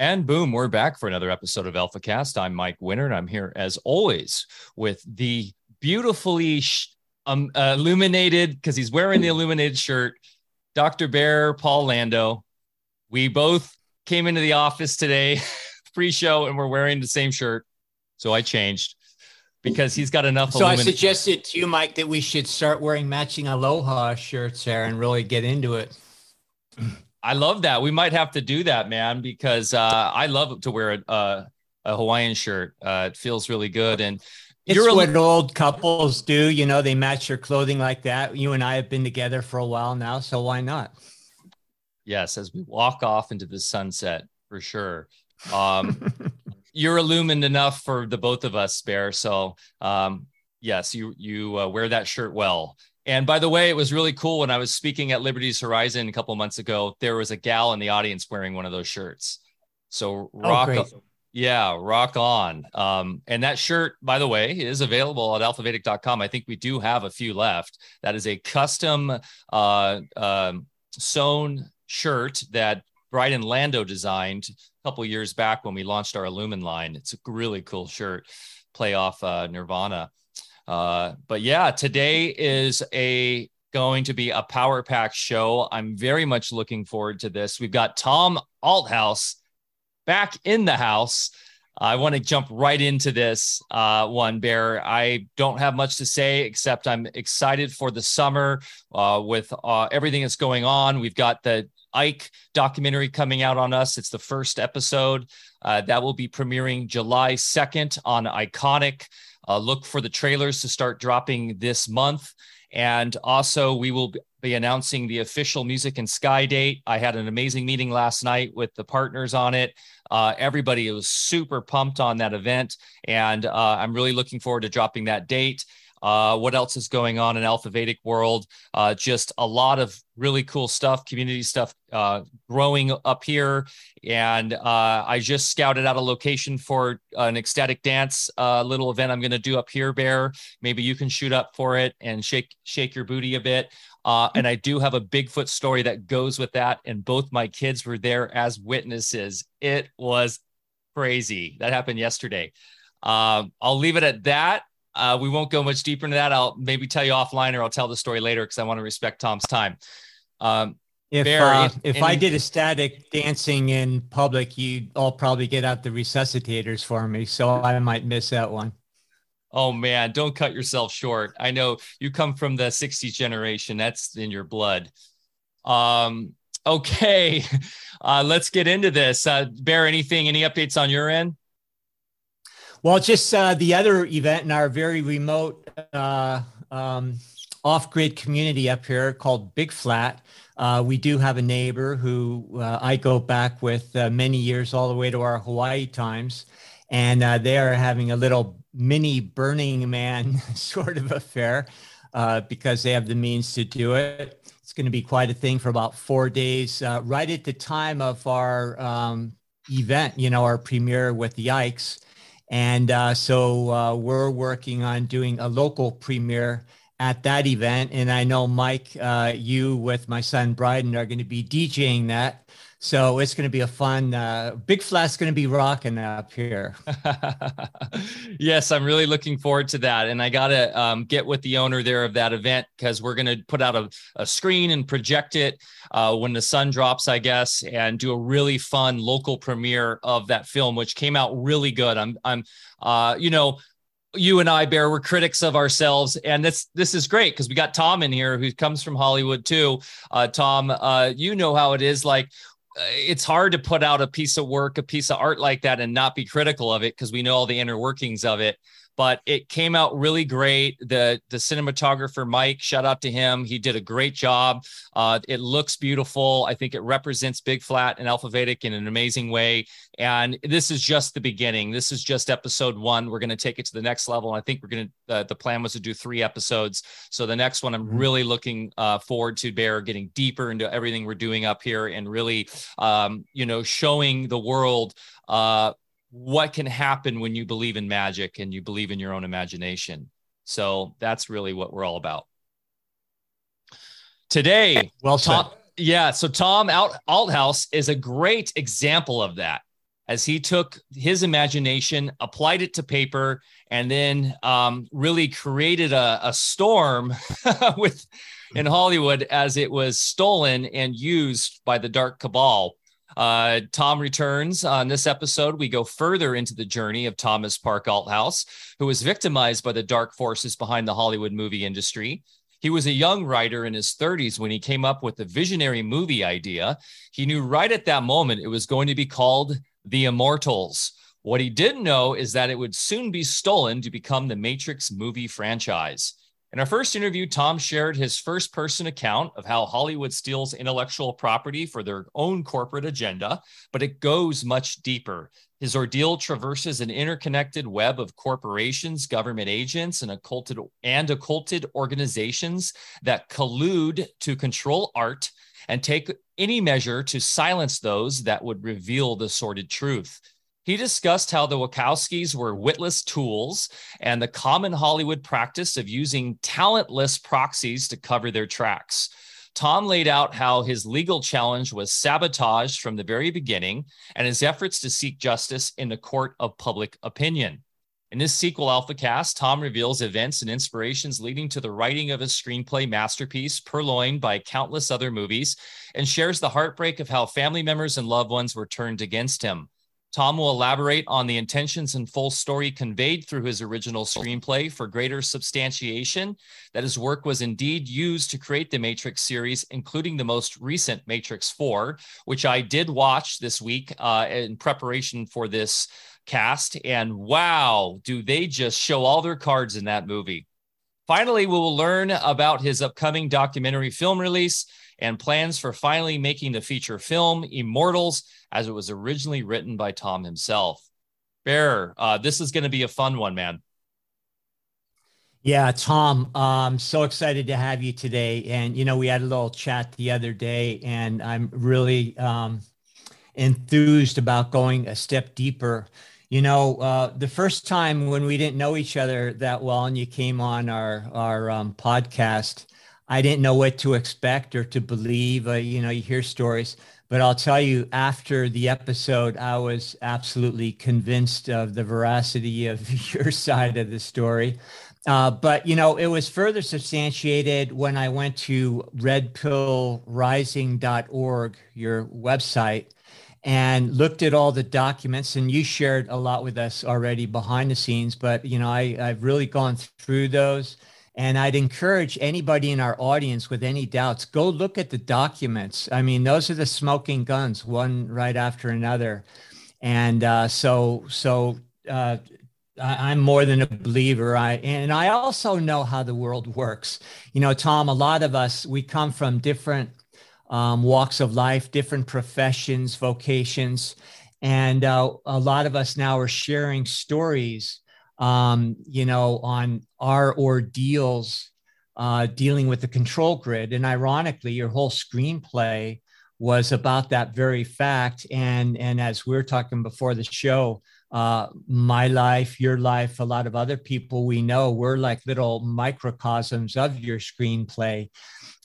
And boom, we're back for another episode of Alpha Cast. I'm Mike Winter, and I'm here as always with the beautifully sh- um, uh, illuminated, because he's wearing the illuminated shirt, Dr. Bear Paul Lando. We both came into the office today, pre show, and we're wearing the same shirt. So I changed because he's got enough. So I suggested to you, Mike, that we should start wearing matching Aloha shirts there and really get into it. I love that. We might have to do that, man, because uh, I love to wear a, a Hawaiian shirt. Uh, it feels really good. And it's you're what a, old couples do. You know, they match their clothing like that. You and I have been together for a while now, so why not? Yes, as we walk off into the sunset, for sure. Um, you're illumined enough for the both of us, Bear. So, um, yes, you you uh, wear that shirt well. And by the way, it was really cool when I was speaking at Liberty's Horizon a couple months ago. There was a gal in the audience wearing one of those shirts. So oh, rock, oh, yeah, rock on. Um, and that shirt, by the way, is available at alphavedic.com. I think we do have a few left. That is a custom uh, uh, sewn shirt that Brian Lando designed a couple years back when we launched our Illumin line. It's a really cool shirt, play off uh, Nirvana. Uh, but yeah, today is a going to be a power pack show. I'm very much looking forward to this. We've got Tom Althouse back in the house. I want to jump right into this uh, one, Bear. I don't have much to say except I'm excited for the summer uh, with uh, everything that's going on. We've got the Icke documentary coming out on us. It's the first episode uh, that will be premiering July 2nd on Ickonic. Uh, look for the trailers to start dropping this month. And also, we will be announcing the official Music and Sky date. I had an amazing meeting last night with the partners on it. Uh, everybody was super pumped on that event, and uh, I'm really looking forward to dropping that date. Uh, what else is going on in Alpha Vedic world? Uh, just a lot of really cool stuff, community stuff uh, growing up here. And uh, I just scouted out a location for an ecstatic dance uh, little event I'm going to do up here, Bear. Maybe you can shoot up for it and shake shake your booty a bit. Uh, and I do have a Bigfoot story that goes with that. And both my kids were there as witnesses. It was crazy. That happened yesterday. Um, I'll leave it at that. Uh, we won't go much deeper into that. I'll maybe tell you offline or I'll tell the story later because I want to respect Tom's time. Um, if uh, if any, I did a static dancing in public, you'd all probably get out the resuscitators for me, so I might miss that one. Oh man, don't cut yourself short. I know you come from the 60s generation. That's in your blood. Um, okay. Uh, let's get into this. Uh, Bear, anything, any updates on your end? Well, just uh, the other event in our very remote uh, um, off-grid community up here called Big Flat. Uh, we do have a neighbor who uh, I go back with uh, many years, all the way to our Hawaii times, and uh, they are having a little mini Burning Man sort of affair because they have the means to do it. It's going to be quite a thing for about four days, right at the time of our um, event, you know, our premiere with the Ickes. And uh, so uh, we're working on doing a local premiere at that event. And I know, Mike, uh, you with my son Bryden are going to be DJing that. So it's going to be a fun. Uh, Big Flat's going to be rocking up here. yes, I'm really looking forward to that, and I got to um, get with the owner there of that event because we're going to put out a, a screen and project it uh, when the sun drops, I guess, and do a really fun local premiere of that film, which came out really good. I'm, I'm, uh, you know, you and I, Bear, we're critics of ourselves, and this this is great because we got Tom in here who comes from Hollywood too. Uh, Tom, uh, you know how it is. Like it's hard to put out a piece of work, a piece of art like that, and not be critical of it because we know all the inner workings of it but it came out really great. The the cinematographer Mike, shout out to him. He did a great job. Uh, it looks beautiful. I think it represents Big Flat and Alpha Vedic in an amazing way. And this is just the beginning. This is just episode one. We're going to take it to the next level. I think we're going to. Uh, the plan was to do three episodes. So the next one, I'm mm-hmm. really looking uh, forward to Bear getting deeper into everything we're doing up here and really, um, you know, showing the world uh, what can happen when you believe in magic and you believe in your own imagination. So that's really what we're all about. Today, well, Tom, yeah. So Tom Alt Althouse is a great example of that. as he took his imagination, applied it to paper, and then um, really created a, a storm with in Hollywood as it was stolen and used by the dark cabal. Uh, Tom returns on this episode. We go further into the journey of Thomas Park Althouse, who was victimized by the dark forces behind the Hollywood movie industry. He was a young writer in his 30s when he came up with the visionary movie idea. He knew right at that moment it was going to be called The Immortals. What he didn't know is that it would soon be stolen to become the Matrix movie franchise. In our first interview, Tom shared his first person account of how Hollywood steals intellectual property for their own corporate agenda, but it goes much deeper. His ordeal traverses an interconnected web of corporations, government agents, and occulted and occulted organizations that collude to control art and take any measure to silence those that would reveal the sordid truth. He discussed how the Wachowskis were witless tools and the common Hollywood practice of using talentless proxies to cover their tracks. Tom laid out how his legal challenge was sabotaged from the very beginning and his efforts to seek justice in the court of public opinion. In this sequel Alpha Cast, Tom reveals events and inspirations leading to the writing of his screenplay masterpiece, purloined by countless other movies, and shares the heartbreak of how family members and loved ones were turned against him. Tom will elaborate on the intentions and full story conveyed through his original screenplay for greater substantiation that his work was indeed used to create the Matrix series, including the most recent Matrix 4, which I did watch this week uh, in preparation for this cast. And wow, do they just show all their cards in that movie? Finally, we will learn about his upcoming documentary film release and plans for finally making the feature film Immortals as it was originally written by Tom himself. Bear, uh, this is going to be a fun one, man. Yeah, Tom, I'm so excited to have you today. And, you know, we had a little chat the other day, and I'm really um, enthused about going a step deeper. You know, uh, the first time when we didn't know each other that well, and you came on our our um, podcast, I didn't know what to expect or to believe. Uh, you know, you hear stories, but I'll tell you, after the episode, I was absolutely convinced of the veracity of your side of the story. Uh, but you know, it was further substantiated when I went to redpillrising.org, your website, and looked at all the documents. And you shared a lot with us already behind the scenes, but you know, I, I've really gone through those and I'd encourage anybody in our audience with any doubts, go look at the documents. I mean, those are the smoking guns, one right after another. And uh, so, so uh, I, am more than a believer. I and I also know how the world works. You know, Tom, a lot of us we come from different um, walks of life, different professions, vocations, and uh, a lot of us now are sharing stories um, you know, on our ordeals uh, dealing with the control grid. And ironically, your whole screenplay was about that very fact. And and as we are talking before the show, uh, my life, your life, a lot of other people we know, we're like little microcosms of your screenplay.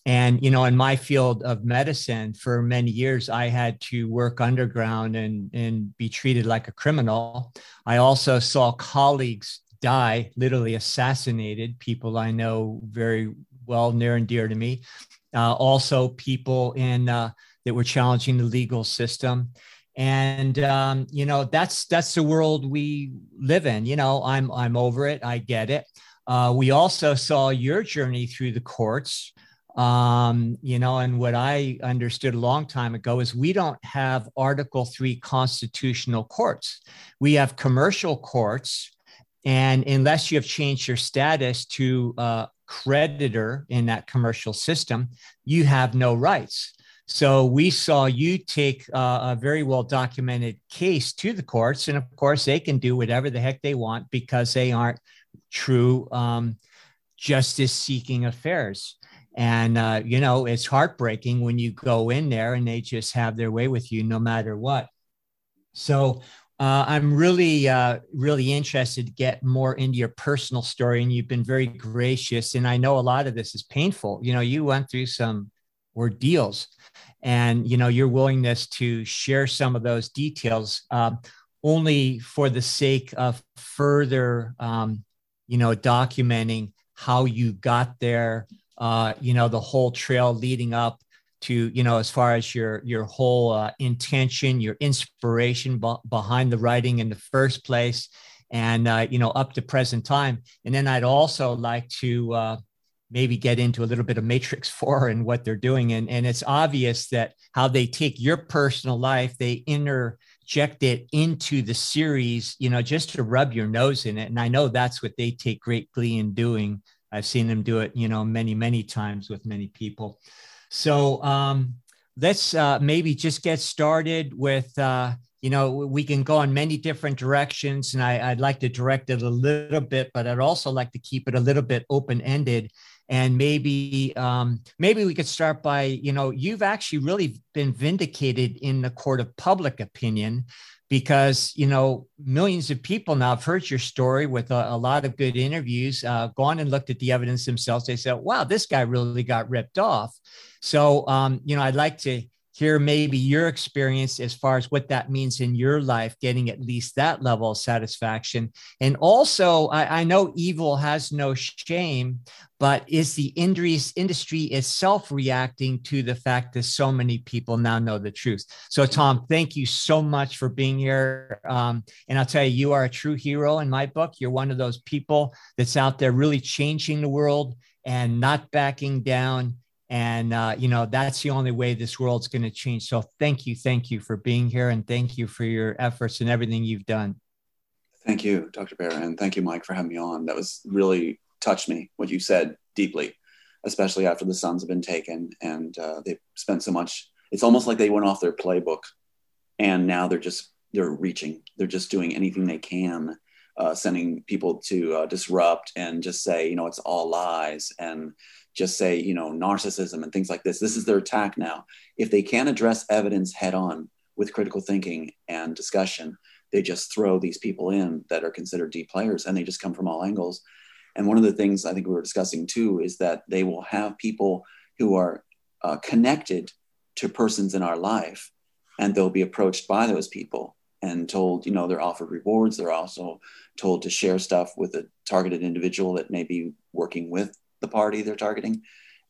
And, you know, in my field of medicine for many years, I had to work underground and, and be treated like a criminal. I also saw colleagues die, literally assassinated, people I know very well, near and dear to me. Uh, also, people in uh, that were challenging the legal system. And um, you know that's that's the world we live in. You know i'm i'm over it. I get it. Uh, we also saw your journey through the courts um, you know, and what I understood a long time ago is we don't have Article 3 constitutional courts. We have commercial courts. And unless you have changed your status to a creditor in that commercial system, you have no rights. So we saw you take a very well documented case to the courts. And of course, they can do whatever the heck they want because they aren't true um, justice seeking affairs. And, uh, you know, it's heartbreaking when you go in there and they just have their way with you no matter what. So uh, I'm really, uh, really interested to get more into your personal story. And you've been very gracious. And I know a lot of this is painful. You know, you went through some ordeals. and you know your willingness to share some of those details um, only for the sake of further um, you know documenting how you got there uh, you know the whole trail leading up to you know as far as your your whole uh, intention your inspiration b- behind the writing in the first place and uh, you know up to present time. And then i'd also like to uh, maybe get into a little bit of matrix 4 and what they're doing. And, and it's obvious that how they take your personal life they interject it into the series you know just to rub your nose in it. And i know that's what they take great glee in doing i've seen them do it you know many many times with many people. So um, let's uh, maybe just get started with uh, you know we can go in many different directions and I, would like to direct it a little bit but i'd also like to keep it a little bit open-ended. And maybe um, maybe we could start by you know you've actually really been vindicated in the court of public opinion because you know millions of people now have heard your story with a, a lot of good interviews uh, gone and looked at the evidence themselves. They said wow this guy really got ripped off. So um, you know i'd like to hear maybe your experience as far as what that means in your life, getting at least that level of satisfaction. And also, I, I know evil has no shame, but is the industry itself reacting to the fact that so many people now know the truth? So, Tom, thank you so much for being here. Um, and I'll tell you, you are a true hero in my book. You're one of those people that's out there really changing the world and not backing down and uh, you know that's the only way this world's going to change. So thank you thank you for being here and thank you for your efforts and everything you've done. Thank you dr bear and thank you mike for having me on. That was really touched me what you said deeply especially after the sons have been taken and uh, they've spent so much it's almost like they went off their playbook and now they're just they're reaching. They're just doing anything they can uh, sending people to uh, disrupt and just say you know it's all lies and just say, you know, narcissism and things like this. This is their attack now. If they can't address evidence head on with critical thinking and discussion, they just throw these people in that are considered D players and they just come from all angles. And one of the things I think we were discussing too is that they will have people who are uh, connected to persons in our life and they'll be approached by those people and told, you know, they're offered rewards. They're also told to share stuff with a targeted individual that may be working with the party they're targeting.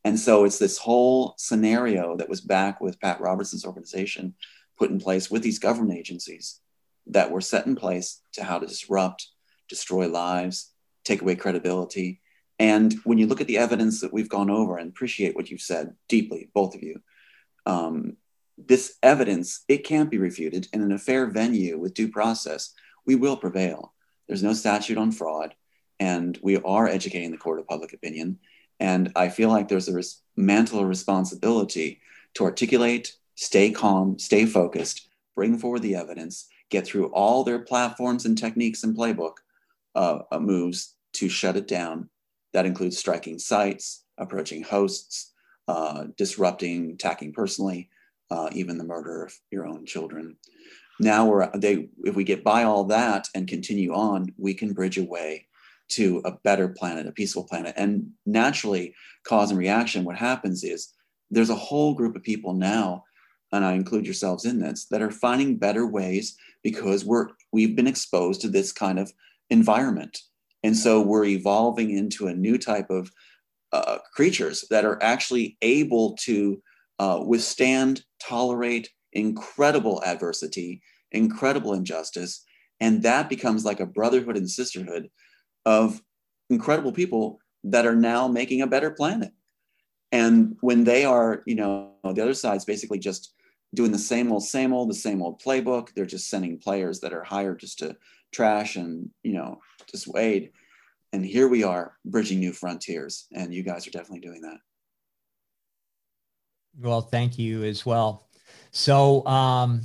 And so it's this whole scenario that was back with Pat Robertson's organization put in place with these government agencies that were set in place to how to disrupt, destroy lives, take away credibility. And when you look at the evidence that we've gone over and appreciate what you've said deeply, both of you, um, this evidence, it can't be refuted. And in a fair venue with due process, we will prevail. There's no statute on fraud and we are educating the court of public opinion. And I feel like there's a res- mantle responsibility to articulate, stay calm, stay focused, bring forward the evidence, get through all their platforms and techniques and playbook uh, uh, moves to shut it down. That includes striking sites, approaching hosts, uh, disrupting, attacking personally, uh, even the murder of your own children. Now we're they if we get by all that and continue on, we can bridge a way to a better planet, a peaceful planet. And naturally, cause and reaction, what happens is there's a whole group of people now, and I include yourselves in this, that are finding better ways because we're we've been exposed to this kind of environment. And so we're evolving into a new type of uh, creatures that are actually able to uh, withstand, tolerate incredible adversity, incredible injustice. And that becomes like a brotherhood and sisterhood of incredible people that are now making a better planet. And when they are, you know, the other side's basically just doing the same old, same old, the same old playbook. They're just sending players that are hired just to trash and, you know, dissuade. And here we are bridging new frontiers. And you guys are definitely doing that. Well, thank you as well. So, um,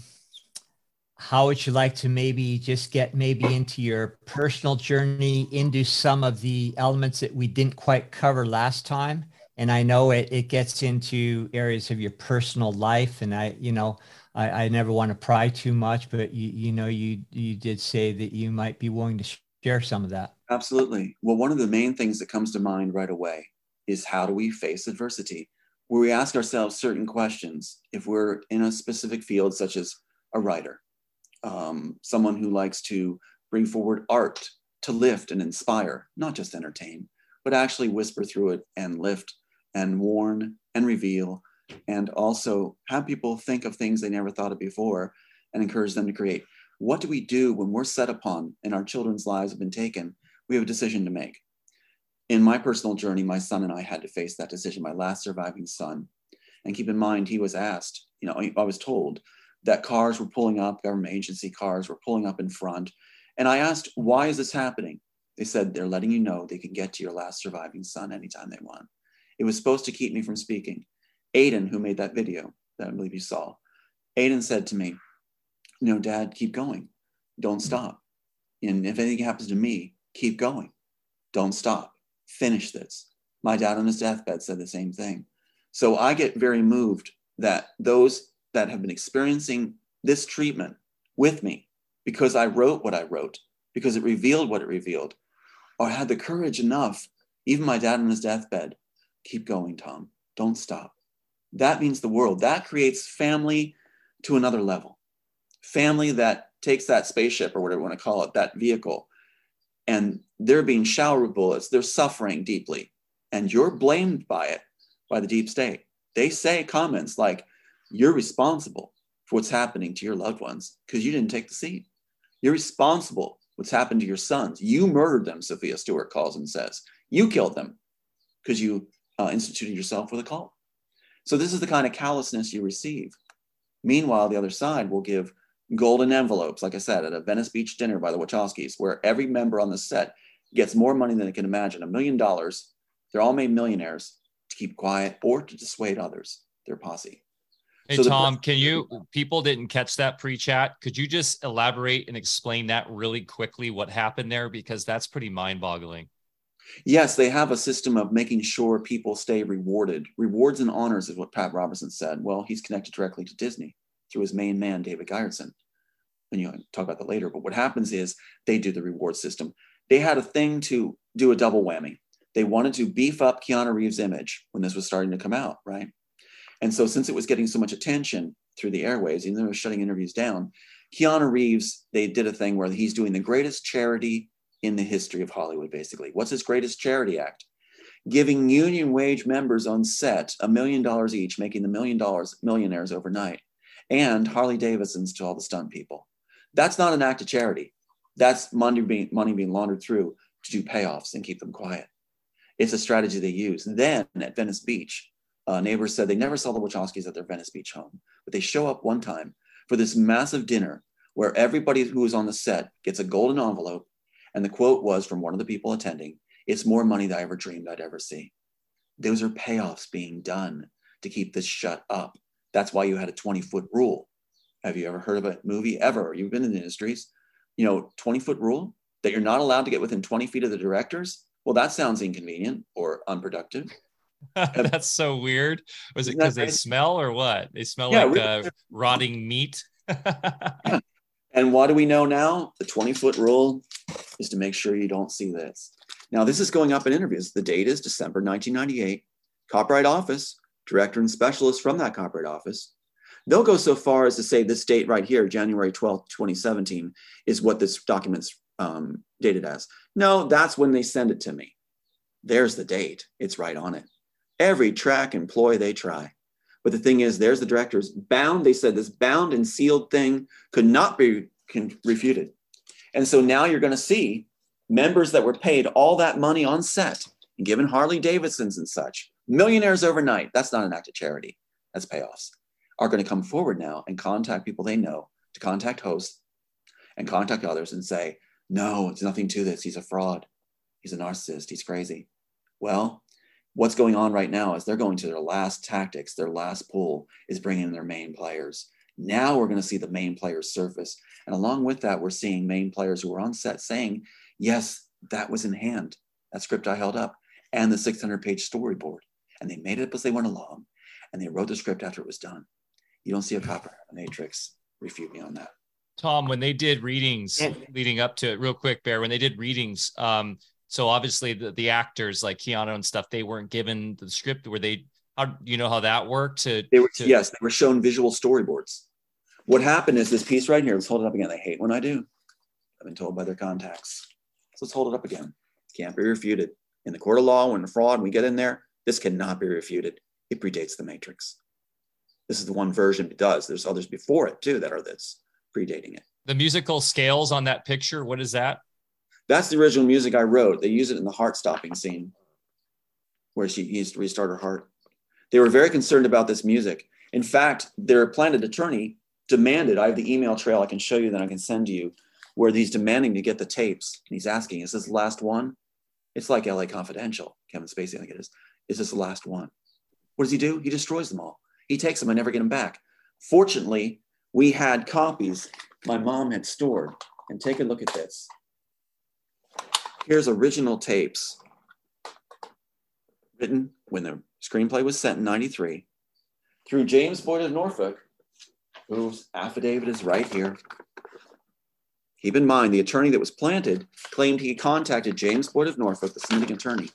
how would you like to maybe just get maybe into your personal journey into some of the elements that we didn't quite cover last time? And i know it, it gets into areas of your personal life and i you know i, I never want to pry too much but you you know you you did say that you might be willing to share some of that. Absolutely. Well one of the main things that comes to mind right away is how do we face adversity? Where we ask ourselves certain questions. If we're in a specific field, such as a writer, um, someone who likes to bring forward art to lift and inspire, not just entertain, but actually whisper through it and lift and warn and reveal, and also have people think of things they never thought of before and encourage them to create. What do we do when we're set upon and our children's lives have been taken? We have a decision to make in my personal journey, my son and I had to face that decision, my last surviving son. And keep in mind, he was asked, you know, I was told that cars were pulling up, government agency cars were pulling up in front. And I asked, why is this happening? They said, they're letting you know they can get to your last surviving son anytime they want. It was supposed to keep me from speaking. Aiden, who made that video that I believe you saw, Aiden said to me, No, dad, keep going. Don't stop. And if anything happens to me, keep going. Don't stop finish this. My dad on his deathbed said the same thing. So I get very moved that those that have been experiencing this treatment with me, because I wrote what I wrote, because it revealed what it revealed, or had the courage enough, even my dad on his deathbed, keep going, Tom. Don't stop. That means the world. That creates family to another level. Family that takes that spaceship or whatever you want to call it, that vehicle, and they're being showered with bullets. They're suffering deeply, and you're blamed by it by the deep state. They say comments like, You're responsible for what's happening to your loved ones because you didn't take the seat. You're responsible what's happened to your sons. You murdered them, Sophia Stewart calls and says. You killed them because you uh, instituted yourself with a cult. So, this is the kind of callousness you receive. Meanwhile, the other side will give golden envelopes, like I said, at a Venice Beach dinner by the Wachowskis, where every member on the set gets more money than they can imagine a million dollars. They're all made millionaires to keep quiet or to dissuade others, their posse. Hey, so Tom, the- can you, people didn't catch that pre chat. Could you just elaborate and explain that really quickly, what happened there? Because that's pretty mind boggling. Yes, they have a system of making sure people stay rewarded. Rewards and honors is what Pat Robertson said. Well, he's connected directly to Disney through his main man, David Gyertson. And you know, talk about that later. But what happens is they do the reward system. They had a thing to do a double whammy. They wanted to beef up Keanu Reeves' image when this was starting to come out, right? And so, since it was getting so much attention through the airways, even though it was shutting interviews down, Keanu Reeves, they did a thing where he's doing the greatest charity in the history of Hollywood, basically. What's his greatest charity act? Giving union wage members on set a million dollars each, making the million dollars millionaires overnight and Harley Davidsons to all the stunt people. That's not an act of charity. That's money being, money being laundered through to do payoffs and keep them quiet. It's a strategy they use. Then at Venice Beach, uh, neighbors said they never saw the Wachowskis at their Venice Beach home, but they show up one time for this massive dinner where everybody who is on the set gets a golden envelope. And the quote was from one of the people attending It's more money than I ever dreamed I'd ever see. Those are payoffs being done to keep this shut up. That's why you had a 20 foot rule. Have you ever heard of a movie ever? You've been in the industries, you know, 20 foot rule that you're not allowed to get within 20 feet of the directors. Well, that sounds inconvenient or unproductive. That's so weird. Was it because they smell or what? They smell yeah, like really. uh, rotting meat. And what do we know now? The 20 foot rule is to make sure you don't see this. Now, this is going up in interviews. The date is December 1998. Copyright Office director and specialist from that copyright office. They'll go so far as to say this date right here, January 12th, 2017, is what this document's um, dated as. No, that's when they send it to me. There's the date. It's right on it. Every track employ they try. But the thing is, there's the director's bound. They said this bound and sealed thing could not be refuted. And so now you're going to see members that were paid all that money on set and given Harley Davidsons and such millionaires overnight. That's not an act of charity. That's payoffs. Are going to come forward now and contact people they know to contact hosts and contact others and say, no, it's nothing to this. He's a fraud. He's a narcissist. He's crazy. Well, what's going on right now is they're going to their last tactics. Their last pull is bringing in their main players. Now we're going to see the main players surface. And along with that, we're seeing main players who are on set saying, yes, that was in hand. That script I held up and the 600 page storyboard and they made it up as they went along and they wrote the script after it was done. You don't see a copper matrix refute me on that. Tom, when they did readings leading up to it, real quick, Bear, when they did readings, um, so obviously the, the actors like Keanu and stuff, they weren't given the script. Were they? How you know how that worked? To, They were to yes, they were shown visual storyboards. What happened is this piece right here. Let's hold it up again. They hate when I do. I've been told by their contacts. So let's hold it up again. Can't be refuted. In the court of law, when fraud, we get in there, this cannot be refuted. It predates the Matrix. This is the one version it does. There's others before it too that are this predating it. the musical scales on that picture. What is that? That's the original music I wrote. They use it in the heart stopping scene where she used to restart her heart. They were very concerned about this music. In fact, their planted attorney demanded, I have the email trail I can show you that I can send you, where he's demanding to get the tapes. And he's asking, is this the last one? It's like LA Confidential, Kevin Spacey, I think it is. Is this the last one? What does he do? He destroys them all. He takes them and never get them back. Fortunately, we had copies my mom had stored. And take a look at this. Here's original tapes written when the screenplay was sent in 93 through James Boyd of Norfolk, whose affidavit is right here. Keep in mind, the attorney that was planted claimed he contacted James Boyd of Norfolk, the submitting attorney,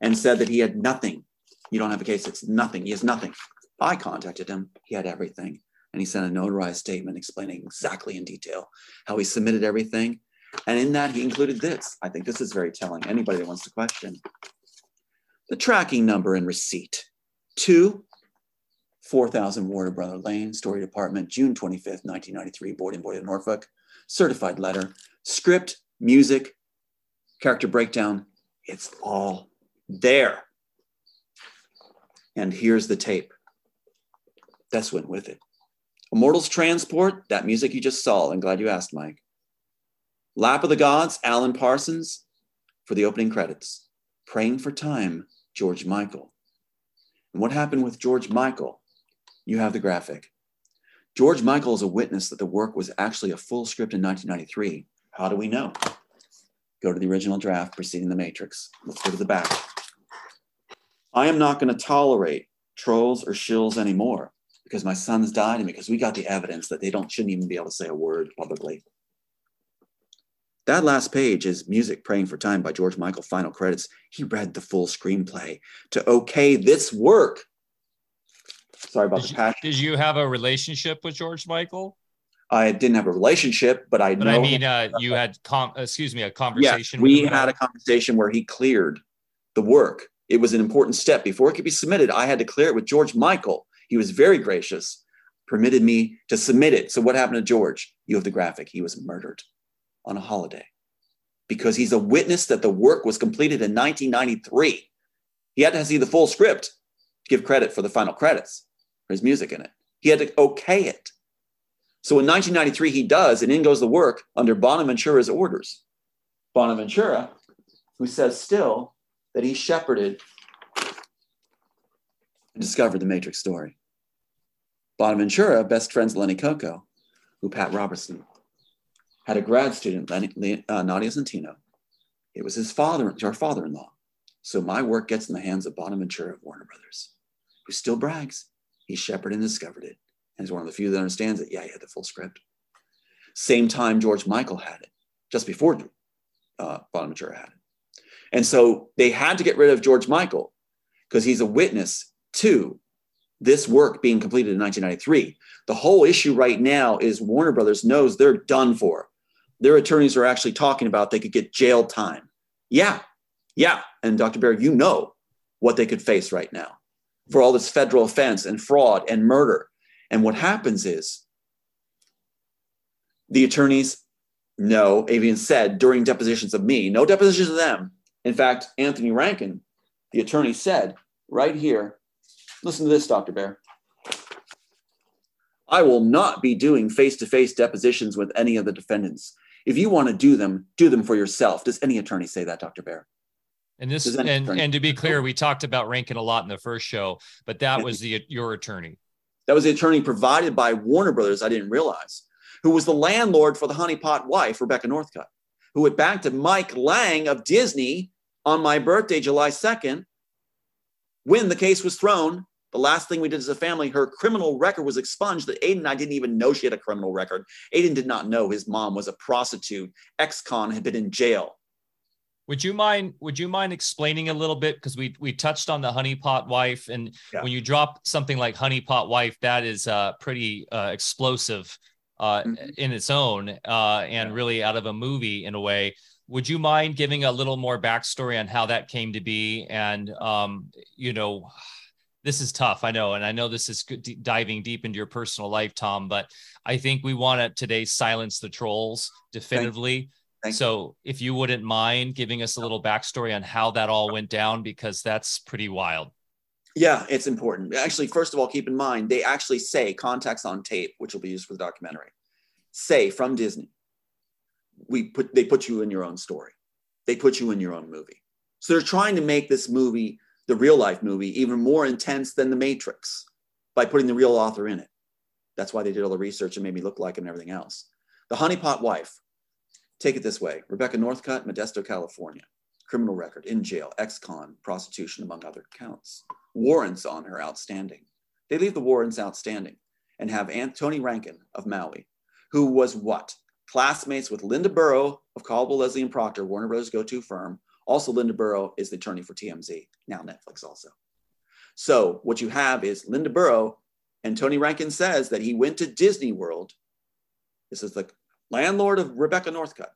and said that he had nothing. You don't have a case, it's nothing. He has nothing. I contacted him, he had everything. And he sent a notarized statement explaining exactly in detail how he submitted everything. And in that, he included this. I think this is very telling. Anybody that wants to question the tracking number and receipt to 4000 Warner Brother Lane, Story Department, June 25th, 1993, Boyd and Boyd of Norfolk. Certified letter, script, music, character breakdown. It's all there. And here's the tape. That's went with it. Immortals Transport, that music you just saw. I'm glad you asked, Mike. Lap of the Gods, Alan Parsons for the opening credits. Praying for Time, George Michael. And what happened with George Michael? You have the graphic. George Michael is a witness that the work was actually a full script in 1993. How do we know? Go to the original draft preceding The Matrix. Let's go to the back. I am not going to tolerate trolls or shills anymore because my son's died and because we got the evidence that they don't shouldn't even be able to say a word publicly. That last page is music praying for time by George Michael final credits. He read the full screenplay to okay this work. Sorry about Did the you, passion. did you have a relationship with George Michael? I didn't have a relationship, but I But know I mean, uh, you had com- excuse me, a yeah, conversation. we with had a conversation where he cleared the work. It was an important step. Before it could be submitted, I had to clear it with George Michael. He was very gracious, permitted me to submit it. So what happened to George? You have the graphic. He was murdered on a holiday because he's a witness that the work was completed in 1993. He had to see the full script to give credit for the final credits, for his music in it. He had to okay it. So in 1993, he does, and in goes the work under Bonaventura's orders. Bonaventura, who says still that he shepherded and discovered the Matrix story. Bonaventura, best friends Lenny Coco, who Pat Robertson had a grad student, uh, Nadia Santino. It was his father, our father-in-law. So my work gets in the hands of Bonaventura of Warner Brothers, who still brags he shepherded and discovered it, and is one of the few that understands it. Yeah, he had the full script. Same time George Michael had it, just before uh, Bonaventura had it. And so they had to get rid of George Michael because he's a witness to this work being completed in 1993. The whole issue right now is Warner Brothers knows they're done for. Their attorneys are actually talking about they could get jail time. Yeah, yeah. And Dr. Bear, you know what they could face right now for all this federal offense and fraud and murder. And what happens is the attorneys know, Avian said during depositions of me, no depositions of them. In fact, Anthony Rankin, the attorney, said right here, listen to this, Dr. Bear. I will not be doing face to face depositions with any of the defendants. If you want to do them, do them for yourself. Does any attorney say that, Dr. Bear? And this, and attorney- and to be clear, we talked about Rankin a lot in the first show, but that was the your attorney. That was the attorney provided by Warner Brothers, I didn't realize, who was the landlord for the honeypot wife, Rebecca Northcutt, who went back to Mike Lang of Disney on my birthday, July 2nd, when the case was thrown. The last thing we did as a family, her criminal record was expunged. That Aiden and I didn't even know she had a criminal record. Aiden did not know his mom was a prostitute. Ex con had been in jail. Would you mind? Would you mind explaining a little bit because we we touched on the honeypot wife, and yeah. when you drop something like honeypot wife, that is uh, pretty uh, explosive uh, mm-hmm. in its own, uh, and really out of a movie in a way. Would you mind giving a little more backstory on how that came to be, and um, you know, this is tough, I know, and I know this is diving deep into your personal life, Tom, but I think we want to today silence the trolls definitively Thank so you. if you wouldn't mind giving us a little backstory on how that all went down, because that's pretty wild. Yeah, it's important. Actually, first of all, keep in mind they actually say contacts on tape, which will be used for the documentary. Say from Disney, we put they put you in your own story. They put you in your own movie. So they're trying to make this movie, the real life movie, even more intense than the Matrix by putting the real author in it. That's why they did all the research and made me look like him and everything else. The honeypot wife, Take it this way Rebecca Northcutt, Modesto, California. Criminal record, in jail, ex con, prostitution, among other counts. Warrants on her outstanding. They leave the warrants outstanding and have Tony Rankin of Maui, who was what? Classmates with Linda Burrow of Caldwell, Leslie and Proctor, Warner Bros. go to firm. Also, Linda Burrow is the attorney for TMZ, now Netflix also. So, what you have is Linda Burrow, and Tony Rankin says that he went to Disney World. This is the landlord of Rebecca Northcutt,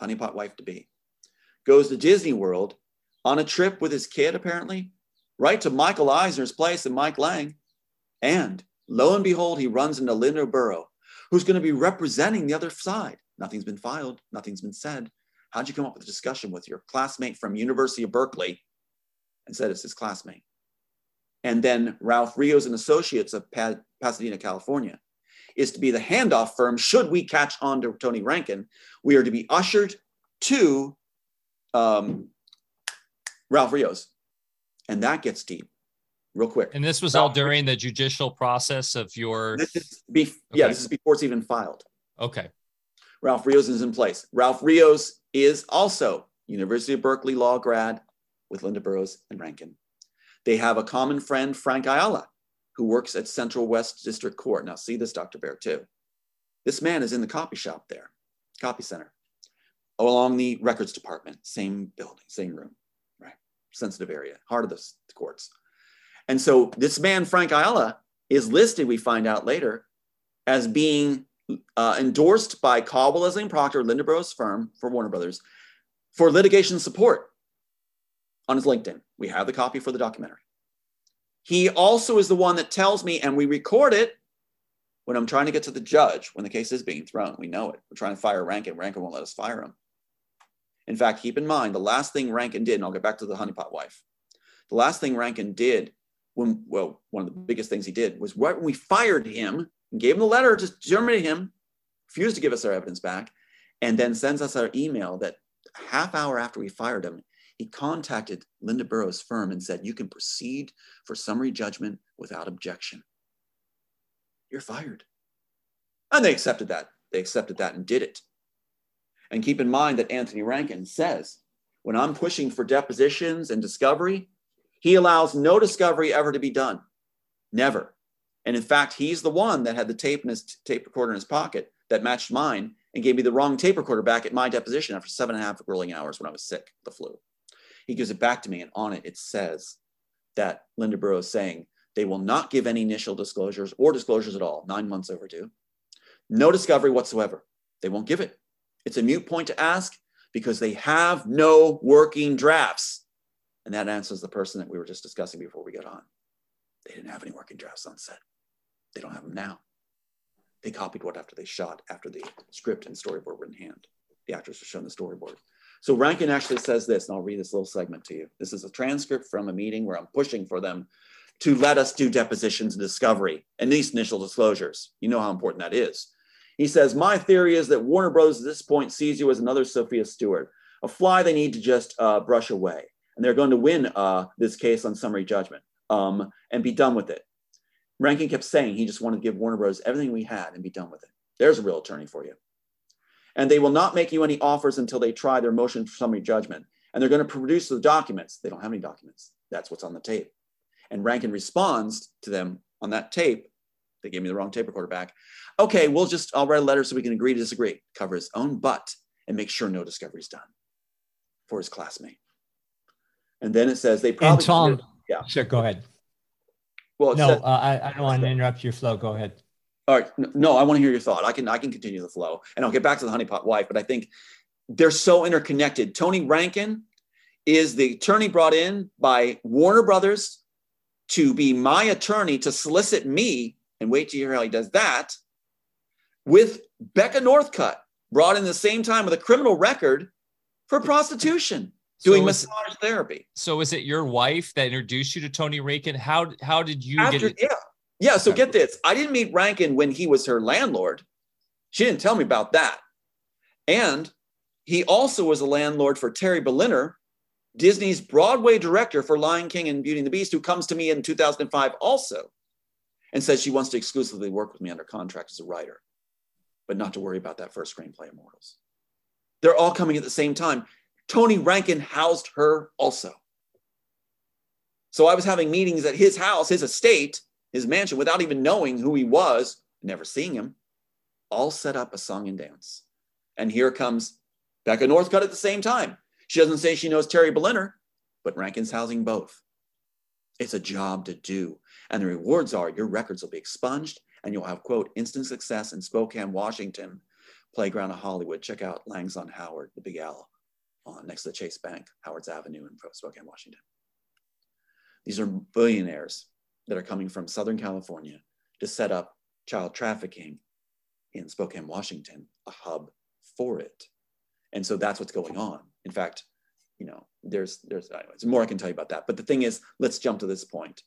honeypot wife to be, goes to Disney World on a trip with his kid, apparently, right to Michael Eisner's place and Mike Lang. And lo and behold, he runs into Linda Burrow, who's going to be representing the other side. Nothing's been filed, nothing's been said. How'd you come up with a discussion with your classmate from University of Berkeley and said it's his classmate? And then Ralph Rios and Associates of Pasadena, California is to be the handoff firm should we catch on to Tony Rankin. We are to be ushered to um, Ralph Rios. And that gets deep real quick. And this was Ralph, all during the judicial process of your. This is be- okay. Yeah, this is before it's even filed. Okay. Ralph Rios is in place. Ralph Rios is also University of Berkeley law grad with Linda Burrows and Rankin. They have a common friend, Frank Ayala, who works at Central West District Court. Now, see this, Dr. Bear, too. This man is in the copy shop there, copy center, along the records department, same building, same room, right? Sensitive area, heart of the, the courts. And so this man, Frank Ayala, is listed, we find out later, as being uh, endorsed by Caldwell Leslie and Proctor, Linda Burrows' firm for Warner Brothers, for litigation support on his LinkedIn. We have the copy for the documentary. He also is the one that tells me, and we record it when I'm trying to get to the judge when the case is being thrown. We know it. We're trying to fire Rankin. Rankin won't let us fire him. In fact, keep in mind the last thing Rankin did, and I'll get back to the honeypot wife. The last thing Rankin did, when well, one of the biggest things he did was right when we fired him gave him the letter to terminate him, refused to give us our evidence back, and then sends us our email that half hour after we fired him, he contacted Linda Burrows' firm and said, You can proceed for summary judgment without objection. You're fired. And they accepted that. They accepted that and did it. And keep in mind that Anthony Rankin says, when I'm pushing for depositions and discovery, he allows no discovery ever to be done. Never. And in fact, he's the one that had the tape in his tape recorder in his pocket that matched mine and gave me the wrong tape recorder back at my deposition after seven and a half grueling hours when I was sick, the flu. He gives it back to me, and on it, it says that Linda Burrow is saying they will not give any initial disclosures or disclosures at all, nine months overdue. No discovery whatsoever. They won't give it. It's a mute point to ask because they have no working drafts. And that answers the person that we were just discussing before we got on. They didn't have any working drafts on set. They don't have them now. They copied what after they shot, after the script and storyboard were in hand. The actors were shown the storyboard. So Rankin actually says this, and I'll read this little segment to you. This is a transcript from a meeting where I'm pushing for them to let us do depositions and discovery and these initial disclosures. You know how important that is. He says, My theory is that Warner Bros. at this point sees you as another Sophia Stewart, a fly they need to just uh, brush away. And they're going to win uh, this case on summary judgment um, and be done with it. Rankin kept saying he just wanted to give Warner Bros. everything we had and be done with it. There's a real attorney for you and they will not make you any offers until they try their motion for summary judgment. And they're going to produce the documents. They don't have any documents. That's what's on the tape. And Rankin responds to them on that tape. They gave me the wrong tape recorder back. Okay, we'll just, I'll write a letter so we can agree to disagree. Cover his own butt and make sure no discovery is done. for his classmate. And then it says they probably. And Tom, yeah. Sure, go ahead. Well, no, uh, I, I don't want to interrupt your flow. Go ahead. All right. No, I want to hear your thought. I can I can continue the flow, and I'll get back to the honeypot wife. But I think they're so interconnected. Tony Rankin is the attorney brought in by Warner Brothers to be my attorney to solicit me, and wait to hear how he does that, with Becca Northcutt, brought in the same time with a criminal record for prostitution, doing so massage therapy. So is it your wife that introduced you to Tony Rankin? How how did you After, get? Yeah. Yeah. So get this. I didn't meet Rankin when he was her landlord. She didn't tell me about that. And he also was a landlord for Terry Berliner, Disney's Broadway director for Lion King and Beauty and the Beast, who comes to me in 2005 also and says she wants to exclusively work with me under contract as a writer, but not to worry about that first screenplay, Immortals. They're all coming at the same time. Tony Rankin housed her also. So I was having meetings at his house, his estate, his mansion, without even knowing who he was, never seeing him, all set up a song and dance. And here comes Becca Northcutt at the same time. She doesn't say she knows Terry Berliner, but Rankin's housing both. It's a job to do. And the rewards are your records will be expunged and you'll have, quote, instant success in Spokane, Washington, playground of Hollywood. Check out Langs on Howard, the Big L, on, Uh, next to the Chase Bank, Howard's Avenue in Spokane, Washington. These are billionaires that are coming from Southern California to set up child trafficking in Spokane, Washington, a hub for it. And so that's what's going on. In fact, you know, there's there's uh, anyways, more I can tell you about that. But the thing is, let's jump to this point.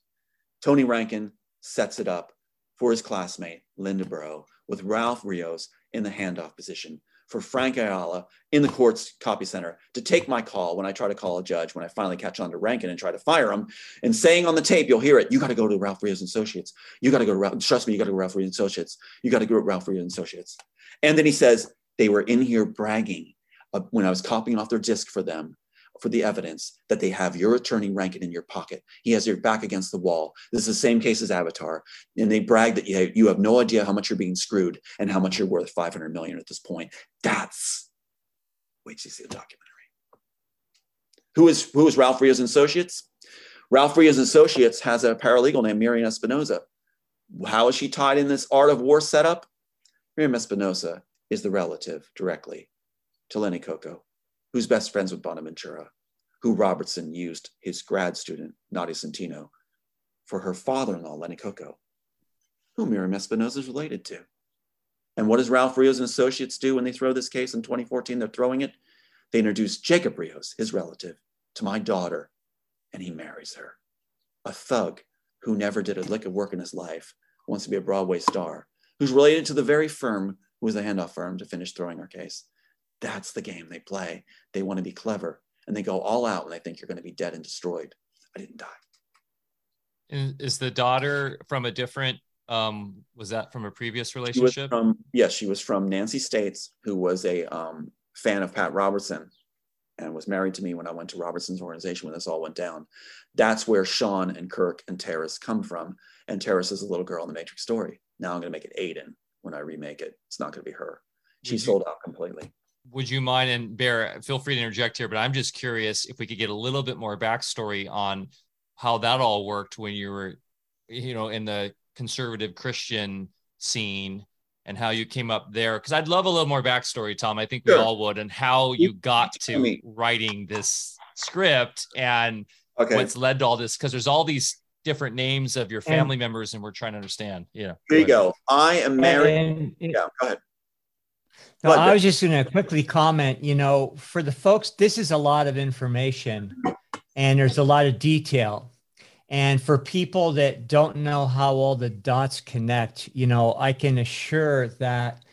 Tony Rankin sets it up for his classmate, Linda Burrow, with Ralph Rios in the handoff position for Frank Ayala in the court's copy center to take my call when I try to call a judge, when I finally catch on to Rankin and try to fire him, and saying on the tape, you'll hear it, you got to go to Ralph Rios Associates. You got to go to Ralph, trust me, you got to go to Ralph Rios Associates. You got to go to Ralph Rios Associates. And then he says, they were in here bragging uh, when I was copying off their disc for them for the evidence that they have your attorney Rankin in your pocket. He has your back against the wall. This is the same case as Avatar. And they brag that you have, you have no idea how much you're being screwed and how much you're worth 500 million at this point. That's, wait till you see the documentary. Who is, who is Ralph Rios and Associates? Ralph Rios and Associates has a paralegal named Miriam Espinosa. How is she tied in this art of war setup? Miriam Espinosa is the relative directly to Lenny Coco who's best friends with Bonaventura, who Robertson used his grad student, Nadia Centino, for her father-in-law, Lenny Coco, who Miriam Espinosa is related to. And what does Ralph Rios and Associates do when they throw this case in 2014? They're throwing it. They introduce Jacob Rios, his relative, to my daughter, and he marries her. A thug who never did a lick of work in his life, wants to be a Broadway star, who's related to the very firm who was the handoff firm to finish throwing our case. That's the game they play. They want to be clever and they go all out when they think you're going to be dead and destroyed. I didn't die. And is the daughter from a different um was that from a previous relationship? From, yes, she was from Nancy States, who was a um, fan of Pat Robertson and was married to me when I went to Robertson's organization when this all went down. That's where Sean and Kirk and Terrace come from. And Terrace is a little girl in the Matrix story. Now I'm going to make it Aiden when I remake it. It's not going to be her. She sold out completely would you mind and bear feel free to interject here but i'm just curious if we could get a little bit more backstory on how that all worked when you were you know in the conservative christian scene and how you came up there. Because i'd love a little more backstory tom. I think we all would and how you got to writing this script and okay. what's led to all this because there's all these different names of your family and, members and we're trying to understand. Yeah. There you go i am married. And, and, yeah go ahead no, I was just going to quickly comment. You know, for the folks, this is a lot of information and there's a lot of detail. And for people that don't know how all the dots connect, you know, I can assure that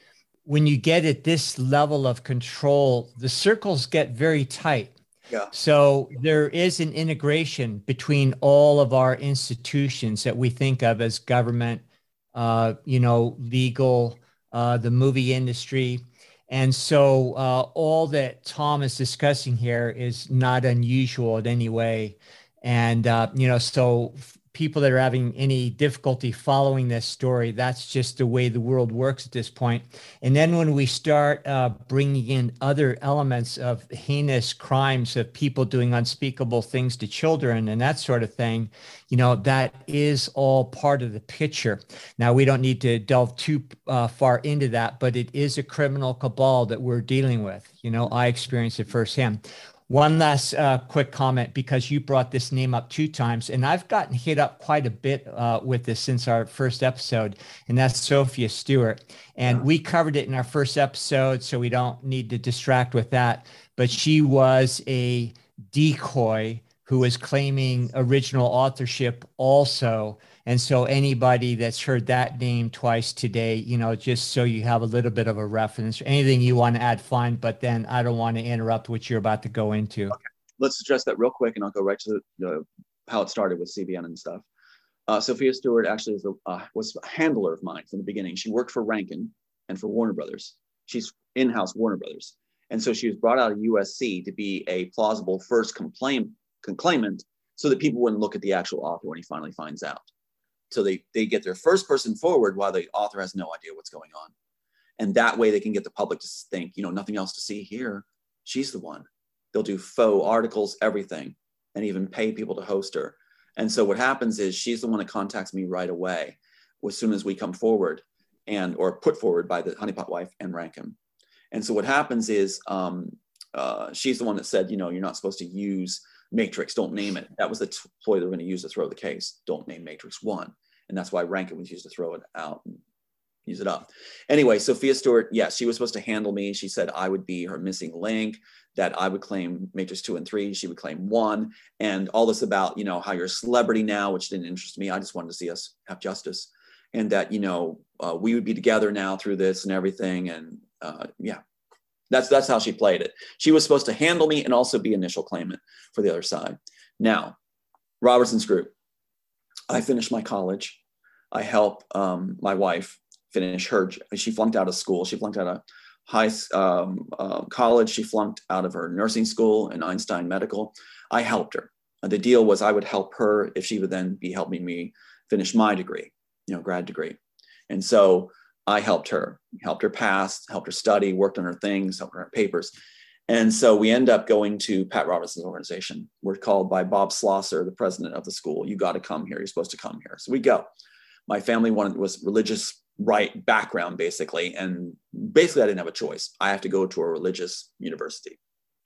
when you get at this level of control, the circles get very tight. Yeah. So there is an integration between all of our institutions that we think of as government, uh, you know, legal, uh, the movie industry, and so uh, all that Tom is discussing here is not unusual in any way. And, uh, you know, so people that are having any difficulty following this story, that's just the way the world works at this point. And then when we start uh, bringing in other elements of heinous crimes of people doing unspeakable things to children and that sort of thing, you know, that is all part of the picture. Now, we don't need to delve too uh, far into that, but it is a criminal cabal that we're dealing with. You know, I experienced it firsthand. One last uh, quick comment because you brought this name up two times, and I've gotten hit up quite a bit uh, with this since our first episode, and that's Sophia Stewart. And we covered it in our first episode, so we don't need to distract with that. But she was a decoy who was claiming original authorship also and so anybody that's heard that name twice today, you know, just so you have a little bit of a reference, anything you want to add, fine. But then I don't want to interrupt what you're about to go into. Okay. Let's address that real quick and I'll go right to the, the how it started with CBN and stuff. Uh, Sophia Stewart actually uh, was a handler of mine from the beginning. She worked for Rankin and for Warner Brothers. She's in-house Warner Brothers. And so she was brought out of USC to be a plausible first complaint, so that people wouldn't look at the actual author when he finally finds out. So they, they get their first person forward while the author has no idea what's going on. And that way they can get the public to think, you know, nothing else to see here. She's the one. They'll do faux articles, everything, and even pay people to host her. And so what happens is she's the one that contacts me right away as soon as we come forward and or put forward by the honeypot wife and Rankin. And so what happens is um, uh, she's the one that said, you know, you're not supposed to use Matrix. Don't name it. That was the ploy they were going to use to throw the case. Don't name Matrix One and that's why Rankin was used to throw it out and use it up. Anyway, Sophia Stewart, yes, she was supposed to handle me. She said I would be her missing link, that I would claim Matrix two and three, she would claim one, and all this about you know how you're a celebrity now, which didn't interest me. I just wanted to see us have justice, and that you know uh, we would be together now through this and everything, and uh, yeah. That's, that's how she played it. She was supposed to handle me and also be initial claimant for the other side. Now, Robertson's group, I finished my college. I help um, my wife finish her. She flunked out of school. She flunked out of high um, uh, college. She flunked out of her nursing school in Einstein Medical. I helped her. The deal was I would help her if she would then be helping me finish my degree, you know, grad degree. And so I helped her, helped her pass, helped her study, worked on her things, helped her papers. And so we end up going to Pat Robertson's organization. We're called by Bob Slosser, the president of the school. You got to come here. You're supposed to come here. So we go. My family wanted was religious right background basically, and basically I didn't have a choice. I have to go to a religious university.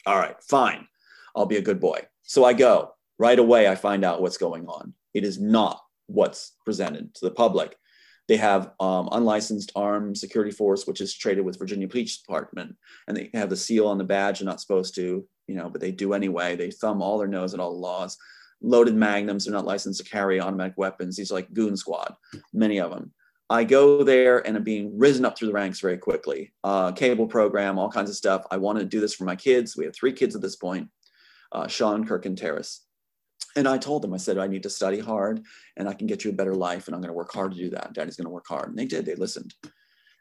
All right, fine. I'll be a good boy. So I go. Right away, I find out what's going on. It is not what's presented to the public. They have um, unlicensed armed security force, which is traded with Virginia Police Department, and they have the seal on the badge. They're not supposed to, you know, but they do anyway. They thumb all their nose at all laws. Loaded magnums, they're not licensed to carry automatic weapons. These are like goon squad, many of them. I go there and I'm being risen up through the ranks very quickly. Uh, cable program, all kinds of stuff. I want to do this for my kids. We have three kids at this point uh, Sean, Kirk, and Terrace. And I told them, I said, I need to study hard and I can get you a better life and I'm going to work hard to do that. Daddy's going to work hard. And they did, they listened.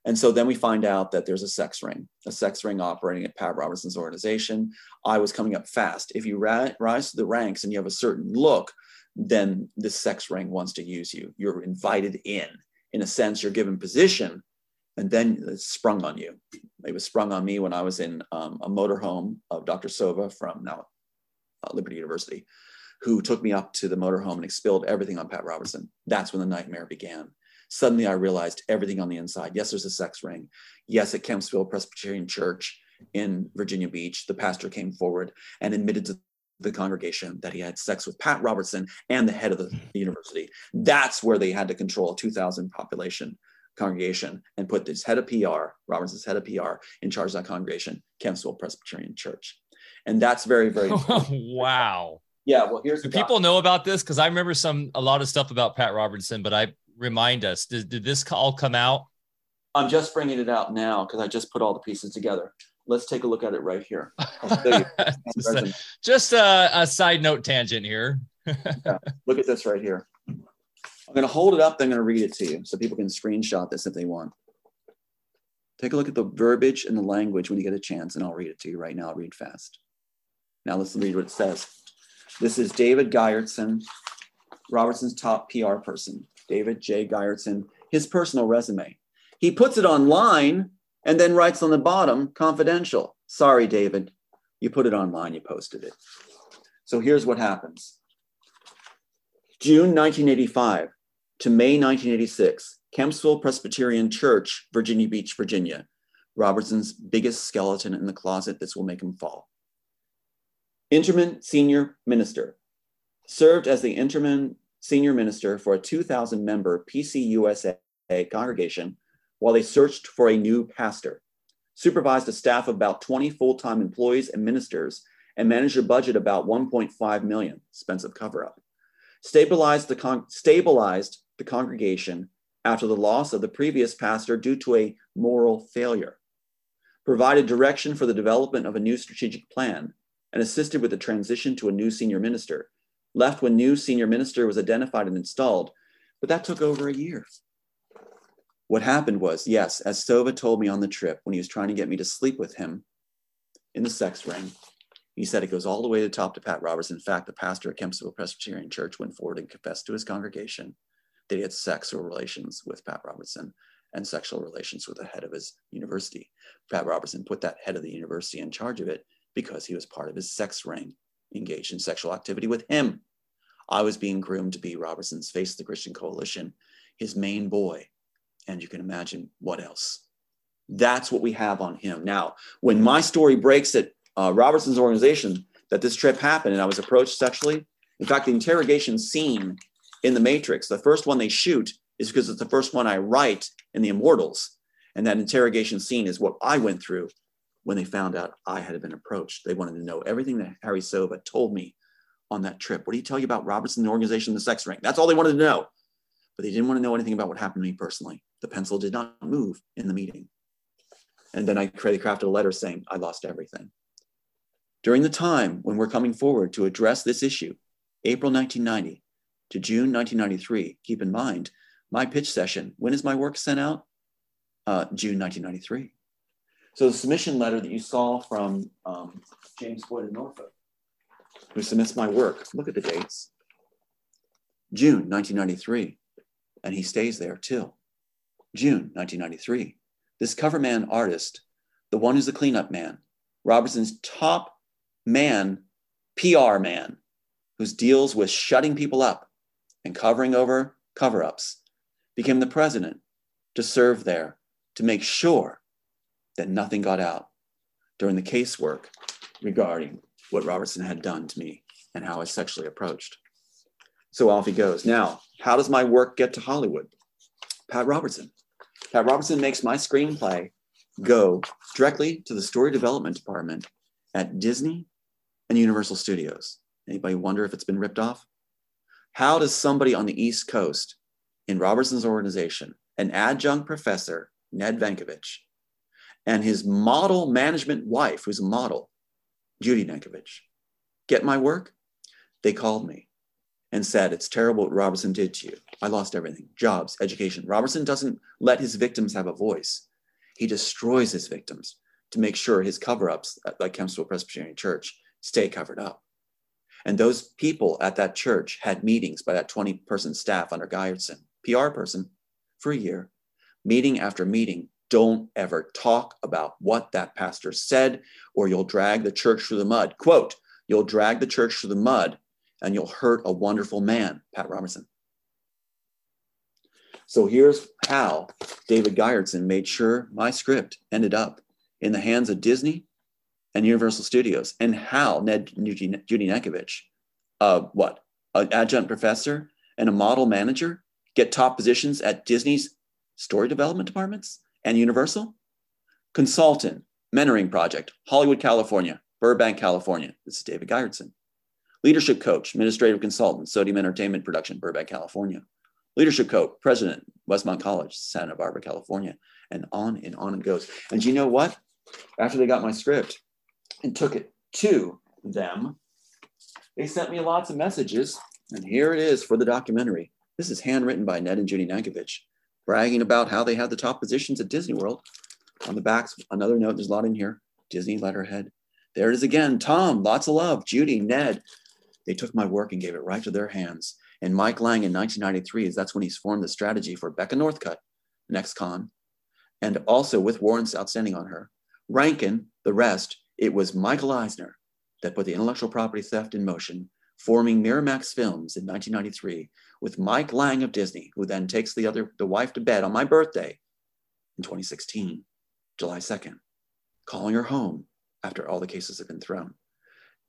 And so then we find out that there's a sex ring, a sex ring operating at Pat Robertson's organization. I was coming up fast. If you ra- rise to the ranks and you have a certain look, then the sex ring wants to use you. You're invited in. In a sense, you're given position, and then it's sprung on you. It was sprung on me when I was in um, a motorhome of Dr. Sova from now uh, Liberty University who took me up to the motorhome and expelled everything on Pat Robertson. That's when the nightmare began. Suddenly I realized everything on the inside. Yes, there's a sex ring. Yes, at Kempsville Presbyterian Church in Virginia Beach, the pastor came forward and admitted to the congregation that he had sex with Pat Robertson and the head of the, the university. That's where they had to control a 2,000 population congregation and put this head of PR, Robertson's head of PR, in charge of that congregation, Kempsville Presbyterian Church. And that's very, very wow. Yeah, well, here's do people know about this? Because I remember some a lot of stuff about Pat Robertson, but I remind us did, did this all come out? I'm just bringing it out now because I just put all the pieces together. Let's take a look at it right here. just, a, just a, a, side note tangent here. yeah, look at this right here. I'm going to hold it up. Then I'm going to read it to you so people can screenshot this if they want. Take a look at the verbiage and the language when you get a chance, and I'll read it to you right now. I'll read fast. Now let's read what it says. This is David Gyertson, Robertson's top PR person, David J. Gyertson, his personal resume. He puts it online and then writes on the bottom, confidential. Sorry, David, you put it online, you posted it. So here's what happens June 1985 to May 1986, Kempsville Presbyterian Church, Virginia Beach, Virginia. Robertson's biggest skeleton in the closet. This will make him fall. Interman Senior Minister. Served as the Interman Senior Minister for a 2,000 member PCUSA congregation while they searched for a new pastor, supervised a staff of about 20 full-time employees and ministers, and managed a budget about 1.5 million, expensive cover-up. Stabilized the, con- stabilized the congregation after the loss of the previous pastor due to a moral failure, provided direction for the development of a new strategic plan, and assisted with the transition to a new senior minister, left when new senior minister was identified and installed, but that took over a year. What happened was, yes, as Sova told me on the trip when he was trying to get me to sleep with him in the sex ring, he said it goes all the way to the top to Pat Robertson. In fact, the pastor at Kempsville Presbyterian Church went forward and confessed to his congregation that he had sexual relations with Pat Robertson and sexual relations with the head of his university. Pat Robertson put that head of the university in charge of it because he was part of his sex ring, engaged in sexual activity with him. I was being groomed to be Robertson's face of the Christian Coalition, his main boy, and you can imagine what else. That's what we have on him. Now, when my story breaks at uh, Robertson's organization that this trip happened and I was approached sexually, in fact, the interrogation scene in The Matrix, the first one they shoot is because it's the first one I write in The Immortals. And that interrogation scene is what I went through when they found out I had been approached. They wanted to know everything that Harry Sova told me on that trip. What did he tell you about Robertson, the organization, the sex ring? That's all they wanted to know. But they didn't want to know anything about what happened to me personally. The pencil did not move in the meeting. And then I crafted a letter saying, I lost everything. During the time when we're coming forward to address this issue, April 1990 to June 1993, keep in mind, my pitch session, when is my work sent out? Uh, June 1993. So the submission letter that you saw from um, James Boyd in Norfolk, who submits my work, look at the dates. June 1993, and he stays there till June 1993. This cover man artist, the one who's the cleanup man, Robertson's top man, PR man, who deals with shutting people up and covering over cover ups, became the president to serve there to make sure that nothing got out during the casework regarding what Robertson had done to me and how I sexually approached. So off he goes. Now, how does my work get to Hollywood? Pat Robertson. Pat Robertson makes my screenplay go directly to the story development department at Disney and Universal Studios. Anybody wonder if it's been ripped off? How does somebody on the East Coast in Robertson's organization, an adjunct professor, Ned Nankovich, and his model management wife, who's a model, Judy Nankovich, get my work? They called me and said, It's terrible what Robertson did to you. I lost everything jobs, education. Robertson doesn't let his victims have a voice, he destroys his victims to make sure his cover ups, like Kempsville Presbyterian Church, stay covered up. And those people at that church had meetings by that 20 person staff under Gyertson, PR person, for a year, meeting after meeting. Don't ever talk about what that pastor said, or you'll drag the church through the mud. Quote, you'll drag the church through the mud and you'll hurt a wonderful man, Pat Robertson. So here's how David Gyertson made sure my script ended up in the hands of Disney and Universal Studios, and how Ned Judy Nankovich, uh, what, an adjunct professor and a model manager, get top positions at Disney's story development departments and Universal? Consultant, mentoring project, Hollywood, California, Burbank, California. This is David Gyertson. Leadership coach, administrative consultant, Sodium Entertainment Production, Burbank, California. Leadership coach, president, Westmont College, Santa Barbara, California. And on and on it goes. And you know what? After they got my script and took it to them, they sent me lots of messages. And here it is for the documentary. This is handwritten by Ned and Judy Nankovich, bragging about how they had the top positions at Disney World. On the back, another note, there's a lot in here Disney letterhead. There it is again. Tom, lots of love. Judy, Ned, they took my work and gave it right to their hands. And Mike Lang in 1993 is that's when he's formed the strategy for Becca Northcutt, next con, and also with warrants outstanding on her. Rankin, the rest, it was Michael Eisner that put the intellectual property theft in motion, forming Miramax Films in 1993 with Mike Lang of Disney, who then takes the other the wife to bed on my birthday in 2016, July 2nd, calling her home after all the cases have been thrown.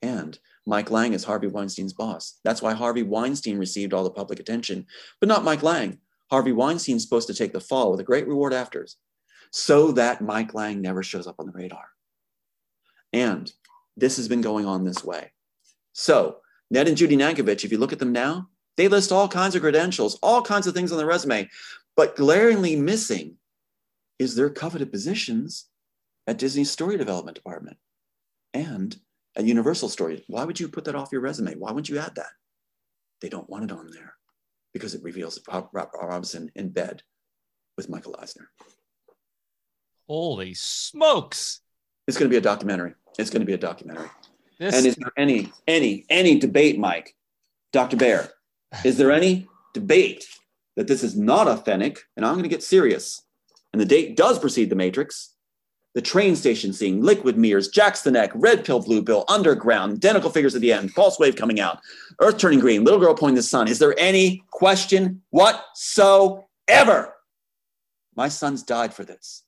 And Mike Lang is Harvey Weinstein's boss. That's why Harvey Weinstein received all the public attention, but not Mike Lang. Harvey Weinstein's supposed to take the fall with a great reward afters so that Mike Lang never shows up on the radar. And this has been going on this way. So, Ned and Judy Nankovich, if you look at them now, they list all kinds of credentials, all kinds of things on their resume, but glaringly missing is their coveted positions at Disney's story development department and at Universal Story. Why would you put that off your resume? Why wouldn't you add that? They don't want it on there because it reveals Rob Robinson in bed with Michael Eisner. Holy smokes. It's going to be a documentary. It's going to be a documentary. This, And is there any, any, any debate, Mike, Dr. Bear? Is there any debate that this is not authentic? And I'm going to get serious. And the date does precede the Matrix. The train station scene, liquid mirrors, Jacks the neck, red pill, blue pill, underground, identical figures at the end, false wave coming out, earth turning green, little girl pointing the sun. Is there any question whatsoever? My son's died for this.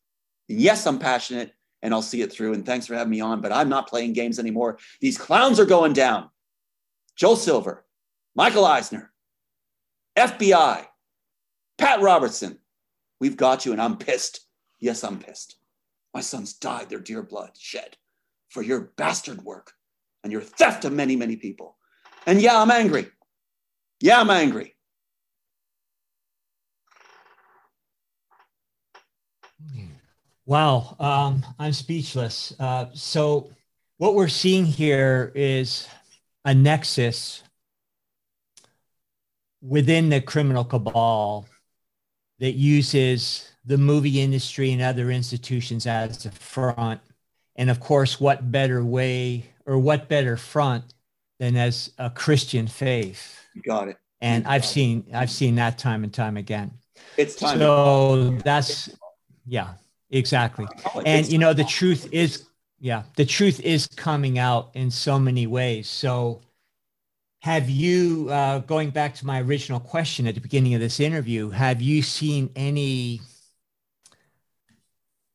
Yes, I'm passionate and I'll see it through. And thanks for having me on, but I'm not playing games anymore. These clowns are going down. Joel Silver, Michael Eisner, FBI, Pat Robertson. We've got you, and I'm pissed. Yes, I'm pissed. My sons died their dear blood shed for your bastard work and your theft of many, many people. And yeah, I'm angry. Yeah, I'm angry. Wow, um, I'm speechless. Uh, so, what we're seeing here is a nexus within the criminal cabal that uses the movie industry and other institutions as a front. And of course, what better way or what better front than as a Christian faith? You got it. And I've seen I've seen that time and time again. It's time. So that's yeah, exactly. And you know the truth is yeah, the truth is coming out in so many ways. So have you uh, going back to my original question at the beginning of this interview, have you seen any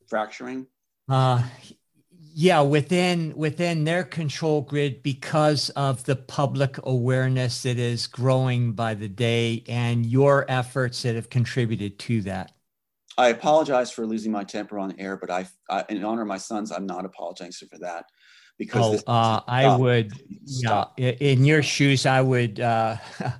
fracturing? uh yeah within within their control grid because of the public awareness that is growing by the day and your efforts that have contributed to that I apologize for losing my temper on air, but I, I in honor of my sons, I'm not apologizing for that because oh uh, i would yeah Stop. i- in your shoes i would uh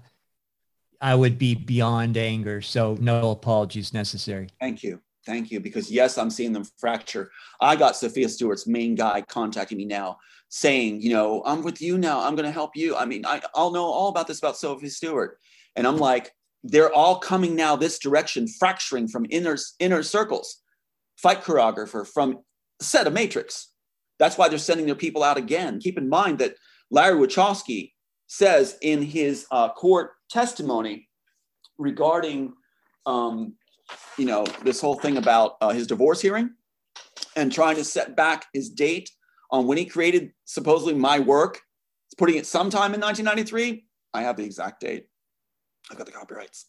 i would be beyond anger so no apologies necessary Thank you. Thank you. Because yes, I'm seeing them fracture. I got Sophia Stewart's main guy contacting me now saying, you know, I'm with you now. I'm going to help you. I mean, I, I'll know all about this about Sophia Stewart. And I'm like, they're all coming now this direction, fracturing from inner, inner circles. Fight choreographer from set of Matrix. That's why they're sending their people out again. Keep in mind that Larry Wachowski says in his uh, court testimony regarding um, you know this whole thing about uh, his divorce hearing and trying to set back his date on when he created supposedly my work putting it sometime in 1993 i have the exact date i've got the copyrights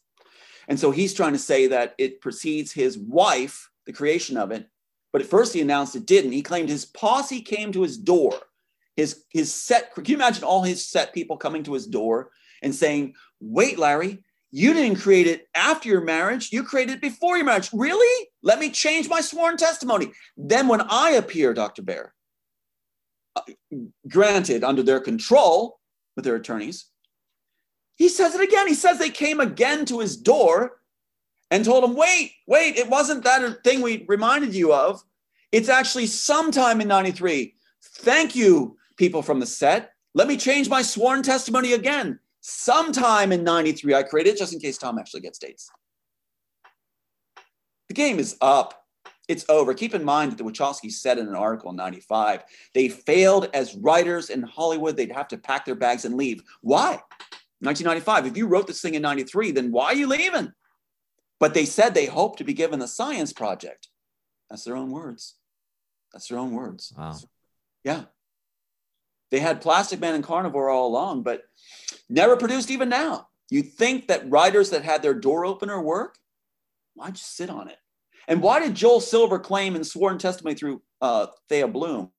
and so he's trying to say that it precedes his wife the creation of it but at first he announced it didn't he claimed his posse came to his door his his set can you imagine all his set people coming to his door and saying wait larry you didn't create it after your marriage. You created it before your marriage. Really? Let me change my sworn testimony. Then, when I appear, Dr. Bear, uh, granted under their control with their attorneys, he says it again. He says they came again to his door and told him, wait, wait, it wasn't that thing we reminded you of. It's actually sometime in 93. Thank you, people from the set. Let me change my sworn testimony again sometime in 93 i created it just in case tom actually gets dates the game is up it's over keep in mind that the Wachowski said in an article in 95 they failed as writers in hollywood they'd have to pack their bags and leave why 1995. If you wrote this thing in 93, then why are you leaving? But they said they hope to be given the science project. That's their own words. That's their own words. Wow. Yeah. They had Plastic Man and Carnivore all along, but never produced even now. You think that writers that had their door opener work? Why'd you sit on it? And why did Joel Silver claim in sworn testimony through uh, Thea Bloom,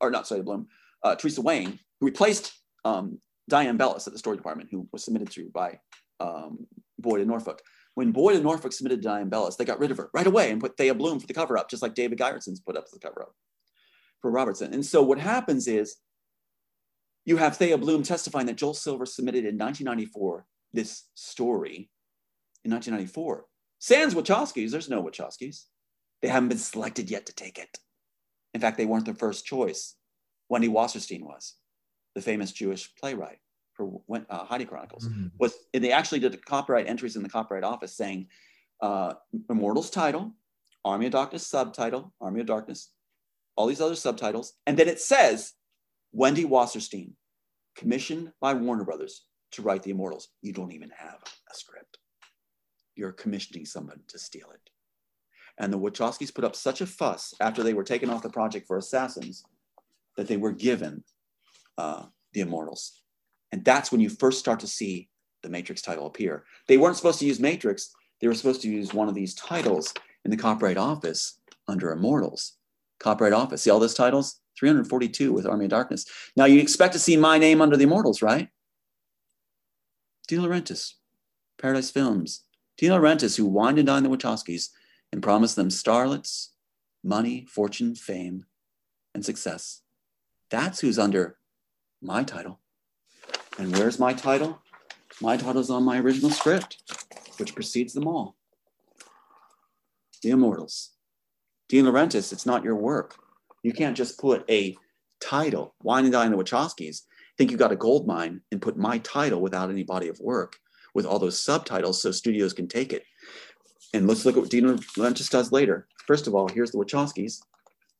or not Thea Bloom, uh, Teresa Wayne, who replaced um, Diane Bellis at the Story Department, who was submitted to by um, Boyd and Norfolk. When Boyd and Norfolk submitted Diane Bellis, they got rid of her right away and put Thea Bloom for the cover up, just like David Gyertson's put up the cover up for Robertson. And so what happens is you have Thea Bloom testifying that Joel Silver submitted in 1994 this story in 1994. Sans Wachowskis, there's no Wachowskis. They haven't been selected yet to take it. In fact, they weren't the first choice. Wendy Wasserstein was, the famous Jewish playwright for uh, Heidi Chronicles. Mm-hmm. Was and they actually did the copyright entries in the copyright office saying uh, Immortals title, Army of Darkness subtitle, Army of Darkness, all these other subtitles, and then it says Wendy Wasserstein, commissioned by Warner Brothers to write The Immortals. You don't even have a script. You're commissioning someone to steal it. And the Wachowskis put up such a fuss after they were taken off the project for Assassins that they were given uh, The Immortals. And that's when you first start to see the Matrix title appear. They weren't supposed to use Matrix, they were supposed to use one of these titles in the Copyright Office under Immortals. Copyright Office. See all those titles? 342 with Army of Darkness. Now you expect to see my name under the Immortals, right? De Laurentiis, Paradise Films. De Laurentiis, who wined and dined the Wachowskis and promised them starlets, money, fortune, fame, and success. That's who's under my title. And where's my title? My title's on my original script, which precedes them all. The Immortals. Dean Laurentiis, it's not your work. You can't just put a title, Wine and Dine the Wachowskis, think you got a gold mine and put my title without any body of work with all those subtitles so studios can take it. And let's look at what Dean Laurentiis does later. First of all, here's the Wachowskis,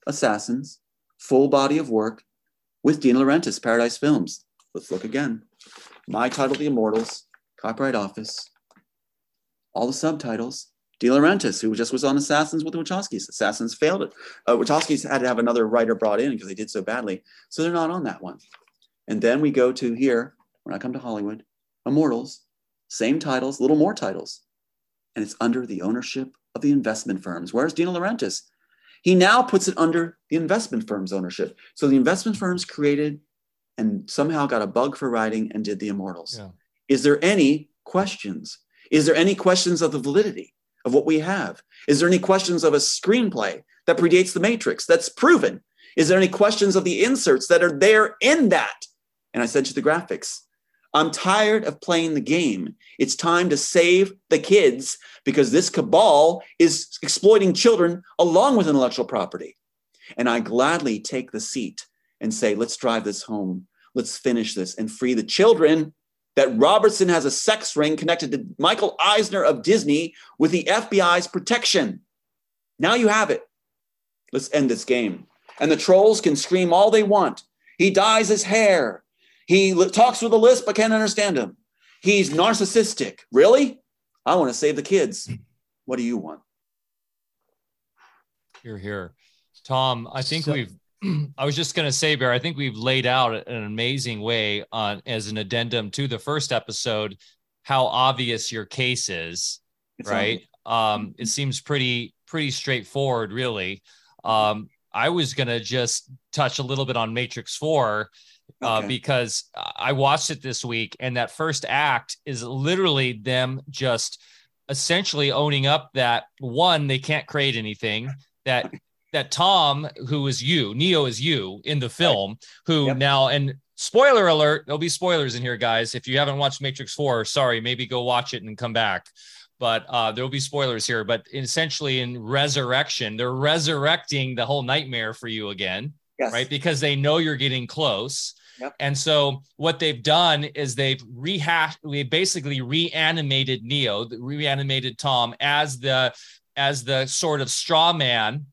Assassins, full body of work with De Laurentiis, Paradise Films. Let's look again. My title, The Immortals, Copyright Office, all the subtitles, De Laurentiis, who just was on Assassins with the Wachowskis. Assassins failed it. Uh, Wachowskis had to have another writer brought in because they did so badly. So they're not on that one. And then we go to here, when I come to Hollywood, Immortals, same titles, little more titles. And it's under the ownership of the investment firms. Where's Dino Laurentiis? He now puts it under the investment firm's ownership. So the investment firms created and somehow got a bug for writing and did the Immortals. Yeah. Is there any questions? Is there any questions of the validity? of what we have? Is there any questions of a screenplay that predates The Matrix that's proven? Is there any questions of the inserts that are there in that? And I said to the graphics, I'm tired of playing the game. It's time to save the kids because this cabal is exploiting children along with intellectual property. And I gladly take the seat and say, let's drive this home. Let's finish this and free the children that Robertson has a sex ring connected to Michael Eisner of Disney with the FBI's protection. Now you have it. Let's end this game. And the trolls can scream all they want. He dyes his hair. He talks with a lisp, but can't understand him. He's narcissistic. Really? I want to save the kids. What do you want? You're here. Tom, I think so, we've I was just going to say, Bear, I think we've laid out an amazing way on as an addendum to the first episode how obvious your case is, right? Um, it seems pretty pretty straightforward, really. Um, I was going to just touch a little bit on Matrix Four uh, okay. because I watched it this week, and that first act is literally them just essentially owning up that one they can't create anything that that Tom, who is you, Neo is you in the film, who yep. now and spoiler alert, there'll be spoilers in here, guys. If you haven't watched Matrix 4, sorry, maybe go watch it and come back. But uh, there'll be spoilers here. But essentially, in resurrection, they're resurrecting the whole nightmare for you again, yes. right? Because they know you're getting close. And so what they've done is they've rehashed, we basically reanimated Neo, reanimated Tom as the as the sort of straw man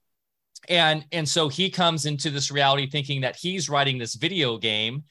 and and so he comes into this reality thinking that he's writing this video game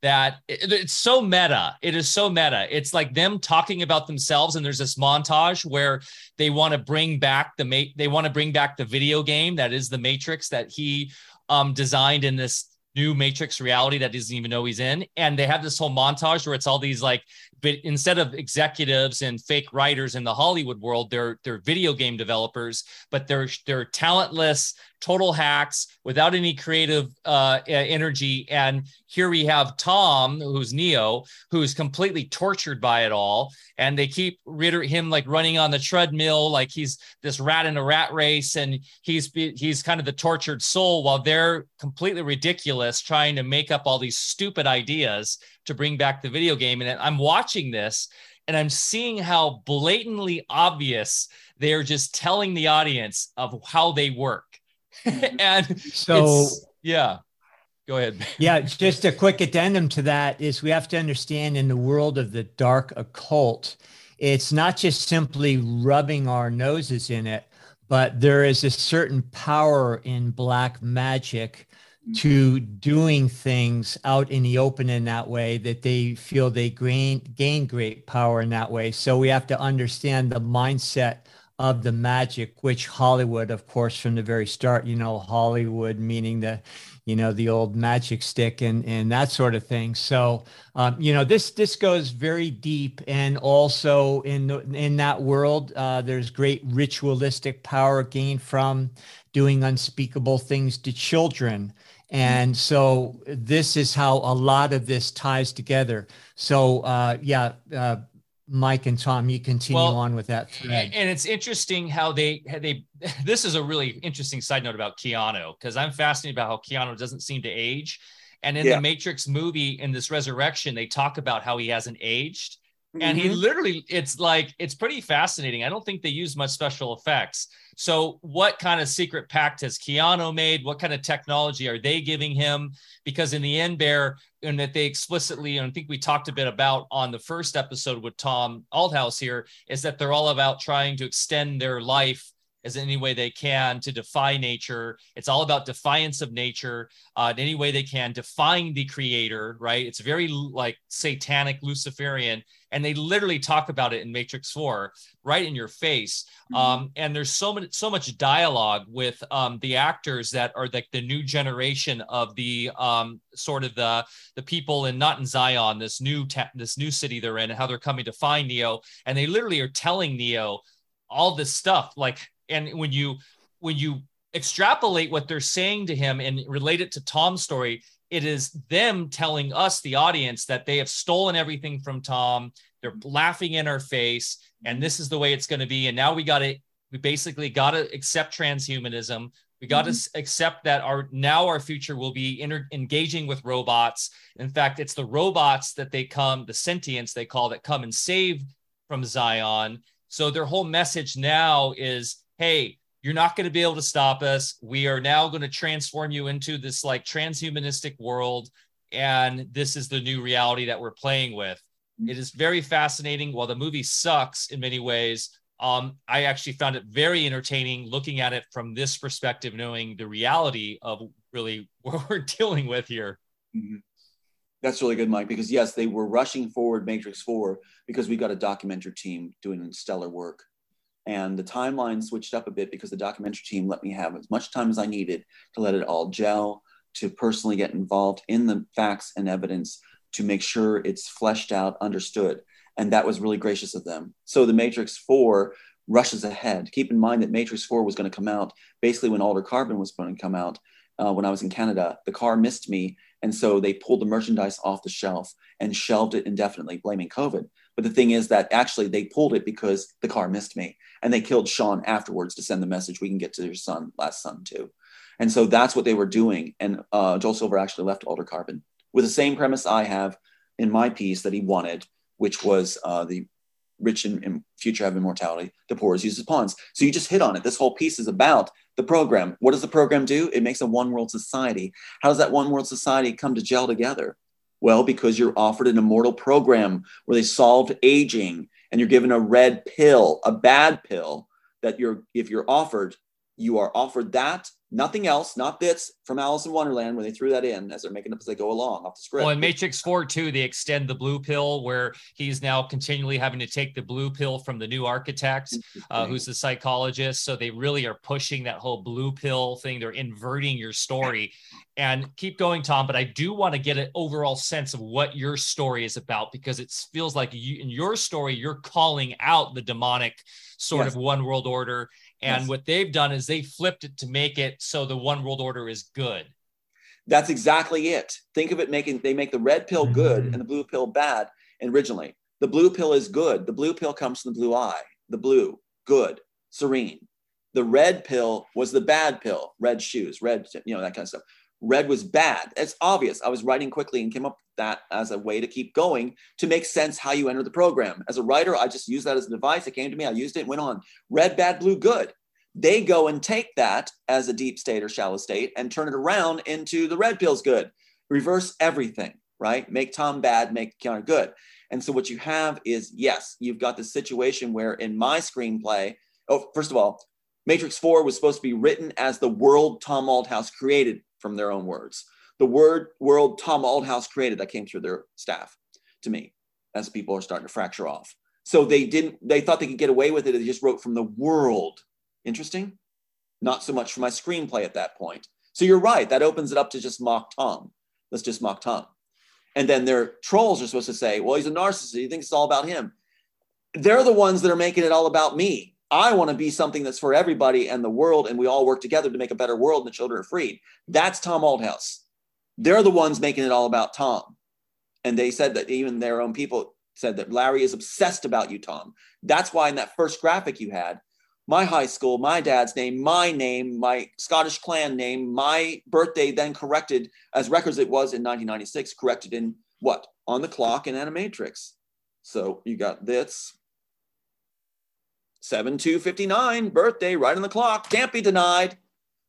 that it, it's so meta. It is so meta. It's like them talking about themselves, and there's this montage where they want to bring back the mate. They want to bring back the video game that is the Matrix that he um, designed in this new Matrix reality that he doesn't even know he's in. And they have this whole montage where it's all these like, but instead of executives and fake writers in the Hollywood world, they're they're video game developers, but they're they're talentless, total hacks without any creative uh, energy. And here we have Tom, who's Neo, who's completely tortured by it all, and they keep him like running on the treadmill, like he's this rat in a rat race, and he's he's kind of the tortured soul, while they're completely ridiculous, trying to make up all these stupid ideas to bring back the video game. And I'm watching this, and I'm seeing how blatantly obvious they're just telling the audience of how they work and so yeah go ahead yeah just a quick addendum to that is we have to understand in the world of the dark occult it's not just simply rubbing our noses in it but there is a certain power in black magic to doing things out in the open in that way that they feel they gain, gain great power in that way. So we have to understand the mindset of the magic, which Hollywood, of course, from the very start, you know, Hollywood meaning the, you know, the old magic stick and and that sort of thing. So, um, you know, this this goes very deep, and also in in that world, uh, there's great ritualistic power gained from doing unspeakable things to children. And so this is how a lot of this ties together. So uh, yeah, uh, Mike and Tom, you continue well, on with that thread. And it's interesting how they they this is a really interesting side note about Keanu because I'm fascinated about how Keanu doesn't seem to age. And in yeah. the Matrix movie, in this resurrection, they talk about how he hasn't aged. Mm-hmm. And he mm-hmm. literally, it's like, it's pretty fascinating. I don't think they use much special effects. So, what kind of secret pact has Keanu made? What kind of technology are they giving him? Because in the end, Bear, and that they explicitly, and I think we talked a bit about on the first episode with Tom Althouse here, is that they're all about trying to extend their life as any way they can to defy nature. It's all about defiance of nature uh, in any way they can, defying the creator, right? It's very like satanic Luciferian. And they literally talk about it in Matrix 4 right in your face. Mm-hmm. Um, and there's so much, so much dialogue with um, the actors that are like the new generation of the um, sort of the the people in not in Zion, this new ta- this new city they're in, and how they're coming to find Neo. And they literally are telling Neo all this stuff like and when you when you extrapolate what they're saying to him and relate it to Tom's story, it is them telling us, the audience, that they have stolen everything from Tom. They're laughing in our face, and this is the way it's going to be. And now we got to, we basically got to accept transhumanism. We got mm-hmm. to accept that our now our future will be inter- engaging with robots. In fact, it's the robots that they come, the sentience they call that come and save from Zion. So their whole message now is hey, you're not going to be able to stop us. We are now going to transform you into this like transhumanistic world. And this is the new reality that we're playing with. It is very fascinating. While the movie sucks in many ways, um, I actually found it very entertaining looking at it from this perspective, knowing the reality of really what we're dealing with here. Mm-hmm. That's really good, Mike, because yes, they were rushing forward Matrix 4 because we got a documentary team doing stellar work and the timeline switched up a bit because the documentary team let me have as much time as I needed to let it all gel, to personally get involved in the facts and evidence to make sure it's fleshed out, understood. And that was really gracious of them. So the Matrix 4 rushes ahead. Keep in mind that Matrix 4 was going to come out basically when Altered Carbon was going to come out uh, when I was in Canada. The car missed me. And so they pulled the merchandise off the shelf and shelved it indefinitely, blaming COVID. But the thing is that actually they pulled it because the car missed me and they killed Sean afterwards to send the message we can get to your son, last son too. And so that's what they were doing. And uh, Joel Silver actually left Altered Carbon with the same premise I have in my piece that he wanted, which was uh, the rich in, future have immortality, the poor is used as pawns. So you just hit on it. This whole piece is about the program. What does the program do? It makes a one world society. How does that one world society come to gel together? Well, because you're offered an immortal program where they solved aging and you're given a red pill, a bad pill that you're, if you're offered, you are offered that Nothing else, not bits from Alice in Wonderland when they threw that in as they're making up as they go along off the script. Well, in Matrix 4 too, they extend the blue pill where he's now continually having to take the blue pill from the new architect, uh, who's the psychologist. So they really are pushing that whole blue pill thing. They're inverting your story. And keep going, Tom. But I do want to get an overall sense of what your story is about because it feels like you, in your story, you're calling out the demonic sort yes. of one world order and yes. what they've done is they flipped it to make it so the one world order is good. That's exactly it. Think of it making they make the red pill good mm-hmm. and the blue pill bad originally. The blue pill is good. The blue pill comes from the blue eye. The blue, good, serene. The red pill was the bad pill, red shoes, red, you know, that kind of stuff. Red was bad. It's obvious. I was writing quickly and came up with that as a way to keep going to make sense how you enter the program. As a writer, I just used that as a device. It came to me. I used it, went on. Red, bad, blue, good. They go and take that as a deep state or shallow state and turn it around into the red pill's good. Reverse everything, right? Make Tom bad, make Keanu good. And so what you have is yes, you've got this situation where in my screenplay, oh, first of all, Matrix 4 was supposed to be written as the world Tom Althouse created from their own words. The word world Tom Althouse created that came through their staff to me as people are starting to fracture off. So they didn't, they thought they could get away with it. They just wrote from the world. Interesting. Not so much for my screenplay at that point. So you're right. That opens it up to just mock Tom. Let's just mock Tom. And then their trolls are supposed to say, well, he's a narcissist. He thinks it's all about him. They're the ones that are making it all about me. I want to be something that's for everybody and the world, and we all work together to make a better world and the children are freed. That's Tom Althouse. They're the ones making it all about Tom. And they said that even their own people said that Larry is obsessed about you, Tom. That's why in that first graphic you had, my high school, my dad's name, my name, my Scottish clan name, my birthday, then corrected as records it was in 1996, corrected in what? On the clock in Animatrix. So you got this, 7259, birthday, right on the clock. Can't be denied.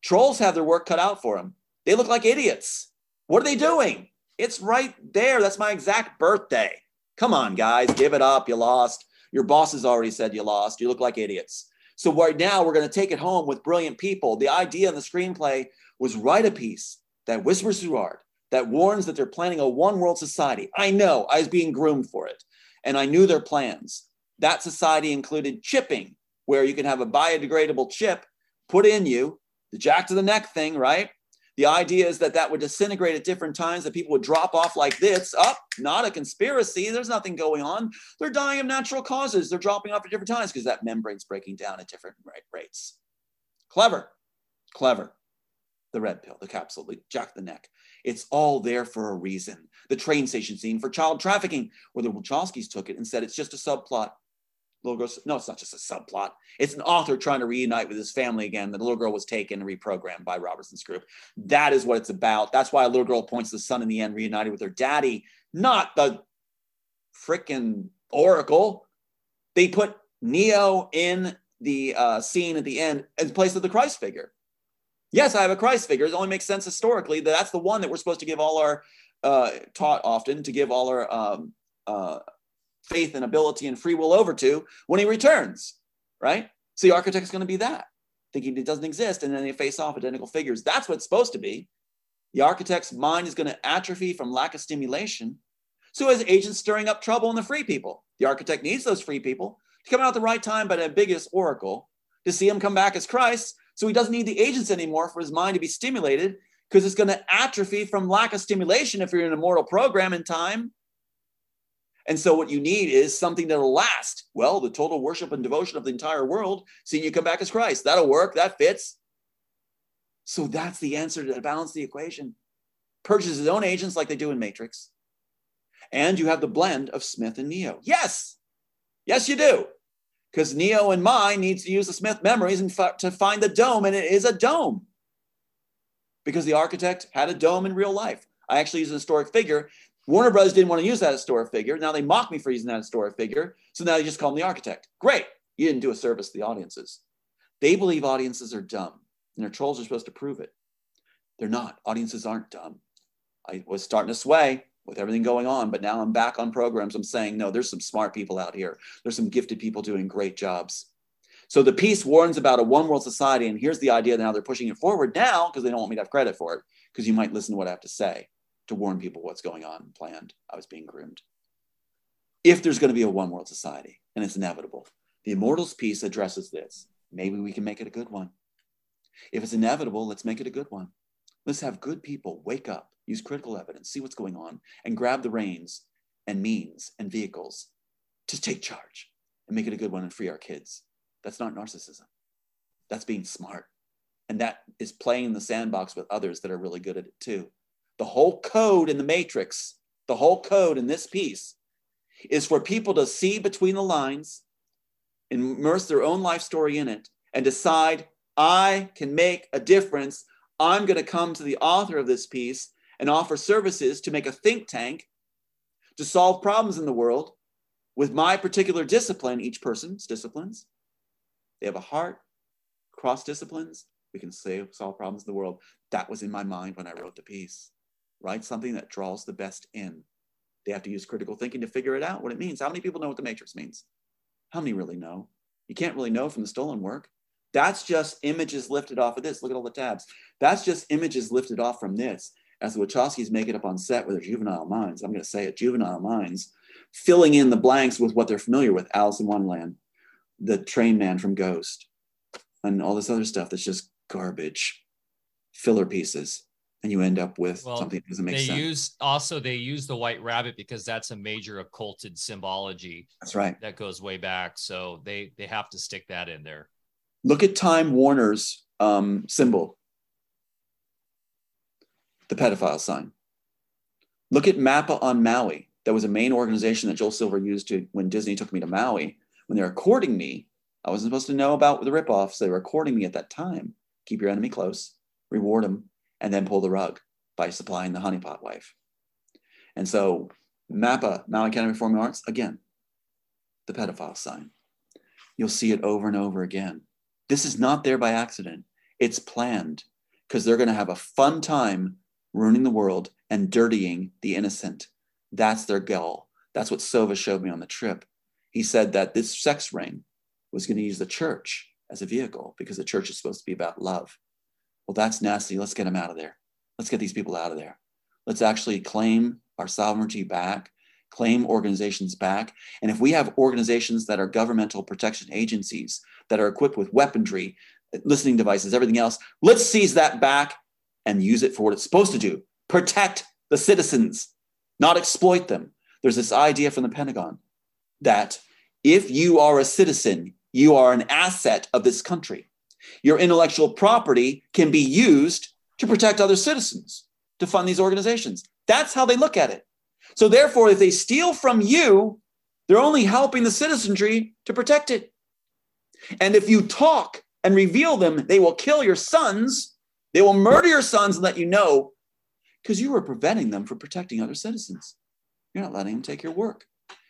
Trolls have their work cut out for them. They look like idiots. What are they doing? It's right there. That's my exact birthday. Come on, guys, give it up. You lost. Your boss has already said you lost. You look like idiots. So, right now, we're going to take it home with brilliant people. The idea in the screenplay was write a piece that whispers through art, that warns that they're planning a one world society. I know I was being groomed for it, and I knew their plans. That society included chipping, where you can have a biodegradable chip put in you, the jack to the neck thing, right? The idea is that that would disintegrate at different times, that people would drop off like this. Up, oh, not a conspiracy. There's nothing going on. They're dying of natural causes. They're dropping off at different times because that membrane's breaking down at different rates. Clever, clever. The red pill, the capsule, the jack the neck. It's all there for a reason. The train station scene for child trafficking, where the Wachowskis took it and said it's just a subplot little girl no it's not just a subplot. It's an author trying to reunite with his family again the little girl was taken and reprogrammed by robertson's group. That is what it's about. That's why a little girl points to the sun in the end reunited with her daddy not the freaking oracle. They put neo in the uh, scene at the end in place of the christ figure. Yes i have a christ figure. It only makes sense historically that that's the one that we're supposed to give all our uh, taught often to give all our um, uh, faith and ability and free will over to when he returns, right? So the architect is going to be that, thinking it doesn't exist, and then they face off identical figures. That's what it's supposed to be. The architect's mind is going to atrophy from lack of stimulation. So his agents stirring up trouble in the free people. The architect needs those free people to come out at the right time by the biggest oracle to see him come back as Christ. So he doesn't need the agents anymore for his mind to be stimulated because it's going to atrophy from lack of stimulation if you're in a mortal program in time. And so what you need is something that'll last. Well, the total worship and devotion of the entire world, seeing you come back as Christ. That'll work. That fits. So that's the answer to balance the equation. Purchases his own agents like they do in Matrix. And you have the blend of Smith and Neo. Yes. Yes, you do. Because Neo and mine needs to use the Smith memories and f- to find the dome, and it is a dome. Because the architect had a dome in real life. I actually use a historic figure Warner Brothers didn't want to use that historic figure. Now they mock me for using that historic figure. So now they just call me the architect. Great. You didn't do a service to the audiences. They believe audiences are dumb and their trolls are supposed to prove it. They're not. Audiences aren't dumb. I was starting to sway with everything going on, but now I'm back on programs. I'm saying, no, there's some smart people out here. There's some gifted people doing great jobs. So the piece warns about a one world society, and here's the idea now they're pushing it forward now because they don't want me to have credit for it, because you might listen to what I have to say to warn people what's going on planned. I was being groomed. If there's going to be a one world society, and it's inevitable, the Immortals piece addresses this. Maybe we can make it a good one. If it's inevitable, let's make it a good one. Let's have good people wake up, use critical evidence, see what's going on, and grab the reins and means and vehicles to take charge and make it a good one and free our kids. That's not narcissism. That's being smart. And that is playing in the sandbox with others that are really good at it too. The whole code in the matrix, the whole code in this piece is for people to see between the lines, immerse their own life story in it, and decide, I can make a difference. I'm going to come to the author of this piece and offer services to make a think tank to solve problems in the world with my particular discipline, each person's disciplines. They have a heart, cross disciplines. We can save, solve problems in the world. That was in my mind when I wrote the piece. Write something that draws the best in. They have to use critical thinking to figure it out, what it means. How many people know what the matrix means? How many really know? You can't really know from the stolen work. That's just images lifted off of this. Look at all the tabs. That's just images lifted off from this. As the Wachowskis make it up on set with their juvenile minds, I'm going to say it, juvenile minds, filling in the blanks with what they're familiar with Alice in Wonderland, the train man from Ghost, and all this other stuff that's just garbage, filler pieces. And you end up with well, something that doesn't make they sense. They use also they use the white rabbit because that's a major occulted symbology. That's right. That goes way back. So they they have to stick that in there. Look at Time Warner's um, symbol, the pedophile sign. Look at Mappa on Maui that was a main organization that Joel Silver used to when Disney took me to Maui. When they were courting me, I wasn't supposed to know about the ripoffs. They were courting me at that time. Keep your enemy close, reward them, and then pull the rug by supplying the honeypot wife. And so, MAPPA, Maui Academy Performing Arts, again, the pedophile sign. You'll see it over and over again. This is not there by accident. It's planned because they're going to have a fun time ruining the world and dirtying the innocent that's their goal. That's what Sova showed me on the trip. He said that this sex ring was going to use the church as a vehicle because the church is supposed to be about love. Well, that's nasty. Let's get them out of there. Let's get these people out of there. Let's actually claim our sovereignty back, claim organizations back. And if we have organizations that are governmental protection agencies that are equipped with weaponry, listening devices, everything else, let's seize that back and use it for what it's supposed to do protect the citizens not exploit them. There's this idea from the Pentagon that if you are a citizen, you are an asset of this country. Your intellectual property can be used to protect other citizens, to fund these organizations. That's how they look at it. So, therefore, if they steal from you, they're only helping the citizenry to protect it. And if you talk and reveal them, they will kill your sons, they will murder your sons and let you know because you were preventing them from protecting other citizens. You're not letting them take your work.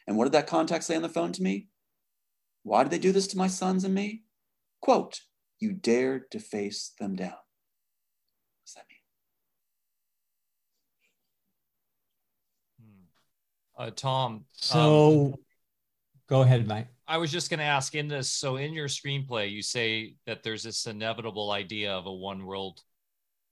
And what did that contact say on the phone to me? Why did they do this to my sons and me? Quote, you dared to face them down. What does that mean? Hmm. Uh, Tom. So um, go ahead, Mike. I was just going to ask in this. So, in your screenplay, you say that there's this inevitable idea of a one world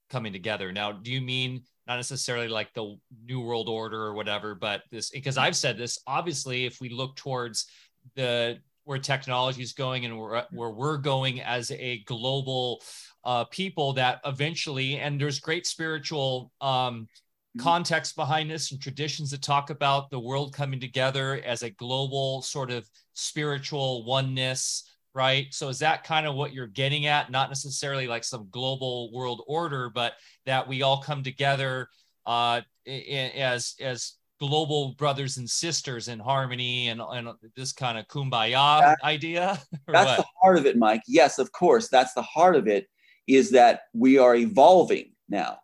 coming together. Now, do you mean not necessarily like the new world order or whatever but this because i've said this obviously if we look towards the where technology is going and where, where we're going as a global uh, people that eventually and there's great spiritual um, mm-hmm. context behind this and traditions that talk about the world coming together as a global sort of spiritual oneness right? So is that kind of what you're getting at? Not necessarily like some global world order, but that we all come together uh, as as global brothers and sisters in harmony and, and this kind of kumbaya that, idea. That's what? the heart of it, Mike. Yes, of course. That's the heart of it. Is that we are evolving now,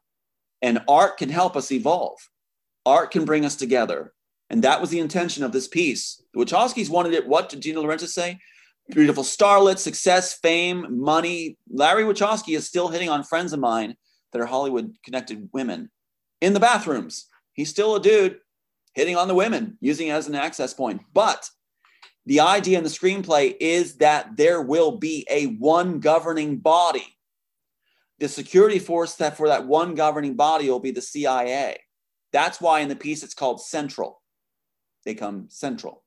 and art can help us evolve. Art can bring us together. And that was the intention of this piece. The Wachowskis wanted it, what did Gina Laurenti say? beautiful starlet, success, fame, money. Larry Wachowski is still hitting on friends of mine that are Hollywood connected women in the bathrooms. He's still a dude hitting on the women, using it as an access point. But The idea in the screenplay is that there will be a one governing body. The security force that for that one governing body will be the CIA. That's why in the piece it's called Central. They come Central.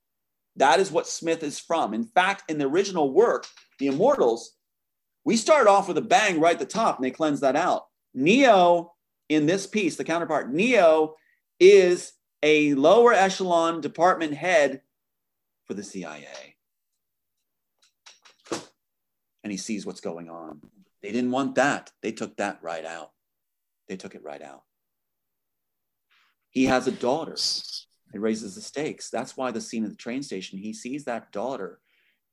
That is what Smith is from. In fact, in the original work, The Immortals, we start off with a bang right at the top and they cleanse that out. Neo in this piece, the counterpart, Neo is a lower echelon department head for the CIA. And he sees what's going on. They didn't want that. They took that right out. They took it right out. He has a daughter. It raises the stakes. That's why the scene at the train station, he sees that daughter,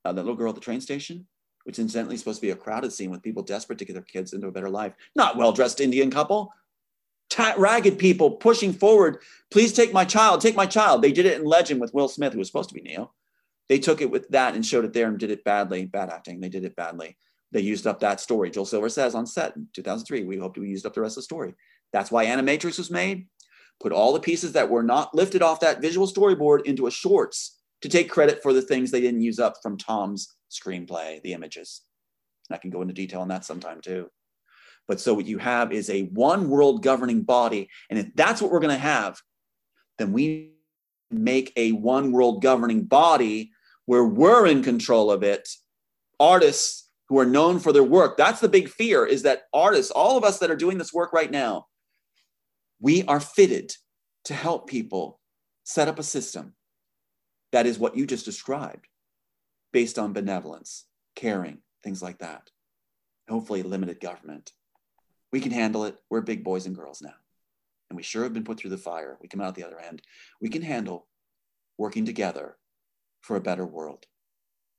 uh, that little girl at the train station, which incidentally is supposed to be a crowded scene with people desperate to get their kids into a better life. Not well dressed Indian couple, ragged people pushing forward. Please take my child, take my child. They did it in Legend with Will Smith, who was supposed to be Neo. They took it with that and showed it there and did it badly. Bad acting. They did it badly. They used up that story. Joel Silver says on set in 2003, we hoped we used up the rest of the story. That's why Animatrix was made. Put all the pieces that were not lifted off that visual storyboard into a shorts to take credit for the things they didn't use up from Tom's screenplay, the images. And I can go into detail on that sometime too. But so what you have is a one world governing body. And if that's what we're going to have, then we make a one world governing body where we're in control of it. Artists who are known for their work. That's the big fear is that artists, all of us that are doing this work right now, we are fitted to help people set up a system that is what you just described based on benevolence, caring, things like that. Hopefully, limited government. We can handle it. We're big boys and girls now. And we sure have been put through the fire. We come out the other end. We can handle working together for a better world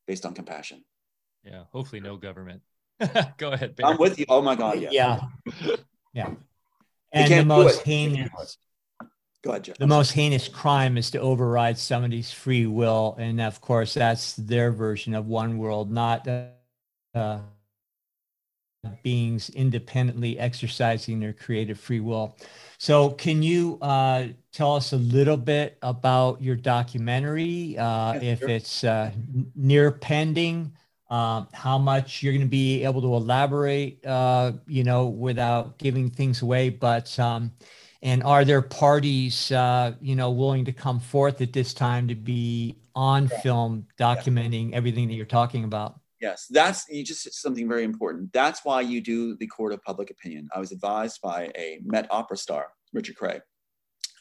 based on compassion. Yeah, hopefully, no government. Go ahead. Bear. I'm with you. Oh my God. Yeah. Yeah. yeah. And the most heinous. Go ahead, Jeff. The most heinous crime is to override somebody's free will, and of course, that's their version of one world, not uh, beings independently exercising their creative free will. So, can you uh, tell us a little bit about your documentary? Uh, yeah, if sure. it's uh, near pending, um, how much you're going to be able to elaborate, uh, you know, without giving things away. But um, and are there parties, uh, you know, willing to come forth at this time to be on yeah. film documenting yeah. everything that you're talking about? Yes, that's you just something very important. That's why you do the court of public opinion. I was advised by a Met opera star, Richard Cray,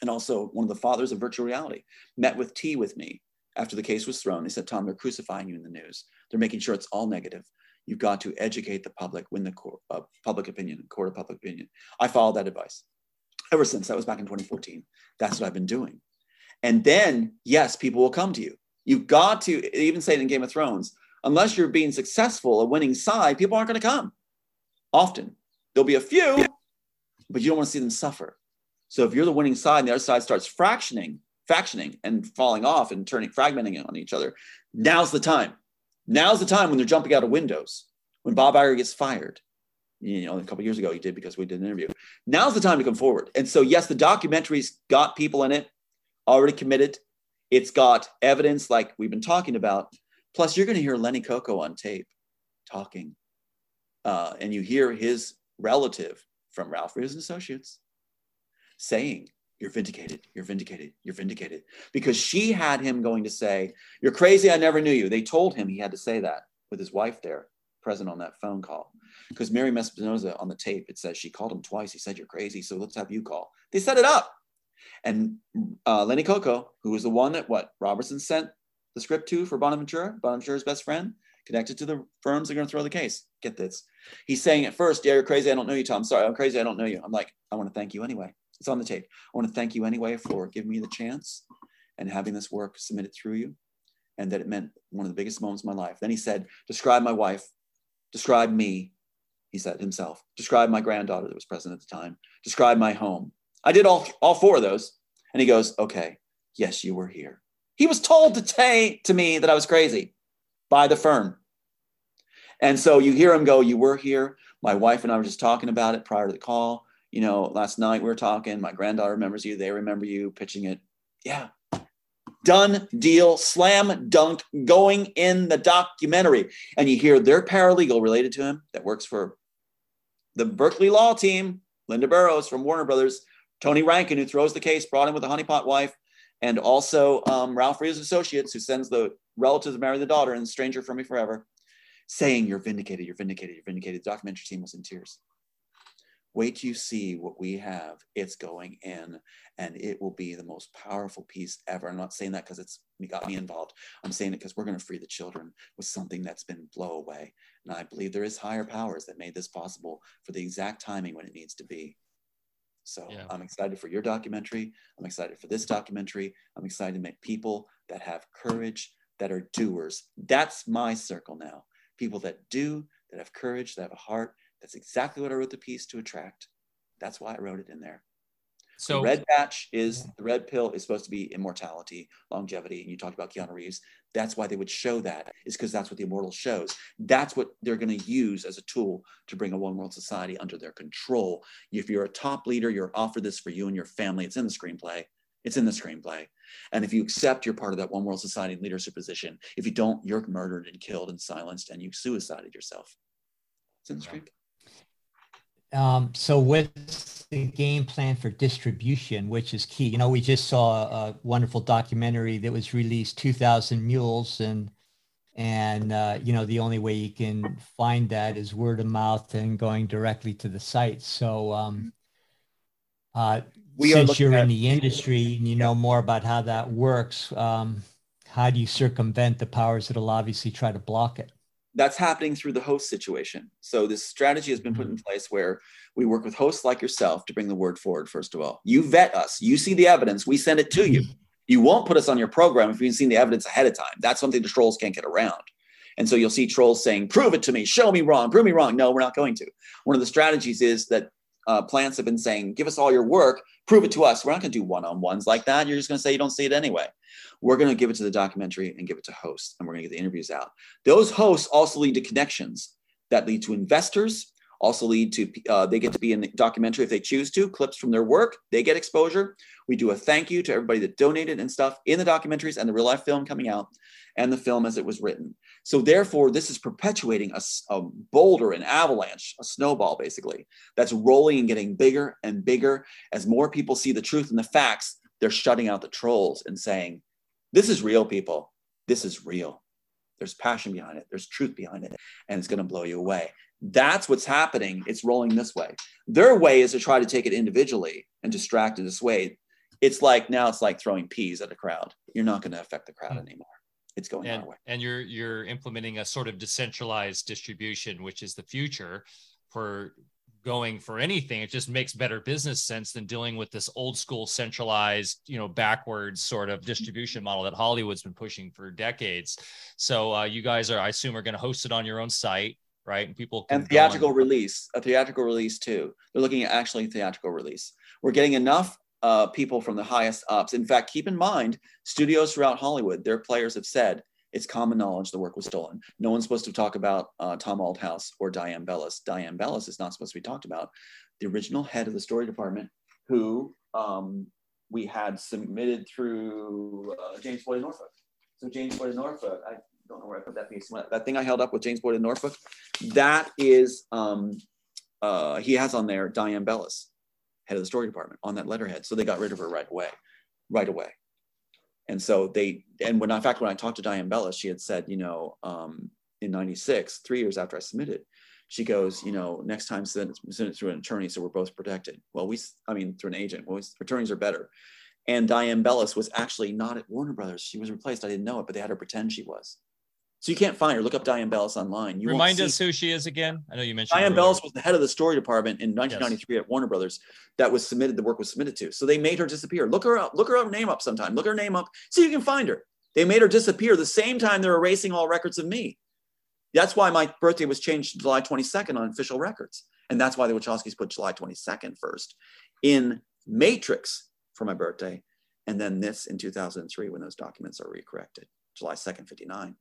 and also one of the fathers of virtual reality, met with tea with me after the case was thrown. They said, Tom, they're crucifying you in the news. They're making sure it's all negative. You've got to educate the public, win the court, uh, public opinion, court of public opinion. I followed that advice ever since. That was back in 2014. That's what I've been doing. And then, yes, people will come to you. You've got to even say it in Game of Thrones. Unless you're being successful, a winning side, people aren't going to come. Often, there'll be a few, but you don't want to see them suffer. So if you're the winning side and the other side starts fractioning, factioning and falling off and turning fragmenting on each other, now's the time. Now's the time when they're jumping out of windows. When Bob Iger gets fired, you know, a couple years ago he did because we did an interview. Now's the time to come forward. And so, yes, the documentary's got people in it already committed. It's got evidence like we've been talking about. Plus, you're going to hear Lenny Coco on tape talking, uh, and you hear his relative from Ralph Reeves and Associates saying you're vindicated. You're vindicated. You're vindicated. Because she had him going to say, You're crazy. I never knew you. They told him he had to say that with his wife there, present on that phone call. Because Mary Espinosa on the tape, it says she called him twice. He said, You're crazy. So let's have you call. They set it up. And uh, Lenny Coco, who was the one that what Robertson sent the script to for Bonaventura, Bonaventura's best friend, connected to the firms that are going to throw the case. Get this. He's saying at first, Yeah, you're crazy. I don't know you, Tom. Sorry, I'm crazy. I don't know you. I'm like, I want to thank you anyway. It's on the tape. I want to thank you anyway for giving me the chance and having this work submitted through you, and that it meant one of the biggest moments of my life. Then he said, Describe my wife, describe me, he said himself, describe my granddaughter that was present at the time, describe my home. I did all, all four of those. And he goes, Okay, yes, you were here. He was told to say to me that I was crazy by the firm. And so you hear him go, You were here. My wife and I were just talking about it prior to the call you know, last night we were talking, my granddaughter remembers you, they remember you pitching it. Yeah. Done deal, slam dunk, going in the documentary. And you hear their paralegal related to him that works for the Berkeley law team, Linda Burrows from Warner Brothers, Tony Rankin, who throws the case, brought in with a honeypot wife, and also um, Ralph Reeves Associates, who sends the relatives to marry the daughter and the Stranger from Me Forever, saying, You're vindicated, you're vindicated, you're vindicated. The documentary team was in tears. Wait till you see what we have. It's going in, and it will be the most powerful piece ever. I'm not saying that because it's got me involved. I'm saying it because we're going to free the children with something that's been blow away. And I believe there is higher powers that made this possible for the exact timing when it needs to be. So yeah. I'm excited for your documentary. I'm excited for this documentary. I'm excited to make people that have courage, that are doers. That's my circle now. People that do, that have courage, that have a heart, that's exactly what I wrote the piece to attract. That's why I wrote it in there. So the red patch is the red pill is supposed to be immortality, longevity. And you talked about Keanu Reeves. That's why they would show that, is because that's what the immortal shows. That's what they're going to use as a tool to bring a one world society under their control. If you're a top leader, you're offered this for you and your family. It's in the screenplay. It's in the screenplay. And if you accept you're part of that one world society leadership position, if you don't, you're murdered and killed and silenced and you suicided yourself. It's in the yeah. screenplay. Um, so what's the game plan for distribution, which is key? You know, we just saw a wonderful documentary that was released, 2000 Mules, and and uh, you know the only way you can find that is word of mouth and going directly to the site. So um, uh, we since you're in the industry and you know more about how that works, um, how do you circumvent the powers that'll obviously try to block it? That's happening through the host situation. So this strategy has been put in mm-hmm. place where we work with hosts like yourself to bring the word forward. First of all, you vet us, you see the evidence, we send it to you. Mm-hmm. You won't put us on your program if you've seen the evidence ahead of time. That's something the trolls can't get around. And so you'll see trolls saying, "Prove it to me, show me wrong, prove me wrong." No, we're not going to. One of the strategies is that uh, plants have been saying, "Give us all your work, prove it to us." We're not going to do one-on-ones like that. You're just going to say you don't see it anyway. We're going to give it to the documentary and give it to hosts, and we're going to get the interviews out. Those hosts also lead to connections that lead to investors, also lead to uh, they get to be in the documentary if they choose to clips from their work they get exposure we do a thank you to everybody that donated and stuff in the documentaries and the real life film coming out and the film as it was written so therefore this is perpetuating a, a boulder an avalanche a snowball basically that's rolling and getting bigger and bigger as more people see the truth and the facts they're shutting out the trolls and saying this is real, people. This is real. There's passion behind it, there's truth behind it, and it's going to blow you away. That's what's happening. It's rolling this way. Their way is to try to take it individually and distract and dissuade. It's like now it's like throwing peas at a crowd. You're not going to affect the crowd hmm. anymore. It's going and, our way. And you're you're implementing a sort of decentralized distribution, which is the future for going for anything. It just makes better business sense than dealing with this old school centralized you know backwards sort of distribution model that hollywood's been pushing for decades. So uh, you guys are i assume are going to host it on your own site right? And people and theatrical release a theatrical release too. They're looking at actually theatrical release. We're getting enough uh, people from the highest ups in fact keep in mind studios throughout hollywood their players have said it's common knowledge the work was stolen. No one's supposed to talk about uh, Tom Althouse or Diane Bellis. Diane Bellis is not supposed to be talked about. The original head of the story department, who um, we had submitted through uh, James Boyd Norfolk. So James Boyd Norfolk, I don't know where I put that piece. That thing I held up with James Boyd Norfolk, that is, um, uh, he has on there Diane Bellis, head of the story department, on that letterhead. So they got rid of her right away, right away. And so they, and when in fact, when I talked to Diane Bellis, she had said, you know, um, in 96, three years after I submitted, she goes, you know, next time send it, send it through an attorney so we're both protected. Well, we, I mean, through an agent, well, we, attorneys are better. And Diane Bellis was actually not at Warner Brothers. She was replaced. I didn't know it, but they had her pretend she was. So you can't find her. Look up Diane Bellis online. You Remind us who she is again. I know you mentioned Diane Bellis was the head of the story department in 1993 yes. at Warner Brothers. That was submitted. The work was submitted to. So they made her disappear. Look her up. Look her up, name up sometime. Look her name up. See so you can find her. They made her disappear the same time they're erasing all records of me. That's why my birthday was changed to July 22nd on official records. And that's why the Wachowskis put July 22nd first in Matrix for my birthday. And then this in 2003 when those documents are recorrected, July 2nd, 59.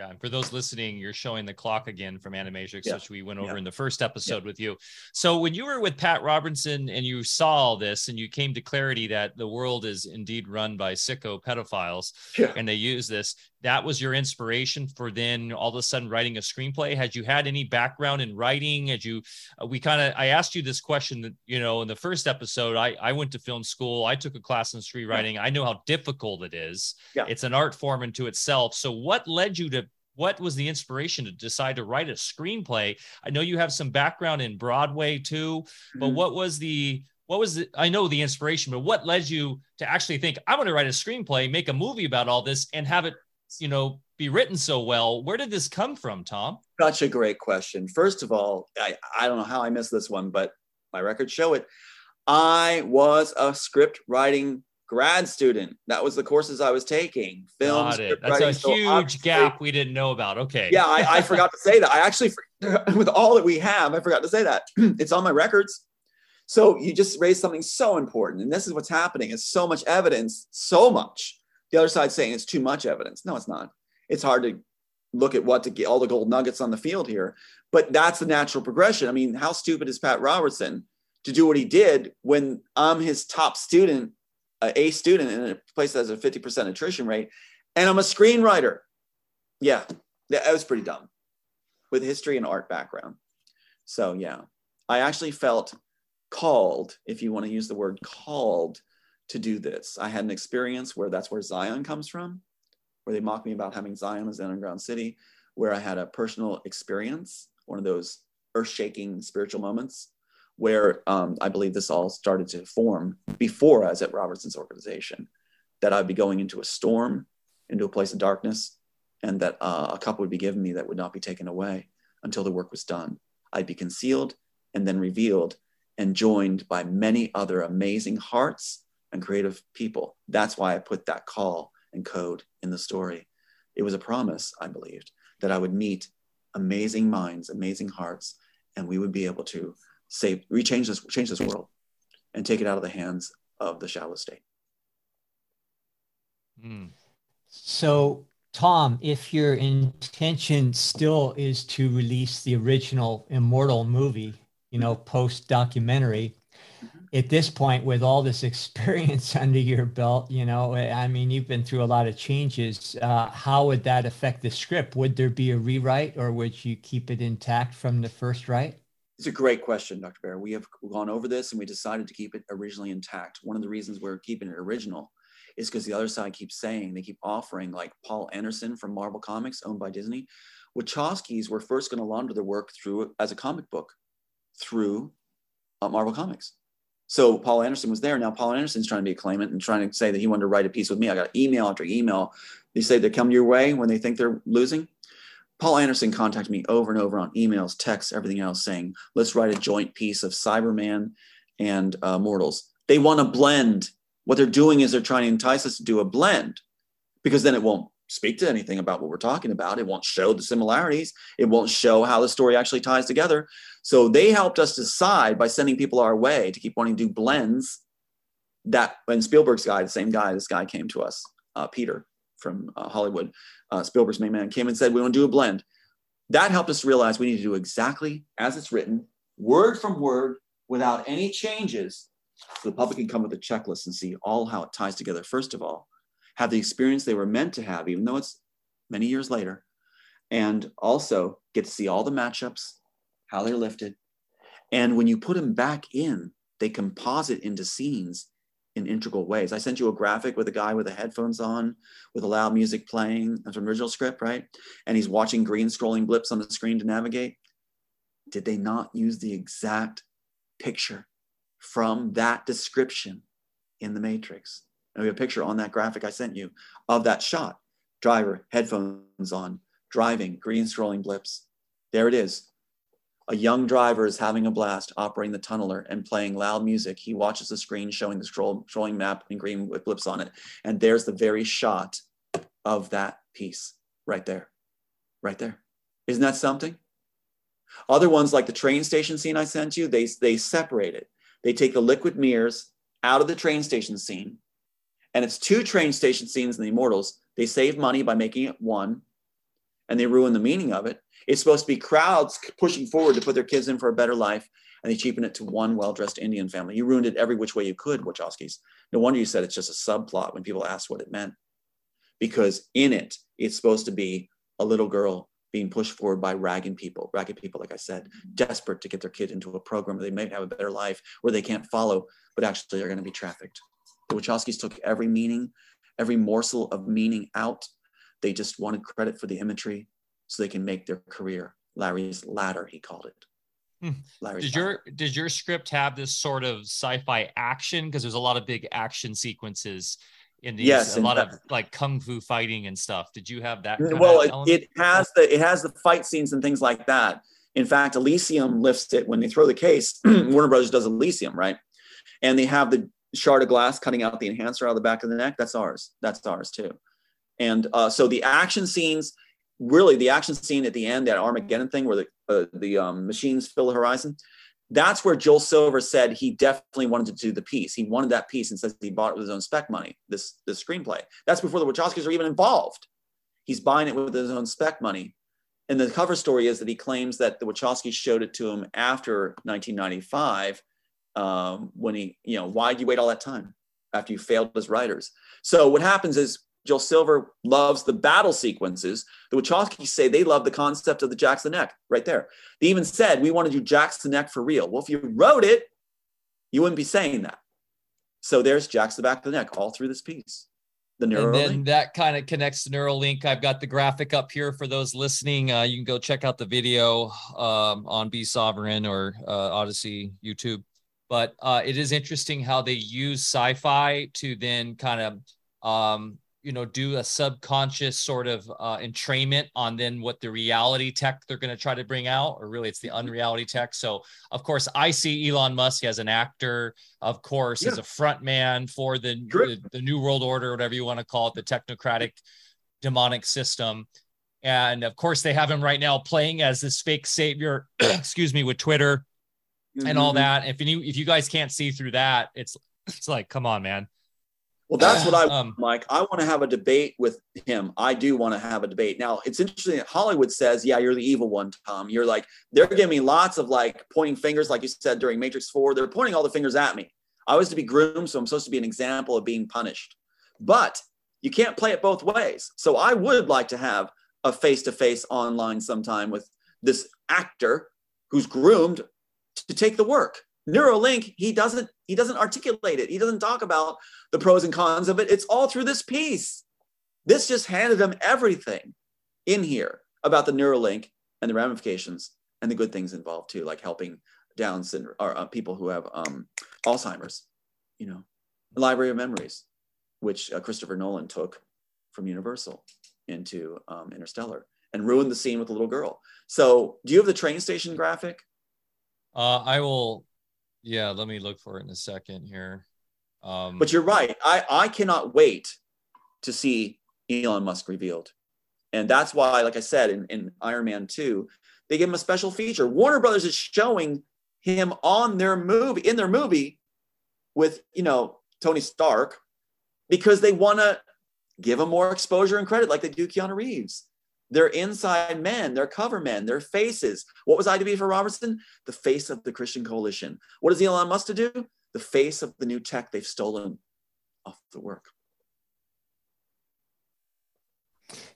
Yeah, and for those listening, you're showing the clock again from Animatrix, yeah. which we went over yeah. in the first episode yeah. with you. So when you were with Pat Robertson and you saw all this and you came to clarity that the world is indeed run by sicko pedophiles and they use this, that was your inspiration for then all of a sudden writing a screenplay. Had you had any background in writing? Had you, uh, we kind of, I asked you this question that, you know, in the first episode, I, I went to film school. I took a class in screenwriting. I know how difficult it is. Yeah. It's an art form into itself. So what led you to what was the inspiration to decide to write a screenplay? I know you have some background in Broadway too, but mm-hmm. what was the what was the, I know the inspiration, but what led you to actually think I'm going to write a screenplay, make a movie about all this, and have it, you know, be written so well? Where did this come from, Tom? Such a great question. First of all, I, I don't know how I missed this one, but my records show it. I was a script writing grad student. That was the courses I was taking. Film. Got it. That's a so huge gap we didn't know about. Okay. Yeah, I, I forgot to say that. I actually, with all that we have, I forgot to say that. it's on my records. So you just raised something so important, and this is what's happening. It's so much evidence, so much. The other side saying it's too much evidence. No, it's not. It's hard to look at what to get all the gold nuggets on the field here, but that's the natural progression. I mean, how stupid is Pat Robertson to do what he did when I'm his top student a student in a place that has a 50% attrition rate, and I'm a screenwriter. Yeah, that was pretty dumb with history and art background. So, yeah, I actually felt called, if you want to use the word called, to do this. I had an experience where that's where Zion comes from, where they mock me about having Zion as an underground city, where I had a personal experience, one of those earth shaking spiritual moments where um, I believe this all started to form before I was at Robertson's organization, that I'd be going into a storm, into a place of darkness, and that uh, a cup would be given me that would not be taken away until the work was done. I'd be concealed and then revealed and joined by many other amazing hearts and creative people. That's why I put that call and code in the story. It was a promise, I believed, that I would meet amazing minds, amazing hearts, and we would be able to save, rechange this, change this world, and take it out of the hands of the shallow state. Mm. So, Tom, if your intention still is to release the original Immortal movie, you know, post documentary. At this point, with all this experience under your belt, you know, I mean, you've been through a lot of changes. Uh, how would that affect the script? Would there be a rewrite or would you keep it intact from the first write? It's a great question, Dr. Bear. We have gone over this and we decided to keep it originally intact. One of the reasons we're keeping it original is because the other side keeps saying, they keep offering, like Paul Anderson from Marvel Comics, owned by Disney. Wachowskis were first going to launder their work through as a comic book through uh, Marvel Comics. So Paul Anderson was there. Now Paul Anderson's trying to be a claimant and trying to say that he wanted to write a piece with me. I got email after email. They say they come your way when they think they're losing. Paul Anderson contacted me over and over on emails, texts, everything else, saying, let's write a joint piece of Cyberman and uh, Mortals. They want to blend. What they're doing is they're trying to entice us to do a blend because then it won't speak to anything about what we're talking about. It won't show the similarities. It won't show how the story actually ties together. So they helped us decide by sending people our way to keep wanting to do blends. That when Spielberg's guy, the same guy, this guy came to us, uh, Peter from uh, Hollywood, uh, Spielberg's main man, came and said, We want to do a blend. That helped us realize we need to do exactly as it's written, word from word, without any changes, so the public can come with a checklist and see all how it ties together. First of all, have the experience they were meant to have, even though it's many years later, and also get to see all the matchups, how they're lifted. And when you put them back in, they composite into scenes in integral ways. I sent you a graphic with a guy with the headphones on, with a loud music playing. That's an original script, right? And he's watching green scrolling blips on the screen to navigate. Did they not use the exact picture from that description in the Matrix? And we have a picture on that graphic I sent you of that shot. Driver, headphones on, driving, green scrolling blips. There it is a young driver is having a blast operating the tunneler and playing loud music. He watches the screen showing the scroll, scrolling map and green with blips on it. And there's the very shot of that piece right there, right there. Isn't that something? Other ones like the train station scene I sent you, they, they separate it. They take the liquid mirrors out of the train station scene. And it's two train station scenes in the Immortals. They save money by making it one and they ruin the meaning of it. It's supposed to be crowds pushing forward to put their kids in for a better life, and they cheapen it to one well-dressed Indian family. You ruined it every which way you could, Wachowskis. No wonder you said it's just a subplot when people asked what it meant, because in it, it's supposed to be a little girl being pushed forward by ragged people, ragged people, like I said, desperate to get their kid into a program where they might have a better life, where they can't follow, but actually are going to be trafficked. The Wachowskis took every meaning, every morsel of meaning out. They just wanted credit for the imagery so they can make their career. Larry's ladder, he called it. Hmm. Larry's did your did your script have this sort of sci-fi action? Because there's a lot of big action sequences in these yes, a lot of like kung fu fighting and stuff. Did you have that? well, it, it, has the it has the fight scenes and things like that. In fact, Elysium lifts it when they throw the case. Warner Brothers does Elysium, right? And they have the shard of glass cutting out the enhancer out of the back of the neck. That's ours. That's ours too. And uh, so the action scenes, really, the action scene at the end, that Armageddon thing, where the uh, the um, machines fill the horizon that's where Joel Silver said he definitely wanted to do the piece. He wanted that piece and says he bought it with his own spec money, this, this screenplay. That's before the Wachowskis are even involved. He's buying it with his own spec money. And the cover story is that he claims that the Wachowskis showed it to him after 1995 um, when he, you know, why did you wait all that time after you failed as writers? So what happens is Joel Silver loves the battle sequences. The Wachowskis say they love the concept of the Jacks the Neck right there. They even said, we want to do Jacks the Neck for real. Well, if you wrote it, you wouldn't be saying that. So there's Jacks the Back of the Neck all through this piece. The Neuralink. And then that kind of connects to Neuralink. I've got the graphic up here for those listening. Uh, you can go check out the video um, on Be Sovereign or uh, Odysee YouTube. But uh, it is interesting how they use sci-fi to then kind of um, you know do a subconscious sort of uh, entrainment on then what the reality tech they're going to try to bring out or really it's the mm-hmm. unreality tech so of course i see elon musk as an actor of course yeah. as a front man for the, the, the new world order whatever you want to call it the technocratic demonic system and of course they have him right now playing as this fake savior excuse me with twitter mm-hmm. and all mm-hmm. that if you if you guys can't see through that it's it's like come on man well, that's what I um, Mike. I want to have a debate with him. I do want to have a debate. Now, it's interesting that Hollywood says, "Yeah, you're the evil one, Tom." You're like they're giving me lots of like pointing fingers, like you said during Matrix Four. They're pointing all the fingers at me. I was to be groomed, so I'm supposed to be an example of being punished. But you can't play it both ways. So I would like to have a face-to-face online sometime with this actor who's groomed to take the work. Neuralink, he doesn't he doesn't articulate it. He doesn't talk about the pros and cons of it. It's all through this piece. This just handed him everything in here about the Neuralink and the ramifications and the good things involved too, like helping Down syndrome or uh, people who have um, Alzheimer's. You know, Library of Memories, which uh, Christopher Nolan took from Universal into um, Interstellar and ruined the scene with the little girl. So, do you have the train station graphic? Uh, I will yeah, let me look for it in a second here. Um, but you're right. I, I cannot wait to see Elon Musk revealed. And that's why, like I said, in, in Iron Man 2, they give him a special feature. Warner Brothers is showing him on their movie, in their movie with, you know, Tony Stark, because they want to give him more exposure and credit like they do Keanu Reeves. They're inside men, they're cover men, they're faces. What was I to be for Robertson? The face of the Christian coalition. What does Elon Musk to do? The face of the new tech they've stolen off the work.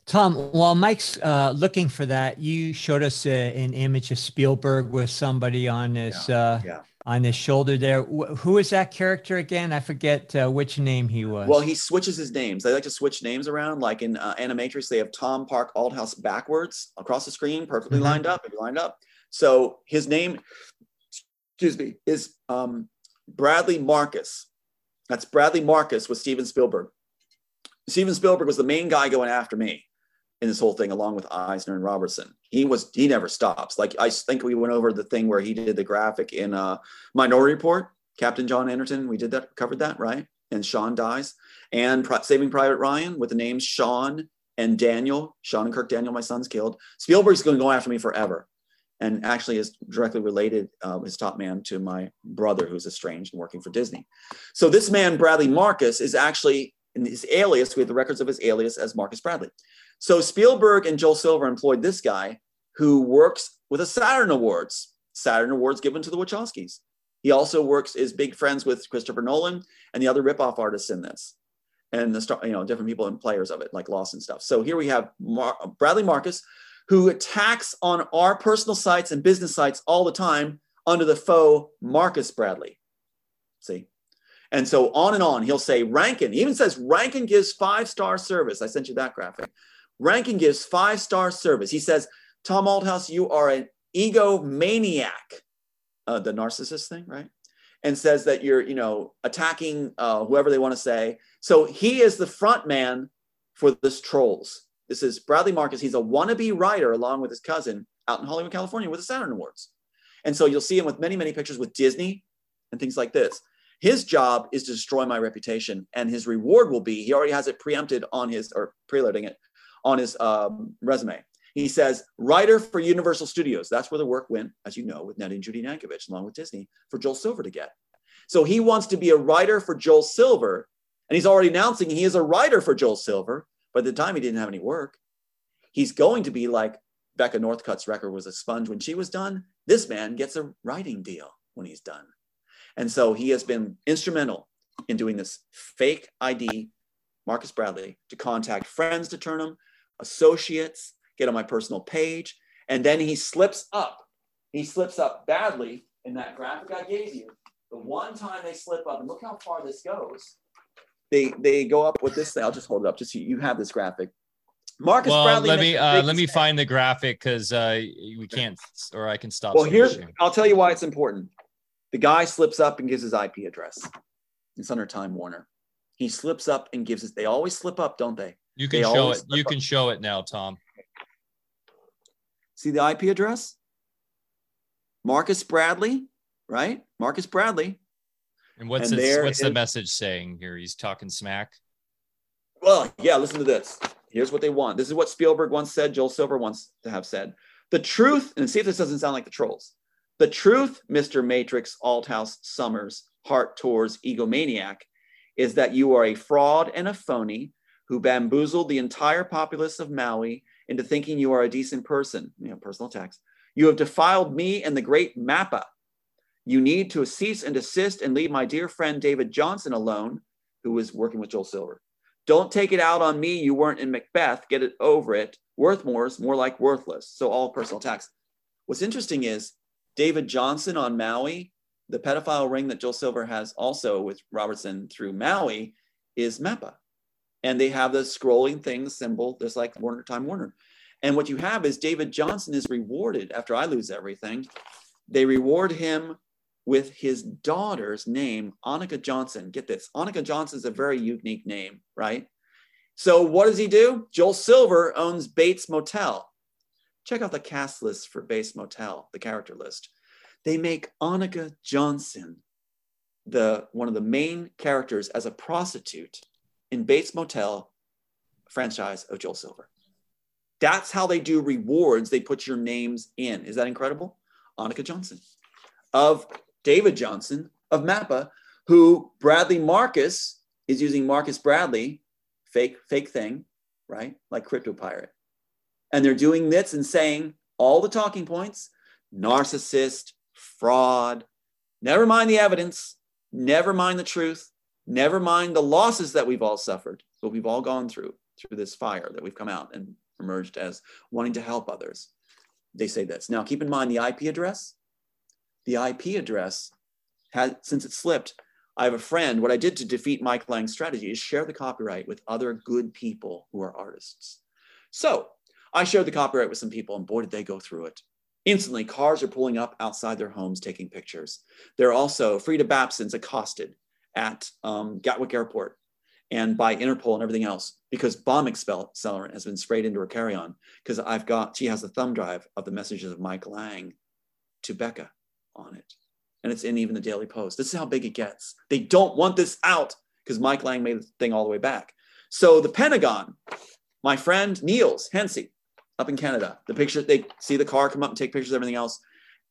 Tom, while Mike's uh, looking for that, you showed us uh, an image of Spielberg with somebody on this yeah, uh, yeah on his shoulder there. Who is that character again? I forget uh, which name he was. Well, he switches his names. They like to switch names around. Like in uh, Animatrix, they have Tom Park Althouse backwards across the screen, perfectly mm-hmm. lined up, lined up. So his name, excuse me, is um, Bradley Marcus. That's Bradley Marcus with Steven Spielberg. Steven Spielberg was the main guy going after me in this whole thing, along with Eisner and Robertson. He was he never stops. Like I think we went over the thing where he did the graphic in uh, Minority Report. Captain John Anderton, we did that, covered that, right? And Sean dies, and Saving Private Ryan with the names Sean and Daniel. Sean and Kirk Daniel, my son's killed. Spielberg's going to go after me forever, and actually is directly related, uh, his top man, to my brother who's estranged and working for Disney. So this man, Bradley Marcus, is actually in his alias. We have the records of his alias as Marcus Bradley. So Spielberg and Joel Silver employed this guy who works with the Saturn Awards. Saturn Awards given to the Wachowskis. He also works is big friends with Christopher Nolan and the other ripoff artists in this, and the star, you know different people and players of it like Lawson stuff. So here we have Mar- Bradley Marcus, who attacks on our personal sites and business sites all the time under the faux Marcus Bradley. See, and so on and on. He'll say Rankin. He even says Rankin gives five star service. I sent you that graphic. Rankin gives five star service. He says, Tom Althouse, you are an egomaniac, uh, the narcissist thing, right? And says that you're, you know, attacking uh, whoever they want to say. So he is the front man for this trolls. This is Bradley Marcus. He's a wannabe writer along with his cousin out in Hollywood, California with the Saturn Awards. And so you'll see him with many, many pictures with Disney and things like this. His job is to destroy my reputation, and his reward will be he already has it preempted on his or preloading it on his um, resume. He says, writer for Universal Studios. That's where the work went, as you know, with Ned and Judy Nankovich, along with Disney, for Joel Silver to get. So he wants to be a writer for Joel Silver, and he's already announcing he is a writer for Joel Silver. By the time he didn't have any work, he's going to be like Becca Northcutt's record was a sponge when she was done. This man gets a writing deal when he's done. And so he has been instrumental in doing this fake ID, Marcus Bradley, to contact friends to turn them, associates, get on my personal page. And then he slips up. He slips up badly in that graphic I gave you. The one time they slip up, and look how far this goes. They they go up with this thing. I'll just hold it up. Just so you have this graphic. Marcus well, Bradley. Let me uh, let me find the graphic because uh, we can't, or I can stop. Well, here's. I'll tell you why it's important. The guy slips up and gives his IP address. It's under Time Warner. He slips up and gives it. They always slip up, don't they? You can they show it. You can show it now, Tom. See the IP address? Marcus Bradley, right? Marcus Bradley. And what's and his, what's is, the message saying here? He's talking smack. Well, yeah, listen to this. Here's what they want. This is what Spielberg once said, Joel Silver wants to have said. The truth, and see if this doesn't sound like the trolls. The truth, Mr. Matrix, Althouse, Summers, Heart Tours, egomaniac, is that you are a fraud and a phony who bamboozled the entire populace of Maui into thinking you are a decent person, you know, personal attacks. You have defiled me and the great MAPA. You need to cease and desist and leave my dear friend David Johnson alone, who was working with Joel Silver. Don't take it out on me. You weren't in Macbeth. Get it over it. Worthmore's more like worthless. So all personal attacks. What's interesting is David Johnson on Maui, the pedophile ring that Joel Silver has also with Robertson through Maui is MAPA and they have the scrolling thing symbol, just like Warner Time Warner. And what you have is David Johnson is rewarded after I lose everything. They reward him with his daughter's name, Annika Johnson. Get this Annika Johnson is a very unique name, right? So what does he do? Joel Silver owns Bates Motel. Check out the cast list for Bates Motel, the character list. They make Annika Johnson the one of the main characters as a prostitute in Bates Motel franchise of Joel Silver. That's how they do rewards. They put your names in. Is that incredible? Annika Johnson of David Johnson of MAPA, who Bradley Marcus is using Marcus Bradley, fake, fake thing, right? Like Crypto Pirate. And they're doing this and saying all the talking points narcissist, fraud, never mind the evidence, never mind the truth, Never mind the losses that we've all suffered, but we've all gone through through this fire that we've come out and emerged as wanting to help others. They say this. Now, keep in mind the IP address. The IP address has, since it slipped, I have a friend. What I did to defeat Mike Lang's strategy is share the copyright with other good people who are artists. So I shared the copyright with some people, and boy, did they go through it. Instantly, cars are pulling up outside their homes taking pictures. They're also, Frida Babson's accosted at um, Gatwick Airport and by Interpol and everything else because bomb accelerant has been sprayed into her carry-on because I've got she has a thumb drive of the messages of Mike Lang to Becca on it. And it's in even the Daily Post. This is how big it gets. They don't want this out because Mike Lang made the thing all the way back. So the Pentagon, my friend Niels Hensey up in Canada, the picture, they see the car come up and take pictures of everything else.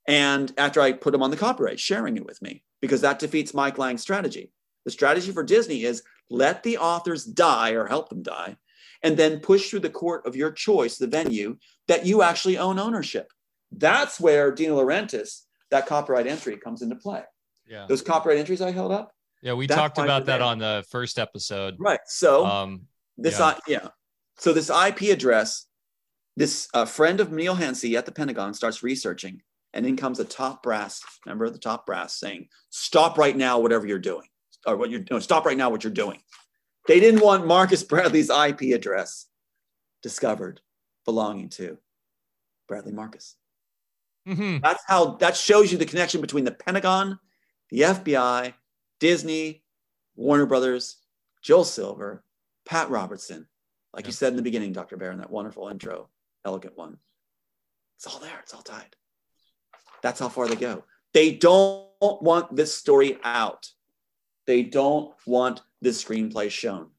And after I put them on the copyright, sharing it with me because that defeats Mike Lang's strategy. The strategy for Disney is let the authors die or help them die, and then push through the court of your choice, the venue, that you actually own ownership. That's where Dino Laurentiis, that copyright entry comes into play. Yeah. Those copyright entries I held up. Yeah, we talked about that on the first episode. Right. So Um, this, yeah. I, yeah. So this IP address, this uh, friend of Neil Hensey at the Pentagon starts researching, and in comes a top brass member of the top brass saying, "Stop right now, whatever you're doing, or what you're doing. Stop right now, what you're doing." They didn't want Marcus Bradley's IP address discovered belonging to Bradley Marcus. mhm. That's how that shows you the connection between the Pentagon, the FBI, Disney, Warner Brothers, Joel Silver, Pat Robertson. Like you said in the beginning, Dr. Bear, in that wonderful intro, elegant one. It's all there, it's all tied. That's how far they go. They don't want this story out. They don't want this screenplay shown.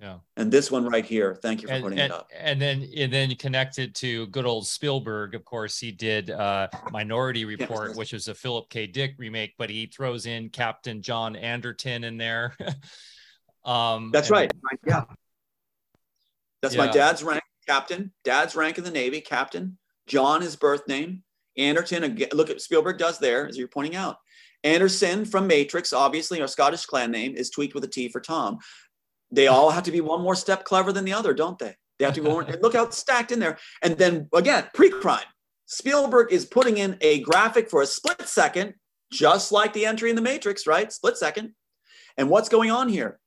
Yeah. And this one right here, thank you for and, putting and, it up. and then and then connected to good old Spielberg. Of course, he did uh, Minority Report, yes. which was a Philip K. Dick remake, but he throws in Captain John Anderton in there. um, That's right. Yeah. That's my dad's rank, captain. Dad's rank in the Navy, captain. John, his birth name. Anderton, again, look at Spielberg does there, as you're pointing out. Anderson from Matrix, obviously, our Scottish clan name is tweaked with a T for Tom. They all have to be one more step clever than the other, don't they? They have to go. and look out stacked in there. And then again, pre-crime. Spielberg is putting in a graphic for a split second, just like the entry in the Matrix, right? Split second. And what's going on here?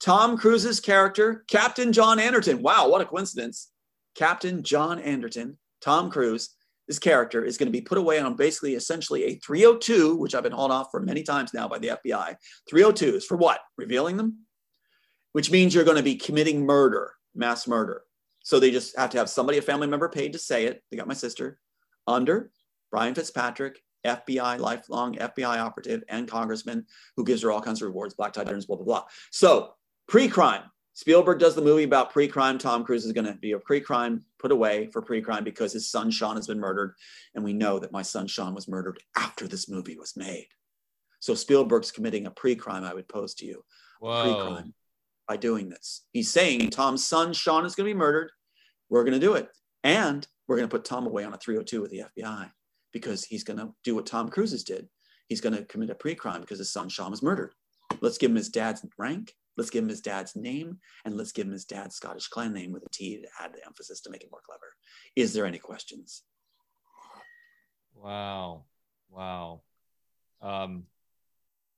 Tom Cruise's character, Captain John Anderton. Wow, what a coincidence. Captain John Anderton, Tom Cruise, this character is going to be put away on basically essentially a 302, which I've been hauled off for many times now by the FBI. 302s for what? Revealing them? Which means you're going to be committing murder, mass murder. So they just have to have somebody, a family member paid to say it. They got my sister under Brian Fitzpatrick, FBI, lifelong FBI operative and congressman who gives her all kinds of rewards, black tie dinners, blah, blah, blah. So pre-crime. Spielberg does the movie about pre-crime. Tom Cruise is going to be a pre-crime put away for pre-crime because his son Sean has been murdered, and we know that my son Sean was murdered after this movie was made. So Spielberg's committing a pre-crime. I would pose to you pre-crime by doing this. He's saying Tom's son Sean is going to be murdered. We're going to do it, and we're going to put Tom away on a 302 with the FBI because he's going to do what Tom Cruise's did. He's going to commit a pre-crime because his son Sean was murdered. Let's give him his dad's rank. Let's give him his dad's name, and let's give him his dad's Scottish clan name with a T to add the emphasis to make it more clever. Is there any questions? Wow. Wow. Um,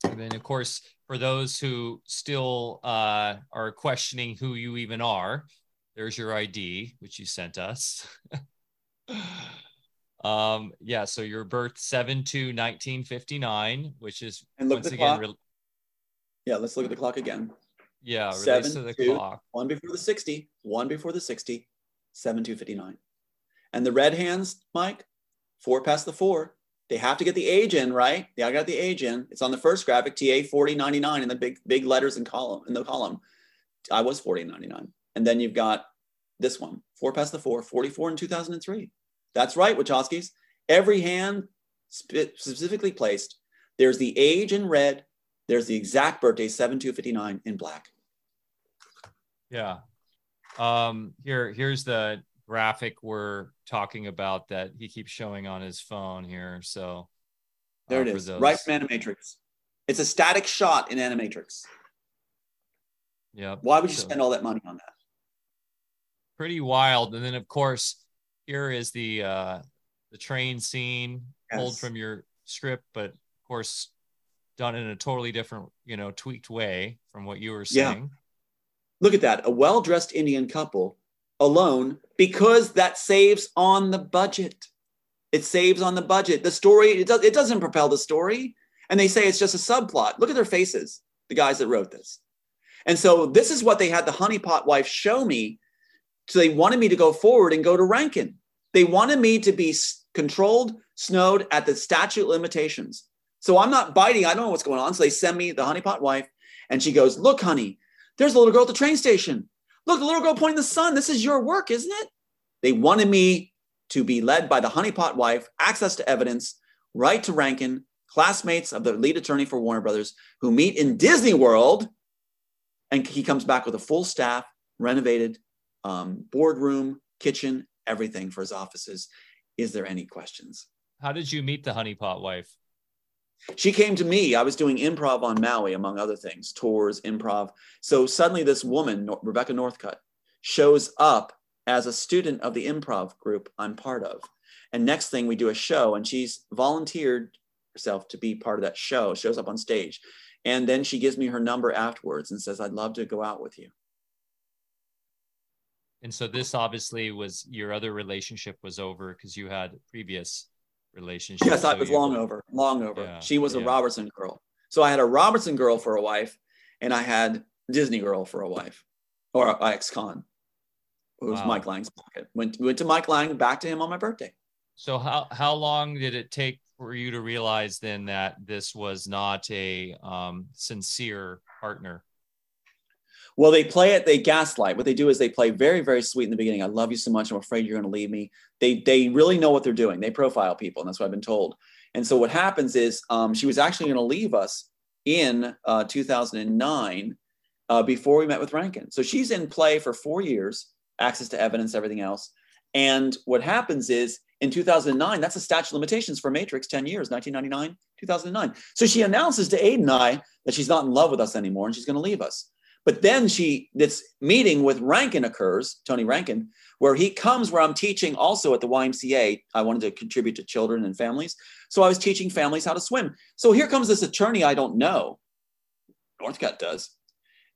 and then, of course, for those who still uh, are questioning who you even are, there's your ID, which you sent us. um, yeah, so your birth 7 to 1959, which is And look once again, clock. re- Yeah, let's look at the clock again. Yeah, Seven, to the two. clock. One before the 60, one before the 60, 7259. And the red hands, Mike, four past the four. They have to get the age in, right? They got the age in. It's on the first graphic, TA 4099 in the big, big letters in column in the column. I was 4099. And then you've got this one, four past the four, 44 in 2003. That's right, Wachowskis. Every hand spe- specifically placed. There's the age in red. There's the exact birthday, 7259 in black. Yeah. Um, here, here's the graphic we're talking about that he keeps showing on his phone here. So There uh, it is, those- right from Animatrix. It's a static shot in Animatrix. Yeah. Why would you So- spend all that money on that? pretty wild. And then of course, here is the uh the train scene pulled from your script, but of course done in a totally different, you know, tweaked way from what you were Yeah. Look at that, a well-dressed Indian couple alone because that saves on the budget. It saves on the budget. The story it does it doesn't propel the story, and they say it's just a subplot. Look at their faces, the guys that wrote this. And so this is what they had the honeypot wife show me. So they wanted me to go forward and go to Rankin. They wanted me to be controlled, snowed at the statute limitations. So I'm not biting. I don't know what's going on. So they send me the honeypot wife, and she goes, "Look, honey, there's a little girl at the train station. Look, the little girl pointing the sun. This is your work, isn't it?" They wanted me to be led by the honeypot wife, access to evidence, right to Rankin, classmates of the lead attorney for Warner Brothers, who meet in Disney World, and he comes back with a full staff, renovated, um, boardroom, kitchen, everything for his offices. Is there any questions? How did you meet the honeypot wife? She came to me. I was doing improv on Maui, among other things, tours, improv. So suddenly, this woman, Rebecca Northcutt, shows up as a student of the improv group I'm part of. And next thing, we do a show, and she's volunteered herself to be part of that show, shows up on stage. And then she gives me her number afterwards and says, I'd love to go out with you. And so this obviously was your other relationship was over because you had previous relationship. Yes, so I was you, long over, long over. Yeah, she was a yeah. Robertson girl. So I had a Robertson girl for a wife, and I had Disney girl for a wife, or a ex-con. It was Wow. Mike Lang's pocket. Went went to Mike Lang, back to him on my birthday. So how how long did it take for you to realize then that this was not a um, sincere partner? Well, they play it, they gaslight. What they do is they play very, very sweet in the beginning. I love you so much. I'm afraid you're going to leave me. They they really know what they're doing. They profile people, and that's what I've been told. And so what happens is um, she was actually going to leave us in uh, 2009 uh, before we met with Rankin. So she's in play for four years, access to evidence, everything else. And what happens is in 2009, that's a statute limitations for Matrix, 10 years, 1999, 2009. So she announces to Aid and I that she's not in love with us anymore and she's going to leave us. But then she, this meeting with Rankin occurs, Tony Rankin, where he comes where I'm teaching also at the YMCA. I wanted to contribute to children and families. So I was teaching families how to swim. So here comes this attorney I don't know. Northcutt does.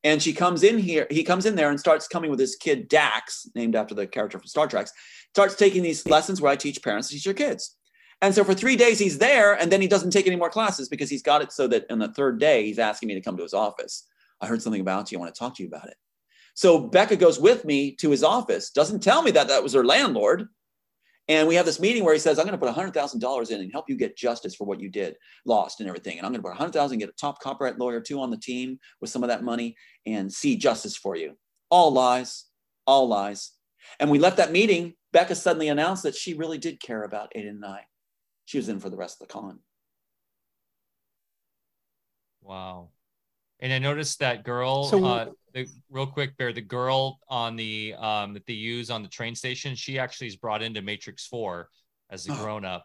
And she comes in here, he comes in there and starts coming with his kid Dax, named after the character from Star Trek, starts taking these lessons where I teach parents to teach their kids. And so for three days he's there, and then he doesn't take any more classes because he's got it so that on the third day he's asking me to come to his office. I heard something about you. I want to talk to you about it. So Becca goes with me to his office, doesn't tell me that that was her landlord. And we have this meeting where he says, I'm going to put $100,000 in and help you get justice for what you did, lost and everything. And I'm going to put 100,000, get a top copyright lawyer too on the team with some of that money and see justice for you. All lies, all lies. And we left that meeting. Becca suddenly announced that she really did care about Aiden and I. She was in for the rest of the con. Wow. And I noticed that girl, So- uh, the, real quick, Bear, the girl on the um, that they use on the train station, she actually is brought into Matrix 4 as a Oh, grown up.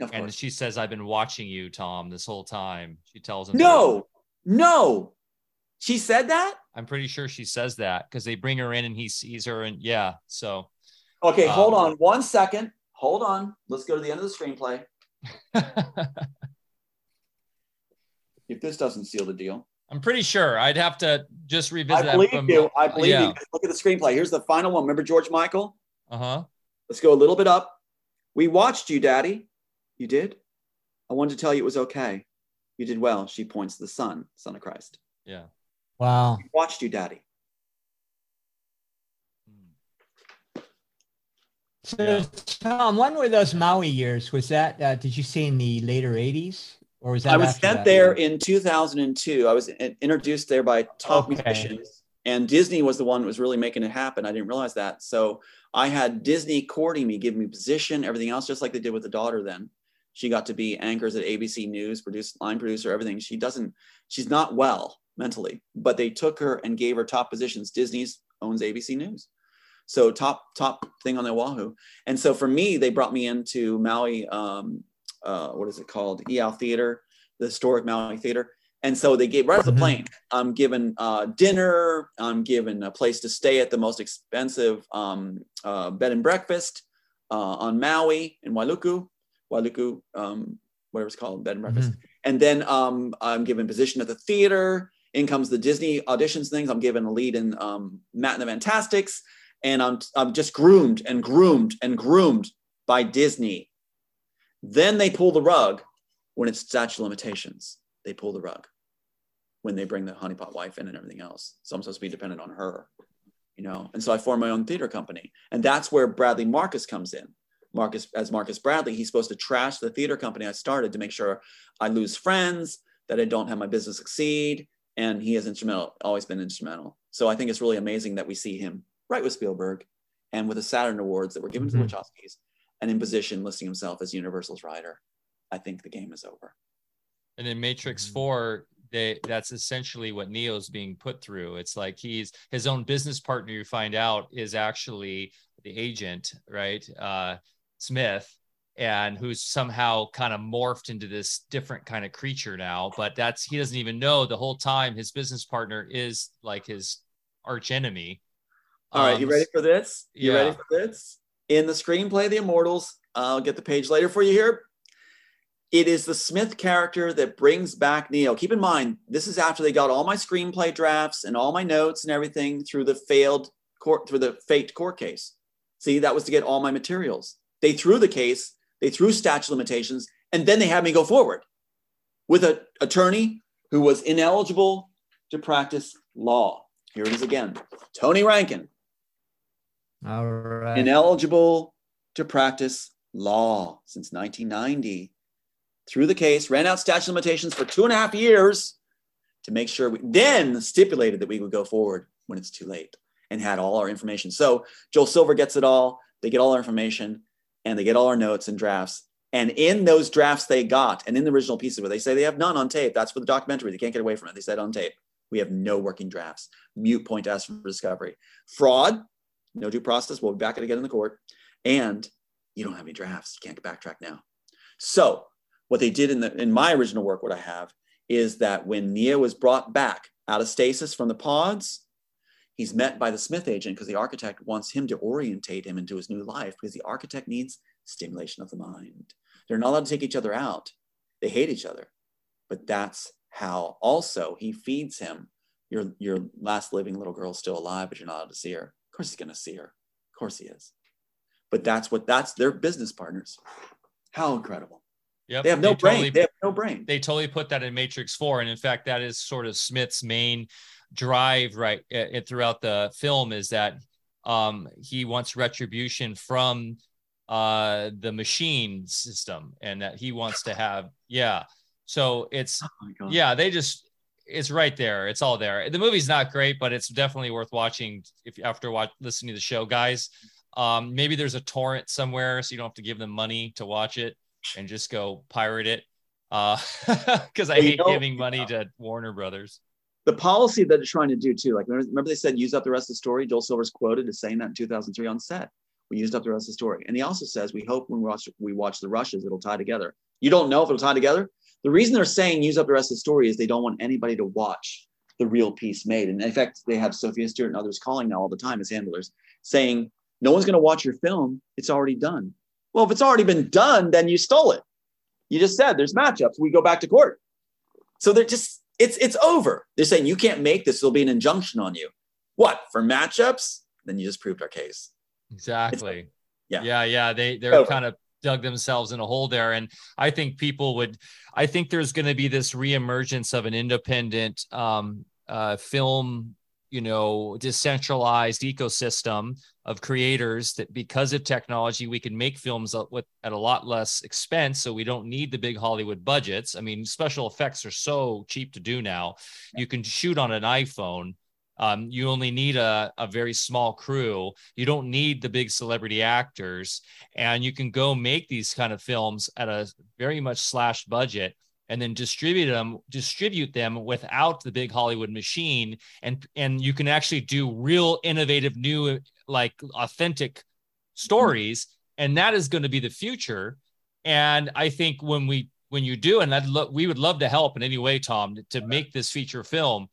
And course. she says, I've been watching you, Tom, this whole time. She tells him, No, no. She said that? I'm pretty sure she says that because they bring her in and he sees her. And yeah, so Okay, Um, hold on one second. Hold on. Let's go to the end of the screenplay. If this doesn't seal the deal, I'm pretty sure I'd have to just revisit I believe that. from- you. I believe yeah. you. Look at the screenplay. Here's the final one. Remember George Michael? Uh huh. Let's go a little bit up. We watched you, Daddy. You did? I wanted to tell you it was okay. You did well. She points to the Son, Son of Christ. Yeah. Wow. We watched you, Daddy. So, Yeah. Tom, when were those Maui years? Was that, uh, did you see in the later 80s? Or was that I was sent that? there in 2002. I was in- introduced there by top Okay. musicians, and Disney was the one that was really making it happen. I didn't realize that. So I had Disney courting me, giving me position, everything else, just like they did with the daughter. Then she got to be anchors at ABC News, produce line producer, everything. She doesn't. She's not well mentally, but they took her and gave her top positions. Disney's owns ABC News. So top top thing on the Oahu, and so for me, they brought me into Maui um, uh, what is it called? Iao Theater, the historic Maui Theater. And so they gave right off the Mhm. plane. I'm given uh, dinner. I'm given a place to stay at the most expensive um, uh, bed and breakfast uh, on Maui in Wailuku, Wailuku, um, whatever it's called, bed and breakfast. And then um, I'm given position at the theater. In comes the Disney auditions things. I'm given a lead in um, Matt and the Fantasticks, and I'm I'm just groomed and groomed and groomed by Disney. Then they pull the rug when it's statute of limitations. They pull the rug when they bring the honeypot wife in and everything else. So I'm supposed to be dependent on her, you know. And so I form my own theater company, and that's where Bradley Marcus comes in. Marcus, as Marcus Bradley, he's supposed to trash the theater company I started to make sure I lose friends, that I don't have my business succeed, and he is instrumental, always been instrumental. So I think it's really amazing that we see him right with Spielberg, and with the Saturn Awards that were given Mhm. to the Wachowskis, and in position listing himself as Universal's writer. I think the game is over. And in Matrix Mhm. 4, they that's essentially what Neo's being put through. It's like he's his own business partner. You find out is actually the agent, right? Uh, Smith, and who's somehow kind of morphed into this different kind of creature now. But that's he doesn't even know the whole time his business partner is like his arch enemy. All um, right, you um, ready for this? You yeah. ready for this? In the screenplay, The Immortals, I'll get the page later for you here. It is the Smith character that brings back Neo. Keep in mind, this is after they got all my screenplay drafts and all my notes and everything through the failed court, through the faked court case. See, that was to get all my materials. They threw the case they threw statute limitations, and then they had me go forward with an attorney who was ineligible to practice law. Here it is again Tony Rankin. All right. Ineligible to practice law since 1990. Through the case, ran out statute limitations for two and a half years to make sure we then stipulated that we would go forward when it's too late and had all our information. So Joel Silver gets it all. They get all our information and they get all our notes and drafts. And in those drafts they got, and in the original pieces where they say they have none on tape, that's for the documentary. They can't get away from it. They said on tape, we have no working drafts. Mute point ask for discovery. Fraud, no due process. We'll be back again in the court. And you don't have any drafts. You can't backtrack now. So what they did in the in my original work, what I have is that when Neo was brought back out of stasis from the pods, he's met by the Smith agent because the architect wants him to orientate him into his new life because the architect needs stimulation of the mind. They're not allowed to take each other out. They hate each other. But that's how also he feeds him. Your, your last living little girl's still alive, but you're not allowed to see her. Of course he's gonna see her. Of course he is. But that's what that's their business partners. How incredible. Yep. They have no they brain. Totally, they have no brain. They totally put that in Matrix 4. And in fact, that is sort of Smith's main drive right it, throughout the film is that um, he wants retribution from uh, the machine system and that he wants to have yeah so it's oh yeah they just it's right there it's all there the movie's not great but it's definitely worth watching if you after watch listening to the show guys um, maybe there's a torrent somewhere so you don't have to give them money to watch it and just go pirate it uh because i well, hate giving money to warner brothers the policy that they're trying to do too. Like remember, they said use up the rest of the story. Joel Silver's quoted as saying that in 2003 on set. We used up the rest of the story, and he also says we hope when we watch we watch the rushes, it'll tie together. You don't know if it'll tie together. The reason they're saying use up the rest of the story is they don't want anybody to watch the real piece made. And in fact, they have Sophia Stewart and others calling now all the time as handlers saying no one's going to watch your film. It's already done. Well, if it's already been done, then you stole it. You just said there's matchups. We go back to court. So they're just it's it's over. They're saying you can't make this. There'll be an injunction on you. What for matchups? Then you just proved our case. Exactly. It's, yeah. Yeah. Yeah. They they're kind of dug themselves in a hole there. And I think people would. I think there's going to be this reemergence of an independent um, uh, film you know decentralized ecosystem of creators that because of technology we can make films with at a lot less expense so we don't need the big hollywood budgets i mean special effects are so cheap to do now you can shoot on an iphone um, you only need a, a very small crew. You don't need the big celebrity actors. And you can go make these kind of films at a very much slashed budget and then distribute them distribute them without the big hollywood machine. And and you can actually do real innovative new like authentic stories. And that is going to be the future. And i think when we when you do and I'd lo- we would love to help in any way tom to make this feature film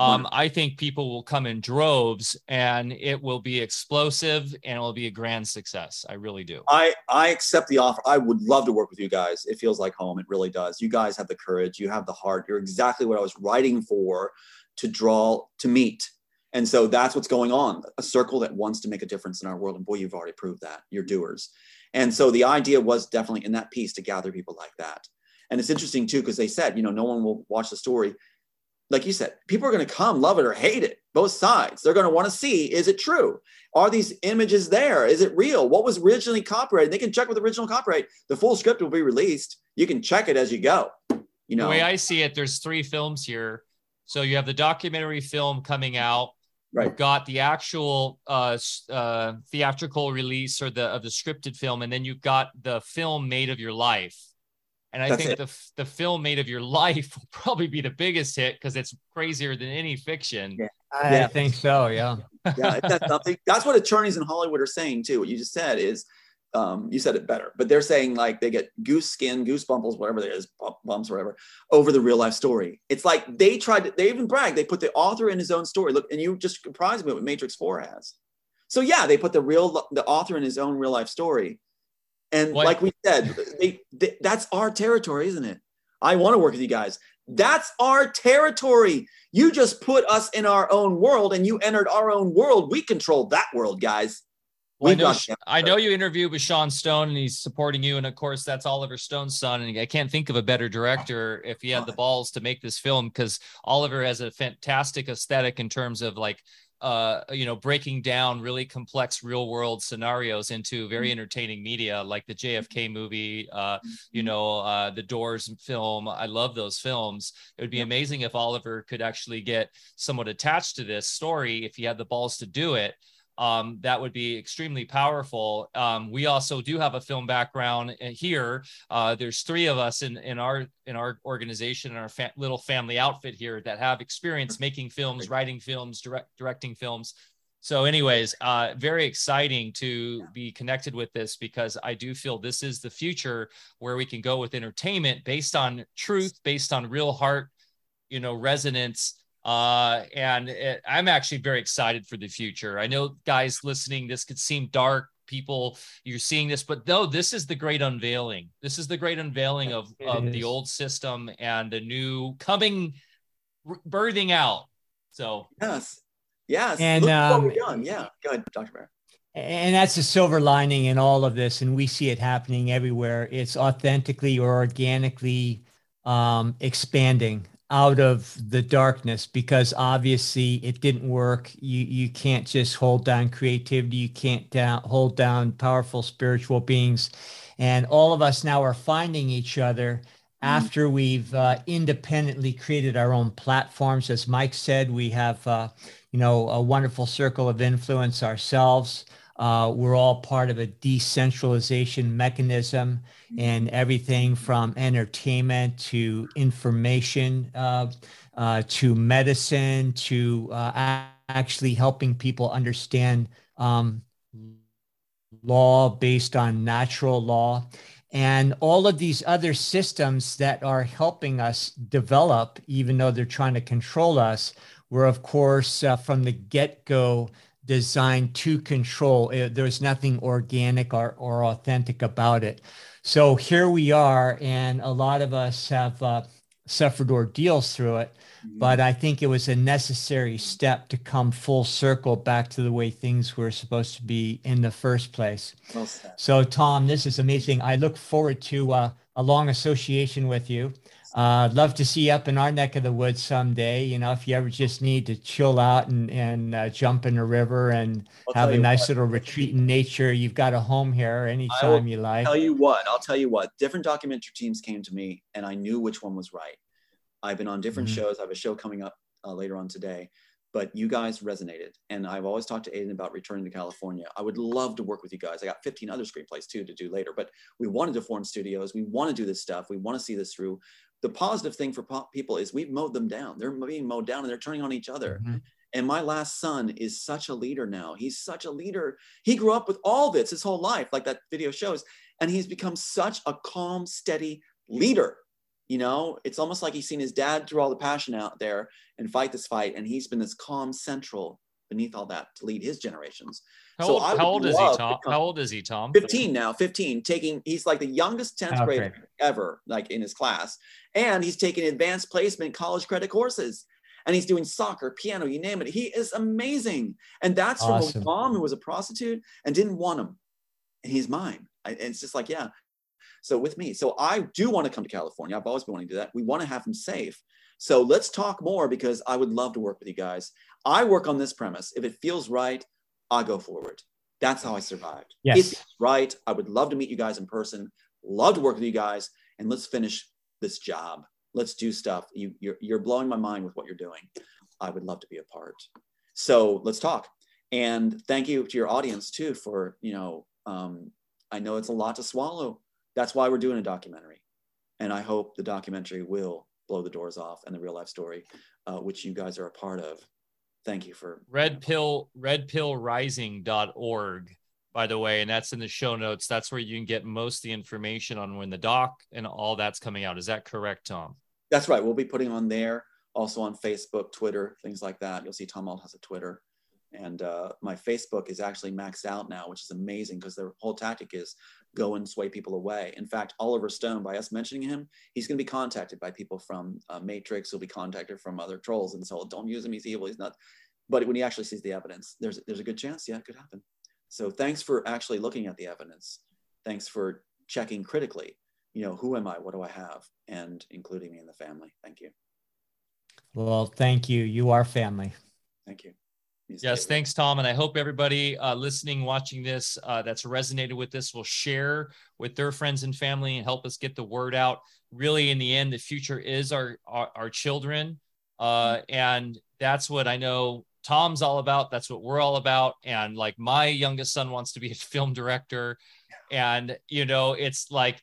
um, I think people will come in droves and it will be explosive and it will be a grand success. I really do. I, I accept the offer. I would love to work with you guys. It feels like home. It really does. You guys have the courage. You have the heart. You're exactly what I was writing for to draw, to meet. And so that's what's going on a circle that wants to make a difference in our world. And boy, you've already proved that. You're doers. And so the idea was definitely in that piece to gather people like that. And it's interesting too, because they said, you know, no one will watch the story like you said, people are going to come, love it or hate it, both sides. They're going to want to see is it true? Are these images there? Is it real? What was originally copyrighted? They can check with original copyright. The full script will be released. You can check it as you go. You know, the way I see it, there's three films here. So you have the documentary film coming out. Right. You've got the actual uh, uh, theatrical release or the of the scripted film, and then you've got the film made of your life And I That's think it. the the film made of your life will probably be the biggest hit because it's crazier than any fiction. Yeah. I yeah. think so. Yeah. yeah. That's, something, that's what attorneys in Hollywood are saying too. What you just said is, um, you said it better, but they're saying like they get goose skin, goose bumples, whatever it is, bumps, whatever, over the real life story. It's like they tried to, they even brag, they put the author in his own story. Look, and you just surprised me what Matrix 4 has. So yeah, they put the real, the author in his own real life story and what? like we said, they, they, that's our territory, isn't it? I want to work with you guys. That's our territory. You just put us in our own world and you entered our own world. We control that world, guys. Well, I, know, I know you interviewed with Sean Stone and he's supporting you. And of course, that's Oliver Stone's son. And I can't think of a better director if he had the balls to make this film because Oliver has a fantastic aesthetic in terms of like uh, you know, breaking down really complex real world scenarios into very mm-hmm. entertaining media, like the JFK movie, uh, you mm-hmm. know, uh, the Doors film. I love those films. It would be amazing if Oliver could actually get somewhat attached to this story if he had the balls to do it um, that would be extremely powerful. Um, we also do have a film background here. Uh, there's three of us in, in our in our organization, in our fa- little family outfit here, that have experience making films, writing films, direct, directing films. So, anyways, uh, very exciting to be connected with this because I do feel this is the future where we can go with entertainment based on truth, based on real heart, you know, resonance uh, and it, I'm actually very excited for the future. I know, guys listening, this could seem dark. People, you're seeing this, but no, this is the great unveiling. This is the great unveiling of, of the old system and the new coming, birthing out. So, yes, yes. And um, done. Yeah, go ahead, Dr. Bear. And that's the silver lining in all of this. And we see it happening everywhere. It's authentically or organically um, expanding out of the darkness because obviously it didn't work. You you can't just hold down creativity. You can't down, hold down powerful spiritual beings, and all of us now are finding each other mm-hmm. after we've uh, independently created our own platforms. As Mike said, we have uh, you know a wonderful circle of influence ourselves. Uh, we're all part of a decentralization mechanism and everything from entertainment to information uh, uh, to medicine to uh, actually helping people understand um, law based on natural law. And all of these other systems that are helping us develop, even though they're trying to control us, were, of course, uh, from the get go designed to control. There's nothing organic or, or authentic about it. So here we are, and a lot of us have uh, suffered ordeals through it. Mm-hmm. But I think it was a necessary step to come full circle back to the way things were supposed to be in the first place. Well so, Tom, this is amazing. I look forward to uh, a long association with you. Uh, I'd love to see you up in our neck of the woods someday. You know, if you ever just need to chill out and, and uh, jump in a river and I'll have a nice what. little retreat in nature, you've got a home here anytime you like. Tell you what, I'll tell you what. Different documentary teams came to me, and I knew which one was right. I've been on different mm-hmm. shows. I have a show coming up uh, later on today, but you guys resonated, and I've always talked to Aiden about returning to California. I would love to work with you guys. I got 15 other screenplays too to do later, but we wanted to form studios. We want to do this stuff. We want to see this through the positive thing for people is we've mowed them down. They're being mowed down and they're turning on each other. Mm-hmm. And my last son is such a leader now. He's such a leader. He grew up with all this his whole life, like that video shows. And he's become such a calm, steady leader. You know, it's almost like he's seen his dad through all the passion out there and fight this fight. And he's been this calm central beneath all that to lead his generations. How so old, how old is he, Tom? How old is he, Tom? 15 now, 15, taking, he's like the youngest 10th okay. grader ever, like in his class. And he's taking advanced placement college credit courses. And he's doing soccer, piano, you name it. He is amazing. And that's awesome. from a mom who was a prostitute and didn't want him. And he's mine. I, and it's just like, yeah. So with me. So I do want to come to California. I've always been wanting to do that. We want to have him safe. So let's talk more because I would love to work with you guys. I work on this premise. If it feels right, I'll go forward. That's how I survived. Yes. It's right, I would love to meet you guys in person. Love to work with you guys, and let's finish this job. Let's do stuff. You, you're, you're blowing my mind with what you're doing. I would love to be a part. So let's talk. And thank you to your audience too for you know. Um, I know it's a lot to swallow. That's why we're doing a documentary. And I hope the documentary will blow the doors off and the real life story, uh, which you guys are a part of. Thank you for red pill redpillrising.org by the way and that's in the show notes. That's where you can get most of the information on when the doc and all that's coming out. Is that correct tom? That's right. We'll be putting on there also on facebook twitter things like that. You'll see tom alt has a twitter and uh, my Facebook is actually maxed out now, which is amazing because their whole tactic is go and sway people away. In fact, Oliver Stone, by us mentioning him, he's going to be contacted by people from uh, Matrix. He'll be contacted from other trolls, and so don't use him. He's evil. He's not. But when he actually sees the evidence, there's there's a good chance, yeah, it could happen. So thanks for actually looking at the evidence. Thanks for checking critically. You know, who am I? What do I have? And including me in the family. Thank you. Well, thank you. You are family. Thank you. Yes, thanks, Tom. And I hope everybody uh, listening, watching this, uh, that's resonated with this will share with their friends and family and help us get the word out. Really, in the end, the future is our our, our children, uh, and that's what I know Tom's all about. That's what we're all about. And like my youngest son wants to be a film director, and you know, it's like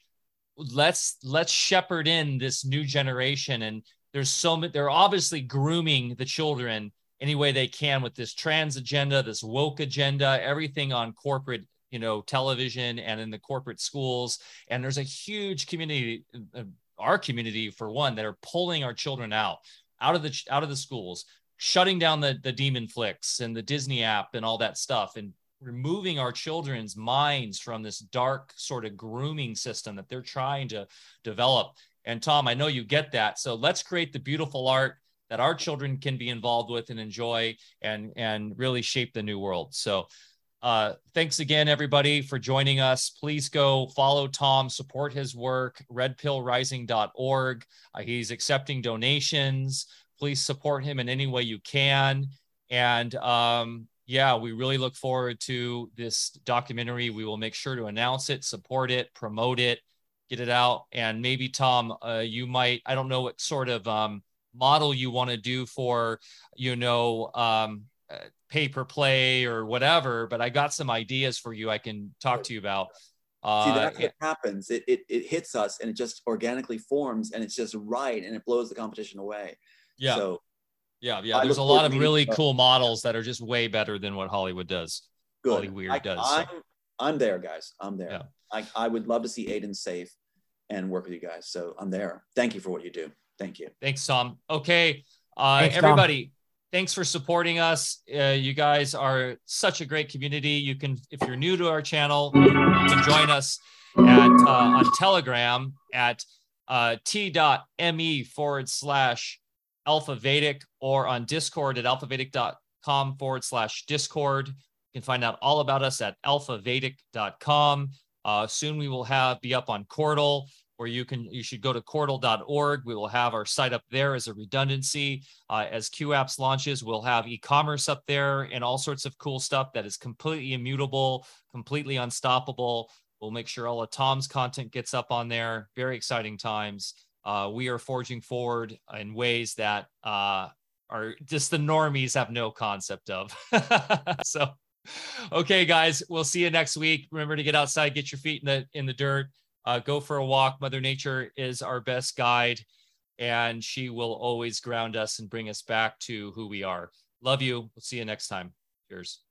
let's let's shepherd in this new generation and there's so many they're obviously grooming the children any way they can with this trans agenda, this woke agenda, everything on corporate, you know, television and in the corporate schools. And there's a huge community, uh, our community for one, that are pulling our children out, out of the out of the schools, shutting down the the demon flicks and the Disney app and all that stuff, and removing our children's minds from this dark sort of grooming system that they're trying to develop. And Tom, I know you get that. So let's create the beautiful art that our children can be involved with and enjoy and and really shape the new world. So uh, thanks again everybody for joining us. Please go follow tom support his work redpillrising.org uh, he's accepting donations. Please support him in any way you can. And um, yeah we really look forward to this documentary. We will make sure to announce it support it promote it get it out. And maybe tom uh, you might i don't know what sort of um, model you want to do for you know um, uh, pay per play or whatever but i got some ideas for you i can talk to you about uh, See, that's what happens. It, it it hits us and it just organically forms and it's just right and it blows the competition away. Yeah. So yeah, yeah. There's a lot of really cool models that are just way better than what Hollywood does. Good. Hollywood I, does. I'm, so. I'm there, guys. I'm there. Yeah. I, I would love to see Aiden safe and work with you guys. So I'm there. Thank you for what you do. Thank you. Thanks, Tom. Okay. Uh, thanks, everybody, Tom. thanks for supporting us. Uh, you guys are such a great community. You can, if you're new to our channel, you can join us at uh, on Telegram at uh, t.me forward slash alpha Vedic or on Discord at alphavedic.com forward slash Discord. You can find out all about us at alphavedic.com. Uh, soon we will have be up on Qortal where you can you should go to qortal.org we will have our site up there as a redundancy. Uh, as Q-Apps launches we'll have e-commerce up there and all sorts of cool stuff that is completely immutable completely unstoppable. We'll make sure all of tom's content gets up on there. Very exciting times. Uh, we are forging forward in ways that uh, are just the normies have no concept of. So okay guys we'll see you next week. Remember to get outside get your feet in the in the dirt uh, go for a walk. Mother Nature is our best guide, and she will always ground us and bring us back to who we are. Love you. We'll see you next time. Cheers.